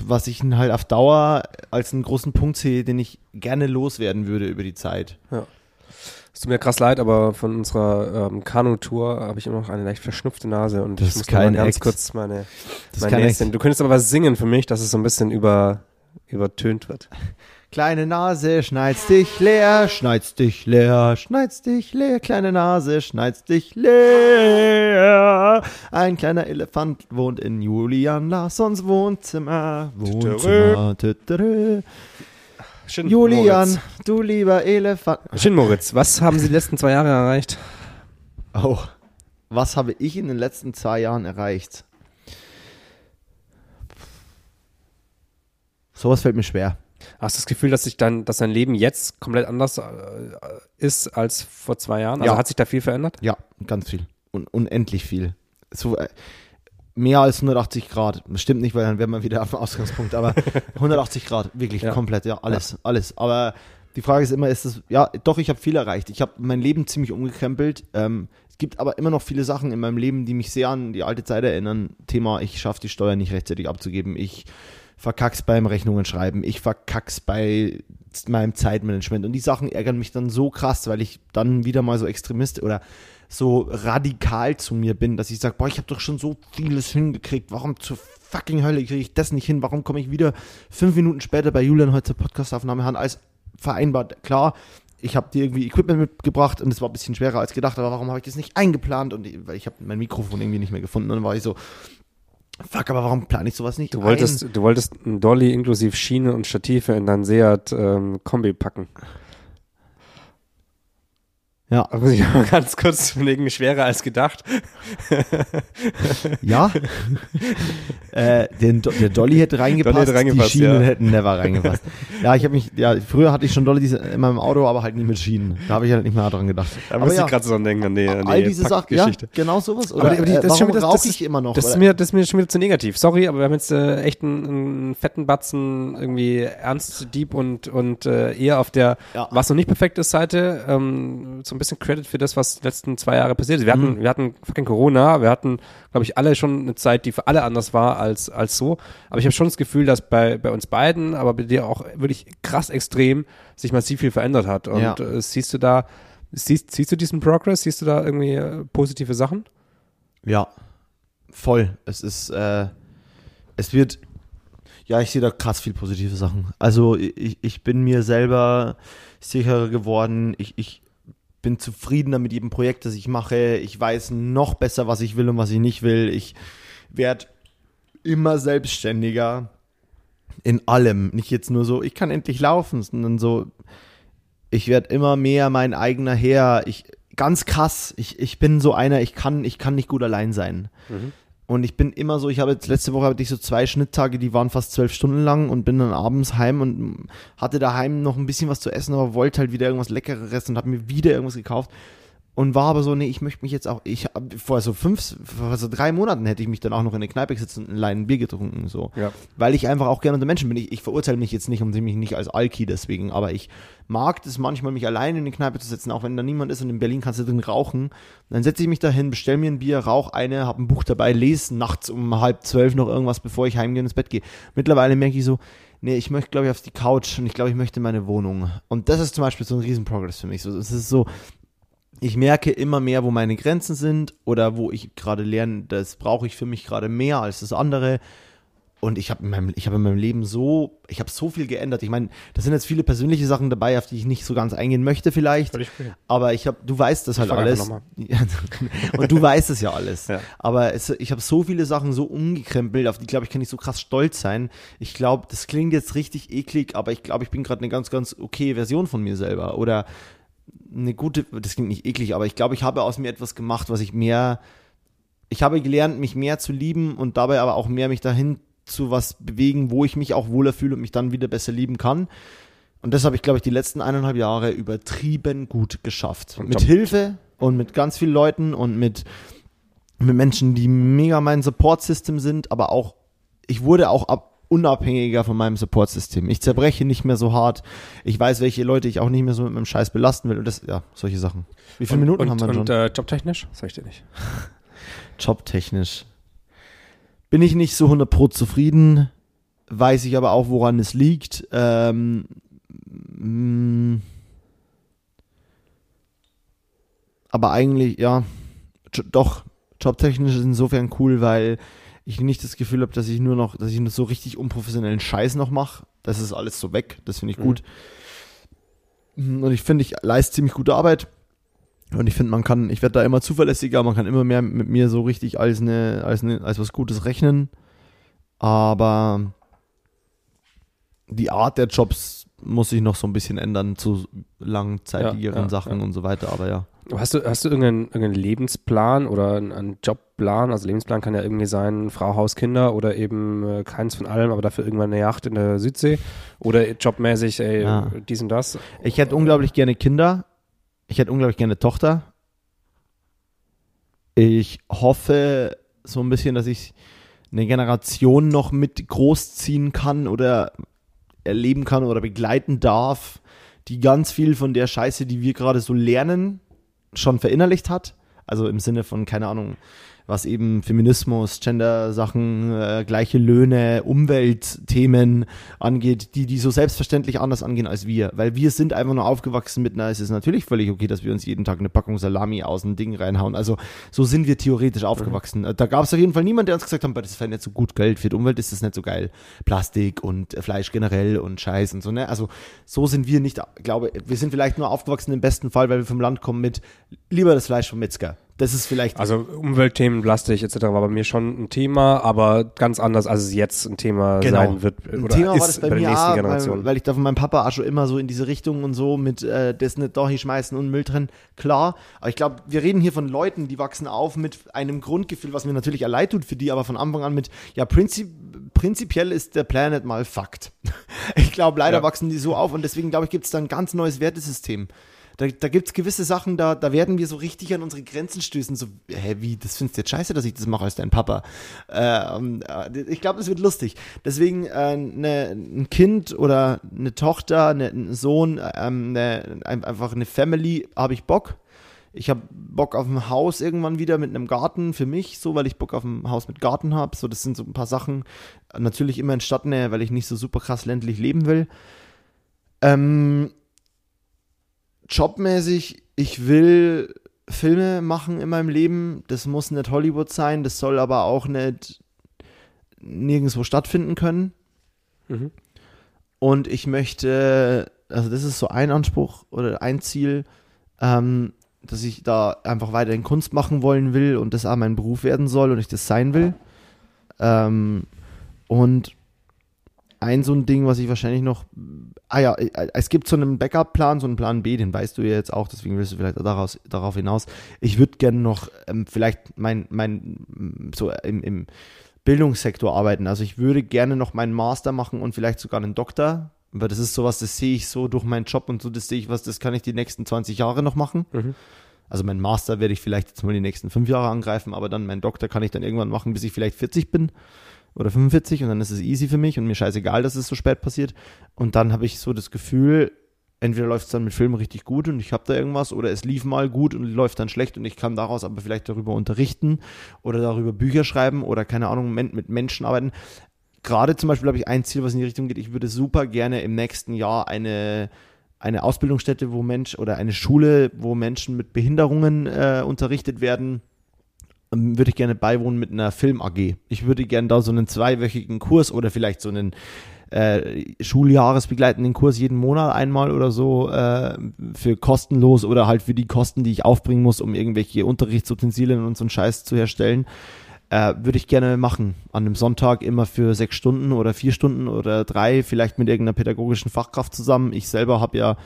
was ich halt auf Dauer als einen großen Punkt sehe, den ich gerne loswerden würde über die Zeit. Es tut mir krass leid, aber von unserer ähm, Kanu-Tour habe ich immer noch eine leicht verschnupfte Nase und Das ich ist muss mal ganz Act. kurz meine, Das Näschen. Act. Du könntest aber was singen für mich, dass es so ein bisschen über, übertönt wird. Kleine Nase, schneid's dich leer, schneid's dich leer, schneid's dich leer, kleine Nase, schneid's dich leer. Ein kleiner Elefant wohnt in Julian Larssons Wohnzimmer. Wohnzimmer. Tütürü. Schön, Julian, Moritz. du lieber Elefant. Schön, Moritz. Was haben Sie die letzten zwei Jahre erreicht? Oh, was habe ich in den letzten zwei Jahren erreicht? Sowas fällt mir schwer. Hast du das Gefühl, dass sich dann, dass dein Leben jetzt komplett anders äh, ist als vor zwei Jahren? Also Ja. hat sich da viel verändert? Ja, ganz viel. Und unendlich viel. So, äh, mehr als 180 Grad. Das stimmt nicht, weil dann wären wir wieder auf dem Ausgangspunkt, aber 180 Grad, wirklich Ja. komplett, ja, alles, alles. Aber die Frage ist immer, ist es, ja, doch, ich habe viel erreicht. Ich habe mein Leben ziemlich umgekrempelt. Ähm, es gibt aber immer noch viele Sachen in meinem Leben, die mich sehr an die alte Zeit erinnern. Thema, ich schaffe die Steuern nicht rechtzeitig abzugeben. Ich verkack's beim Rechnungen schreiben. Ich verkack's bei meinem Zeitmanagement. Und die Sachen ärgern mich dann so krass, weil ich dann wieder mal so Extremist oder so radikal zu mir bin, dass ich sage, boah, ich habe doch schon so vieles hingekriegt. Warum zur fucking Hölle kriege ich das nicht hin? Warum komme ich wieder fünf Minuten später bei Julian heute zur Podcastaufnahme an als vereinbart? Klar, ich habe dir irgendwie Equipment mitgebracht und es war ein bisschen schwerer als gedacht, aber warum habe ich das nicht eingeplant? Und weil ich habe mein Mikrofon irgendwie nicht mehr gefunden und dann war ich so, fuck, aber warum plane ich sowas nicht Du wolltest, ein? du wolltest einen Dolly inklusive Schiene und Stative in dein Seat ähm, Kombi packen. Ja, Da muss ich mal ganz kurz überlegen, schwerer als gedacht. ja. äh, den, der Dolly hätte reingepasst, Dolly hätte reingepasst, die Schienen ja. hätten never reingepasst. ja, ich habe mich, ja, früher hatte ich schon Dolly in meinem Auto, aber halt nie mit Schienen. Da habe ich halt nicht mehr dran gedacht. Da aber muss ja, ich gerade so dran denken an die, an die all diese Sachen, ja, genau sowas. Oder Aber aber die- äh, das ist warum wieder- das ich immer noch? Das ist, mir, das ist mir schon wieder zu negativ. Sorry, aber wir haben jetzt äh, echt einen, einen fetten Batzen irgendwie ernst, deep und, und äh, eher auf der, Ja. was noch nicht perfekt ist, Seite, ähm, so ein bisschen Credit für das, was die letzten zwei Jahre passiert ist. Wir hatten, Mhm. wir hatten fucking Corona, wir hatten, glaube ich, alle schon eine Zeit, die für alle anders war als, als so. Aber ich habe schon das Gefühl, dass bei, bei uns beiden, aber bei dir auch wirklich krass extrem sich massiv viel verändert hat. Und Ja. äh, siehst du da, siehst, siehst du diesen Progress? Siehst du da irgendwie äh, positive Sachen? Ja, voll. Es ist, äh, es wird, ja, ich sehe da krass viel positive Sachen. Also ich, ich bin mir selber sicherer geworden. Ich, ich bin zufriedener mit jedem Projekt, das ich mache. Ich weiß noch besser, was ich will und was ich nicht will. Ich werde immer selbstständiger in allem. Nicht jetzt nur so, ich kann endlich laufen, sondern so, ich werde immer mehr mein eigener Herr. Ich, ganz krass, ich, ich bin so einer, ich kann, ich kann nicht gut allein sein. Und ich bin immer so, ich habe jetzt letzte Woche hatte ich so zwei Schnitttage, die waren fast zwölf Stunden lang und bin dann abends heim und hatte daheim noch ein bisschen was zu essen, aber wollte halt wieder irgendwas Leckeres und habe mir wieder irgendwas gekauft. Und war aber so, nee, ich möchte mich jetzt auch, ich vor so fünf, vor so drei Monaten hätte ich mich dann auch noch in der Kneipe gesetzt und ein Lein Bier getrunken, so. Ja. Weil ich einfach auch gerne unter Menschen bin. Ich, ich verurteile mich jetzt nicht und sehe mich nicht als Alki deswegen, aber ich mag es manchmal, mich alleine in die Kneipe zu setzen, auch wenn da niemand ist und in Berlin kannst du drin rauchen. Dann setze ich mich dahin, bestell mir ein Bier, rauch eine, hab ein Buch dabei, lese nachts um halb zwölf noch irgendwas, bevor ich heimgehe und ins Bett gehe. Mittlerweile merke ich so, nee, ich möchte, glaube ich, auf die Couch und ich glaube, ich möchte meine Wohnung. Und das ist zum Beispiel so ein Riesen-Progress für mich. So, es ist so, ich merke immer mehr, wo meine Grenzen sind oder wo ich gerade lerne, das brauche ich für mich gerade mehr als das andere. und ich habe in, meinem, ich hab in meinem Leben so, ich habe so viel geändert. Ich meine, da sind jetzt viele persönliche Sachen dabei, auf die ich nicht so ganz eingehen möchte vielleicht. Aber ich habe, du weißt das halt frag alles. und du weißt es ja alles. Ja. Aber es, ich habe so viele Sachen so umgekrempelt, auf die, glaube ich, kann ich so krass stolz sein. Ich glaube, das klingt jetzt richtig eklig, aber ich glaube, ich bin gerade eine ganz, ganz okay Version von mir selber. Oder eine gute, das klingt nicht eklig, aber ich glaube, ich habe aus mir etwas gemacht, was ich mehr, ich habe gelernt, mich mehr zu lieben und dabei aber auch mehr mich dahin zu was bewegen, wo ich mich auch wohler fühle und mich dann wieder besser lieben kann. Und das habe ich, glaube ich, die letzten eineinhalb Jahre übertrieben gut geschafft. Und mit. Hilfe und mit ganz vielen Leuten und mit, mit Menschen, die mega mein Support-System sind, aber auch, ich wurde auch ab, unabhängiger von meinem Support-System. Ich zerbreche nicht mehr so hart. Ich weiß, welche Leute ich auch nicht mehr so mit meinem Scheiß belasten will. Und das, ja, solche Sachen. Wie viele und, Minuten und, haben wir und, schon? äh, jobtechnisch? Sag ich dir nicht. Jobtechnisch. Bin ich nicht so 100 pro zufrieden, weiß ich aber auch, woran es liegt. Ähm, mh, aber eigentlich, ja, doch, jobtechnisch ist insofern cool, weil ich nicht das Gefühl habe, dass ich nur noch, dass ich nur so richtig unprofessionellen Scheiß noch mache. Das ist alles so weg, das finde ich Mhm. gut. Und ich finde, ich leiste ziemlich gute Arbeit. Und ich finde, man kann, ich werde da immer zuverlässiger, man kann immer mehr mit mir so richtig als eine, als eine, als was Gutes rechnen. Aber die Art der Jobs muss sich noch so ein bisschen ändern zu langzeitigeren Ja, ja, Sachen ja. und so weiter, aber ja. Hast du, hast du irgendeinen, irgendeinen Lebensplan oder einen, einen Jobplan? Also Lebensplan kann ja irgendwie sein, Frau, Haus, Kinder oder eben äh, keins von allem, aber dafür irgendwann eine Yacht in der Südsee oder jobmäßig, ey, Ja. dies und das. Ich hätte unglaublich gerne Kinder. Ich hätte unglaublich gerne Tochter. Ich hoffe so ein bisschen, dass ich eine Generation noch mit großziehen kann oder erleben kann oder begleiten darf, die ganz viel von der Scheiße, die wir gerade so lernen, schon verinnerlicht hat. Also im Sinne von, keine Ahnung, was eben Feminismus, Gender-Sachen, äh, gleiche Löhne, Umweltthemen angeht, die die so selbstverständlich anders angehen als wir. Weil wir sind einfach nur aufgewachsen mit, na, es ist natürlich völlig okay, dass wir uns jeden Tag eine Packung Salami aus dem Ding reinhauen. Also so sind wir theoretisch aufgewachsen. Da gab es auf jeden Fall niemand, der uns gesagt hat, "Boah, das wäre nicht so gut Geld, für die Umwelt ist das nicht so geil. Plastik und äh, Fleisch generell und Scheiß und so, ne? Also so sind wir nicht, glaube, wir sind vielleicht nur aufgewachsen im besten Fall, weil wir vom Land kommen mit lieber das Fleisch vom Metzger. Das ist vielleicht Also Umweltthemen, Plastik etc. war bei mir schon ein Thema, aber ganz anders, als es jetzt ein Thema Genau. sein wird Ein oder Thema ist war das bei der mir nächsten auch, Generation. weil, weil ich da von meinem Papa auch schon immer so in diese Richtung und so mit äh, das nicht da hinschmeißen und Müll drin. Klar, aber ich glaube, wir reden hier von Leuten, die wachsen auf mit einem Grundgefühl, was mir natürlich leid tut für die, aber von Anfang an mit, ja, prinzip, prinzipiell ist der Planet mal Fakt. Ich glaube, leider Ja. wachsen die so auf und deswegen glaube ich, gibt es da ein ganz neues Wertesystem. Da, da gibt es gewisse Sachen, da, da werden wir so richtig an unsere Grenzen stößen. So, hä, wie, das findest du jetzt scheiße, dass ich das mache als dein Papa. Ähm, äh, ich glaube, das wird lustig. Deswegen äh, ne, ein Kind oder eine Tochter, ne, ein Sohn, ähm, ne, ein, einfach eine Family, habe ich Bock. Ich habe Bock auf ein Haus irgendwann wieder mit einem Garten für mich, so, weil ich Bock auf ein Haus mit Garten habe. So, das sind so ein paar Sachen. Natürlich immer in Stadtnähe, weil ich nicht so super krass ländlich leben will. Ähm, jobmäßig, ich will Filme machen in meinem Leben. Das muss nicht Hollywood sein, das soll aber auch nicht nirgendwo stattfinden können. Mhm. Und ich möchte, also das ist so ein Anspruch oder ein Ziel, ähm, dass ich da einfach weiterhin Kunst machen wollen will und das auch mein Beruf werden soll und ich das sein will. Ähm, und ein so ein Ding, was ich wahrscheinlich noch, ah ja, es gibt so einen Backup-Plan, so einen Plan B, den weißt du ja jetzt auch, deswegen willst du vielleicht daraus, darauf hinaus. Ich würde gerne noch ähm, vielleicht mein, mein, so im, im Bildungssektor arbeiten. Also ich würde gerne noch meinen Master machen und vielleicht sogar einen Doktor, weil das ist sowas, das sehe ich so durch meinen Job und so, das sehe ich was, das kann ich die nächsten 20 Jahre noch machen. Mhm. Also mein Master werde ich vielleicht jetzt mal die nächsten fünf Jahre angreifen, aber dann meinen Doktor kann ich dann irgendwann machen, bis ich vielleicht 40 bin oder 45 und dann ist es easy für mich und mir scheißegal, dass es so spät passiert. Und dann habe ich so das Gefühl, entweder läuft es dann mit Filmen richtig gut und ich habe da irgendwas oder es lief mal gut und läuft dann schlecht und ich kann daraus aber vielleicht darüber unterrichten oder darüber Bücher schreiben oder keine Ahnung, mit Menschen arbeiten. Gerade zum Beispiel habe ich ein Ziel, was in die Richtung geht. Ich würde super gerne im nächsten Jahr eine, eine Ausbildungsstätte, wo Mensch oder eine Schule, wo Menschen mit Behinderungen äh, unterrichtet werden, würde ich gerne beiwohnen mit einer Film AG. Ich würde gerne da so einen zweiwöchigen Kurs oder vielleicht so einen äh, Schuljahresbegleitenden Kurs jeden Monat einmal oder so äh, für kostenlos oder halt für die Kosten, die ich aufbringen muss, um irgendwelche Unterrichtsutensilien und so einen Scheiß zu herstellen. Äh, würde ich gerne machen. An einem Sonntag immer für sechs Stunden oder vier Stunden oder drei, vielleicht mit irgendeiner pädagogischen Fachkraft zusammen. Ich selber habe ja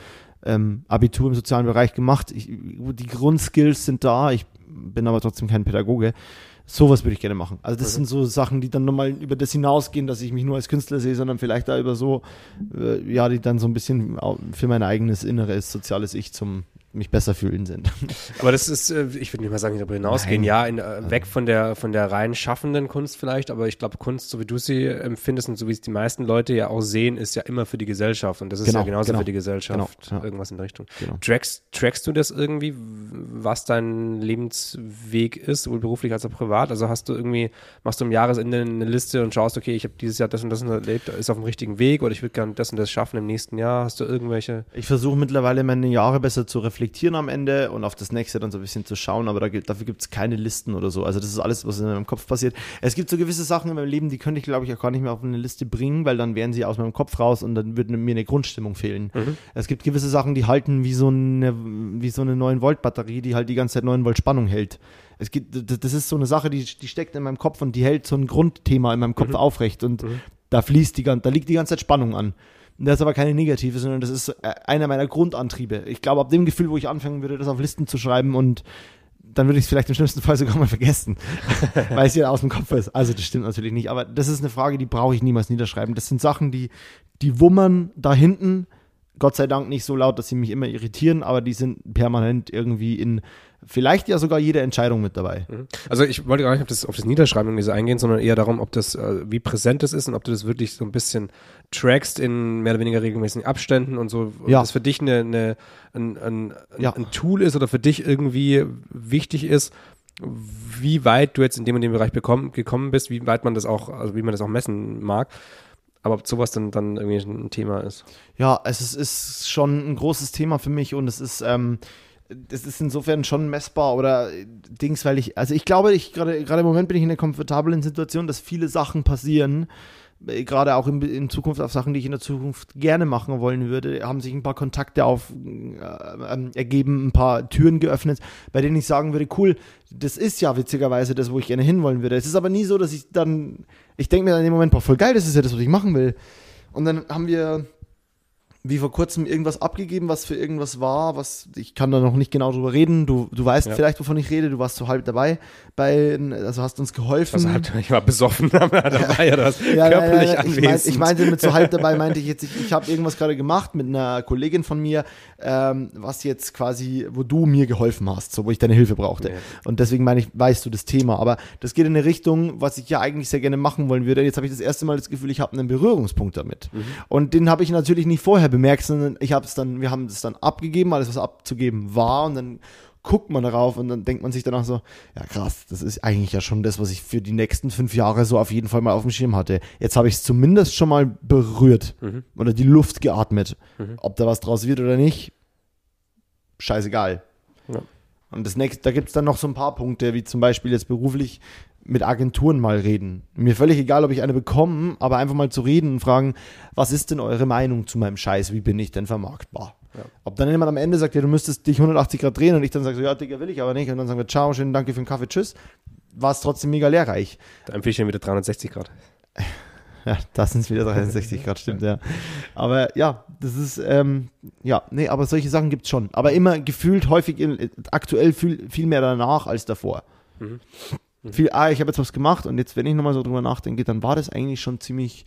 ähm, Abitur im sozialen Bereich gemacht. Ich, die Grundskills sind da. Ich bin aber trotzdem kein Pädagoge. Sowas würde ich gerne machen. Also das mhm. sind so Sachen, die dann nochmal über das hinausgehen, dass ich mich nur als Künstler sehe, sondern vielleicht da über so, äh, ja, die dann so ein bisschen für mein eigenes inneres soziales Ich zum mich besser fühlen sind. Aber das ist, äh, ich würde nicht mal sagen, darüber hinausgehen. Nein. Ja, in, äh, weg von der, von der rein schaffenden Kunst vielleicht, aber ich glaube, Kunst, so wie du sie empfindest und so wie es die meisten Leute ja auch sehen, ist ja immer für die Gesellschaft und das ist genau, ja genauso genau, für die Gesellschaft, genau, ja. irgendwas in der Richtung. Genau. Trackst, trackst du das irgendwie, was dein Lebensweg ist, sowohl beruflich als auch privat? Also hast du irgendwie, machst du am Jahresende eine Liste und schaust, okay, ich habe dieses Jahr das und das erlebt, ist auf dem richtigen Weg oder ich würde gerne das und das schaffen im nächsten Jahr? Hast du irgendwelche? Ich versuche mittlerweile meine Jahre besser zu reflektieren reflektieren am Ende und auf das nächste dann so ein bisschen zu schauen, aber da, dafür gibt es keine Listen oder so. Also das ist alles, was in meinem Kopf passiert. Es gibt so gewisse Sachen in meinem Leben, die könnte ich, glaube ich, auch gar nicht mehr auf eine Liste bringen, weil dann wären sie aus meinem Kopf raus und dann würde mir eine Grundstimmung fehlen. Mhm. Es gibt gewisse Sachen, die halten wie so eine, wie so eine 9-Volt-Batterie, die halt die ganze Zeit 9 Volt Spannung hält. Es gibt, das ist so eine Sache, die, die steckt in meinem Kopf und die hält so ein Grundthema in meinem Kopf mhm. aufrecht und mhm. da fließt die, da liegt die ganze Zeit Spannung an. Das ist aber keine negative, sondern das ist äh, einer meiner Grundantriebe. Ich glaube, ab dem Gefühl, wo ich anfangen würde, das auf Listen zu schreiben und dann würde ich es vielleicht im schlimmsten Fall sogar mal vergessen, weil es ja aus dem Kopf ist. Also das stimmt natürlich nicht, aber das ist eine Frage, die brauche ich niemals niederschreiben. Das sind Sachen, die, die wummern da hinten. Gott sei Dank nicht so laut, dass sie mich immer irritieren, aber die sind permanent irgendwie in vielleicht ja sogar jede Entscheidung mit dabei. Mhm. Also ich wollte gar nicht auf das, auf das Niederschreiben irgendwie so eingehen, sondern eher darum, ob das, äh, wie präsent das ist und ob du das wirklich so ein bisschen trackst in mehr oder weniger regelmäßigen Abständen und so, ob ja. das für dich eine, eine, ein, ein, ja. ein Tool ist oder für dich irgendwie wichtig ist, wie weit du jetzt in dem und dem Bereich bekommen, gekommen bist, wie weit man das auch, also wie man das auch messen mag. Aber ob sowas dann, dann irgendwie ein Thema ist. Ja, es ist, ist schon ein großes Thema für mich und es ist, ähm, das ist insofern schon messbar oder Dings, weil ich, also ich glaube, ich gerade gerade im Moment bin ich in einer komfortablen Situation, dass viele Sachen passieren, äh, gerade auch in, in, Zukunft auf Sachen, die ich in der Zukunft gerne machen wollen würde, haben sich ein paar Kontakte auf, äh, ähm, ergeben, ein paar Türen geöffnet, bei denen ich sagen würde, cool, das ist ja witzigerweise das, wo ich gerne hinwollen würde. Es ist aber nie so, dass ich dann, ich denke mir dann in dem Moment, boah, voll geil, das ist ja das, was ich machen will. Und dann haben wir wie vor kurzem irgendwas abgegeben, was für irgendwas war, was ich kann da noch nicht genau drüber reden. Du, du weißt ja. vielleicht, wovon ich rede. Du warst so halb dabei, bei, also hast uns geholfen. Also halt, ich war besoffen dabei oder was? Ja, körperlich ja, ja, ich, mein, ich, meinte mit so halb dabei, meinte ich jetzt, ich, ich habe irgendwas gerade gemacht mit einer Kollegin von mir, ähm, was jetzt quasi, wo du mir geholfen hast, so wo ich deine Hilfe brauchte. Und deswegen meine ich, weißt du das Thema. Aber das geht in eine Richtung, was ich ja eigentlich sehr gerne machen wollen würde. Jetzt habe ich das erste Mal das Gefühl, ich habe einen Berührungspunkt damit. Mhm. Und den habe ich natürlich nicht vorher bemerkt, sondern ich habe es dann, wir haben es dann abgegeben, alles was abzugeben war und dann guckt man darauf und dann denkt man sich danach so, ja krass, das ist eigentlich ja schon das, was ich für die nächsten fünf Jahre so auf jeden Fall mal auf dem Schirm hatte. Jetzt habe ich es zumindest schon mal berührt mhm. oder die Luft geatmet. Mhm. Ob da was draus wird oder nicht, scheißegal. Ja. Und das nächste, da gibt es dann noch so ein paar Punkte, wie zum Beispiel jetzt beruflich mit Agenturen mal reden. Mir völlig egal, ob ich eine bekomme, aber einfach mal zu reden und fragen, was ist denn eure Meinung zu meinem Scheiß? Wie bin ich denn vermarktbar? Ja. Ob dann jemand am Ende sagt, ja, du müsstest dich 180 Grad drehen und ich dann sage, so, ja, Digga, will ich aber nicht. Und dann sagen wir, ciao, schönen Dank für den Kaffee, tschüss. War es trotzdem mega lehrreich. Da empfehle ich dann wieder 360 Grad. Ja, das sind es wieder 360 Grad, stimmt, ja. Aber ja, das ist, ähm, ja, nee, aber solche Sachen gibt es schon. Aber immer gefühlt häufig, aktuell viel, viel mehr danach als davor. Mhm. Mhm. Viel, ah, ich habe jetzt was gemacht und jetzt, wenn ich nochmal so drüber nachdenke, dann war das eigentlich schon ziemlich,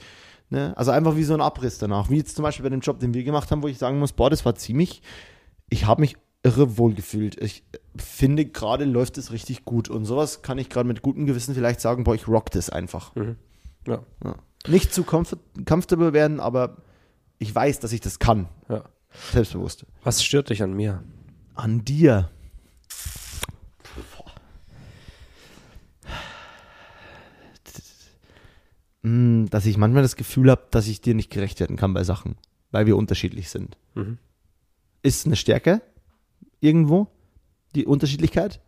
ne, also einfach wie so ein Abriss danach. Wie jetzt zum Beispiel bei dem Job, den wir gemacht haben, wo ich sagen muss, boah, das war ziemlich, ich habe mich irre wohl gefühlt. Ich finde, gerade läuft es richtig gut und sowas kann ich gerade mit gutem Gewissen vielleicht sagen, boah, ich rock das einfach. Mhm. Ja. ja. Nicht zu comfort comfortable werden, aber ich weiß, dass ich das kann. Ja. Selbstbewusst. Was stört dich an mir? An dir. Hm, dass ich manchmal das Gefühl habe, dass ich dir nicht gerecht werden kann bei Sachen, weil wir unterschiedlich sind. Mhm. Ist eine Stärke irgendwo, die Unterschiedlichkeit.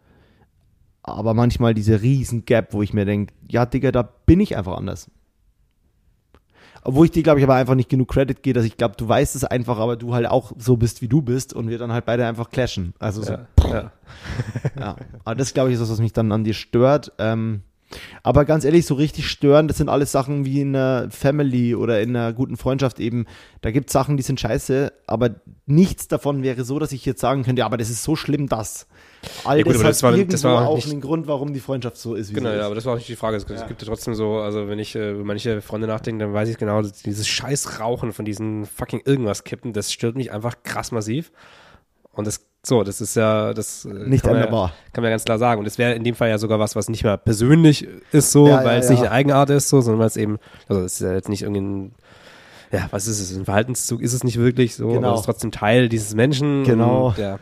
aber manchmal diese riesen Gap, wo ich mir denke, ja, Digga, da bin ich einfach anders. Obwohl ich dir, glaube ich, aber einfach nicht genug Credit gehe, dass ich glaube, du weißt es einfach, aber du halt auch so bist, wie du bist und wir dann halt beide einfach clashen. Also so, Ja, ja. ja. Aber das, glaube ich, ist das, was mich dann an dir stört. Ähm, aber ganz ehrlich, so richtig stören, das sind alles Sachen wie in einer Family oder in einer guten Freundschaft eben. Da gibt es Sachen, die sind scheiße, aber nichts davon wäre so, dass ich jetzt sagen könnte, ja, aber das ist so schlimm, dass. All Ja, gut, das aber hat das war- das war auch nicht- einen Grund, warum die Freundschaft so ist, wie Genau, ja, ist. aber das war auch nicht die Frage. Es, Ja. gibt ja trotzdem so, also wenn ich äh, über manche Freunde nachdenke, dann weiß ich genau, dieses scheiß Rauchen von diesen fucking irgendwas kippen, das stört mich einfach krass massiv. Und das, so, das ist ja, das äh, Nicht kann man ja, kann man ja ganz klar sagen. Und das wäre in dem Fall ja sogar was, was nicht mehr persönlich ist so, Ja, ja, weil es ja. nicht eine Eigenart ist so, sondern weil es eben, also es ist ja jetzt nicht irgendein, ja, was ist es? Ein Verhaltenszug ist es nicht wirklich so, Genau. aber es ist trotzdem Teil dieses Menschen. Genau. Und, ja.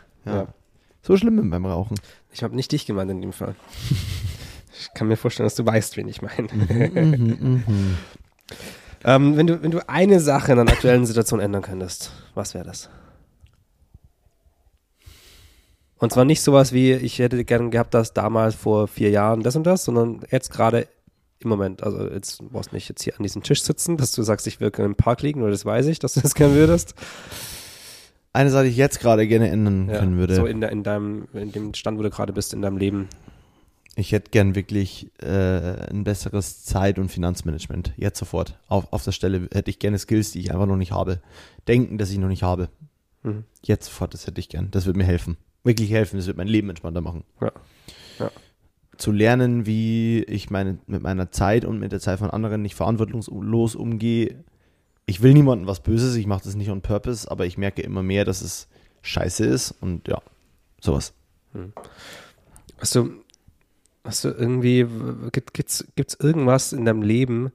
So schlimm beim Rauchen. Ich habe nicht dich gemeint in dem Fall. Ich kann mir vorstellen, dass du weißt, wen ich meine. ähm, wenn, du, wenn du eine Sache in einer aktuellen Situation ändern könntest, was wäre das? Und zwar nicht sowas wie, ich hätte gern gehabt, das damals vor vier Jahren das und das, sondern jetzt gerade im Moment. Also jetzt du brauchst nicht jetzt hier an diesem Tisch sitzen, dass du sagst, ich will gerne im Park liegen, oder das weiß ich, dass du das gern würdest. Eine Sache, die ich jetzt gerade gerne ändern Ja, können würde. So in, der, in deinem, in dem Stand, wo du gerade bist in deinem Leben. Ich hätte gern wirklich äh, ein besseres Zeit- und Finanzmanagement. Jetzt sofort. Auf, auf der Stelle hätte ich gerne Skills, die ich einfach noch nicht habe. Denken, dass ich noch nicht habe. Mhm. Jetzt sofort, das hätte ich gern. Das würde mir helfen. Wirklich helfen. Das wird mein Leben entspannter machen. Ja. Ja. Zu lernen, wie ich meine, mit meiner Zeit und mit der Zeit von anderen nicht verantwortungslos umgehe. Ich will niemandem was Böses, ich mache das nicht on purpose, aber ich merke immer mehr, dass es scheiße ist und ja, sowas. Hast du, hast du irgendwie, gibt, gibt's, gibt's irgendwas in deinem Leben,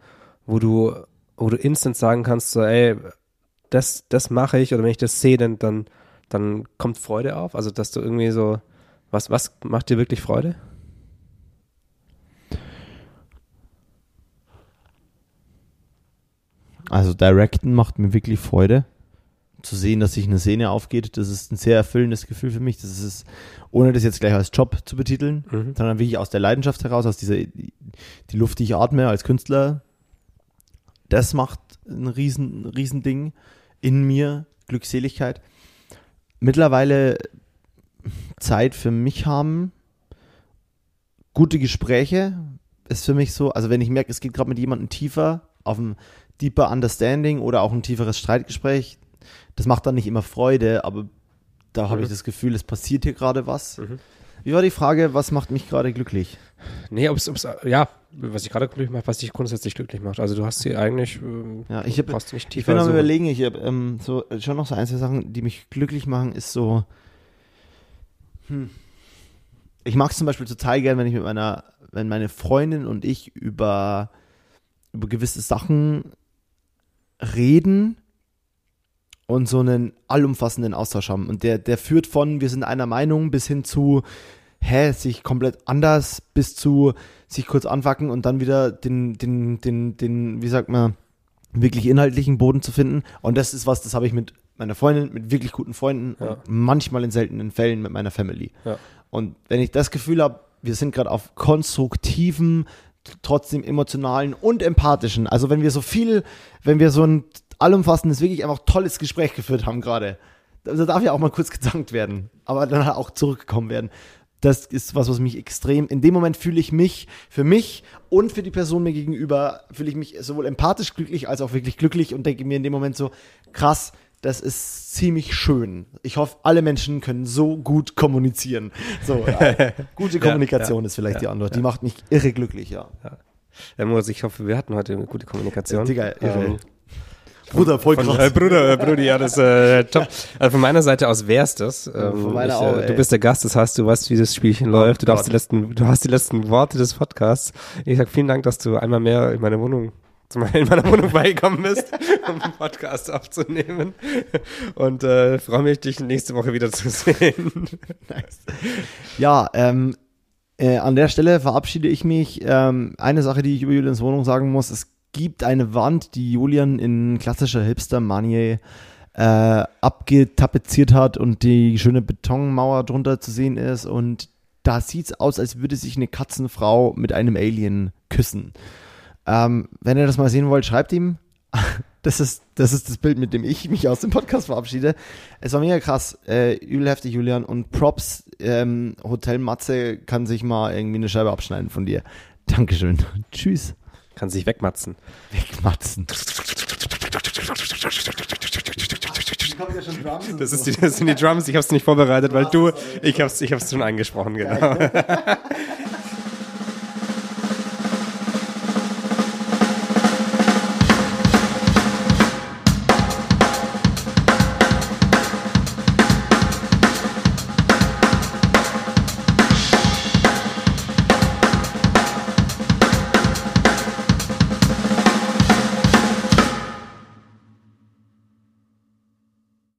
wo du, wo du instant sagen kannst, so, ey, das, das mache ich, oder wenn ich das sehe, dann, dann, dann kommt Freude auf? Also, dass du irgendwie so, was, was macht dir wirklich Freude? Also Directen macht mir wirklich Freude. Zu sehen, dass sich eine Szene aufgeht, das ist ein sehr erfüllendes Gefühl für mich. Das ist, ohne das jetzt gleich als Job zu betiteln, Mhm. sondern wirklich aus der Leidenschaft heraus, aus dieser, die Luft, die ich atme als Künstler. Das macht ein riesen, riesen Ding in mir, Glückseligkeit. Mittlerweile Zeit für mich haben, gute Gespräche ist für mich so, also wenn ich merke, es geht gerade mit jemandem tiefer, auf ein deeper Understanding oder auch ein tieferes Streitgespräch, das macht dann nicht immer Freude, aber da habe Mhm. ich das Gefühl, es passiert hier gerade was. Mhm. Wie war die Frage, was macht mich gerade glücklich? Nee, ob's, ob's, ja, was ich gerade glücklich macht, was dich grundsätzlich glücklich macht. Also, du hast sie eigentlich, ähm, Ja, ich hab- du nicht Ich tiefer bin am suchen. überlegen, ich habe ähm, so schon noch so ein, zwei Sachen, die mich glücklich machen, ist so. Hm. Ich mag es zum Beispiel total gern, wenn ich mit meiner, wenn meine Freundin und ich über, über gewisse Sachen reden und so einen allumfassenden Austausch haben. Und der, der führt von, wir sind einer Meinung bis hin zu, hä, sich komplett anders, bis zu sich kurz anwacken und dann wieder den, den, den, den, wie sagt man, wirklich inhaltlichen Boden zu finden. Und das ist was, das habe ich mit meiner Freundin, mit wirklich guten Freunden Ja. und manchmal in seltenen Fällen mit meiner Family. Ja. Und wenn ich das Gefühl habe, wir sind gerade auf konstruktiven, trotzdem emotionalen und empathischen, also wenn wir so viel, wenn wir so ein allumfassendes, wirklich einfach tolles Gespräch geführt haben gerade, da darf ja auch mal kurz gedankt werden, aber dann auch zurückgekommen werden. Das ist was, was mich extrem, in dem Moment fühle ich mich, für mich und für die Person mir gegenüber, fühle ich mich sowohl empathisch glücklich als auch wirklich glücklich und denke mir in dem Moment so, krass, das ist ziemlich schön. Ich hoffe, alle Menschen können so gut kommunizieren. So, äh, gute Kommunikation ja, ist vielleicht ja, die Antwort. Die ja. macht mich irre glücklich, ja. Ja, Moritz, ich hoffe, wir hatten heute eine gute Kommunikation. Digga, irre. Ähm, Bruder, voll Von, krass. äh, Bruder, äh, Brudi, ja, das äh, top. Also von meiner Seite aus wär's das. Ähm, von meiner ich, auch, äh, du bist der Gast, das heißt, du weißt, wie das Spielchen läuft. Du darfst Gott. die letzten, du hast die letzten Worte des Podcasts. Ich sag vielen Dank, dass du einmal mehr in meine Wohnung in meiner Wohnung beigekommen bist, um den Podcast aufzunehmen. Und äh, freue mich, dich nächste Woche wieder zu sehen. Ja, ähm, äh, an der Stelle verabschiede ich mich. Ähm, eine Sache, die ich über Julians Wohnung sagen muss, es gibt eine Wand, die Julian in klassischer Hipster-Manier äh, abgetapeziert hat und die schöne Betonmauer drunter zu sehen ist und da sieht's aus, als würde sich eine Katzenfrau mit einem Alien küssen. Ähm, wenn ihr das mal sehen wollt, schreibt ihm. Das ist, das ist das Bild, mit dem ich mich aus dem Podcast verabschiede. Es war mega krass. Äh, übel heftig, Julian. Und Props, ähm, Hotel Matze kann sich mal irgendwie eine Scheibe abschneiden von dir. Dankeschön. Tschüss. Kann sich wegmatzen. Wegmatzen. Das, ist die, das sind die Drums, ich habe es nicht vorbereitet, weil du, ich habe es ich hab's schon angesprochen, genau.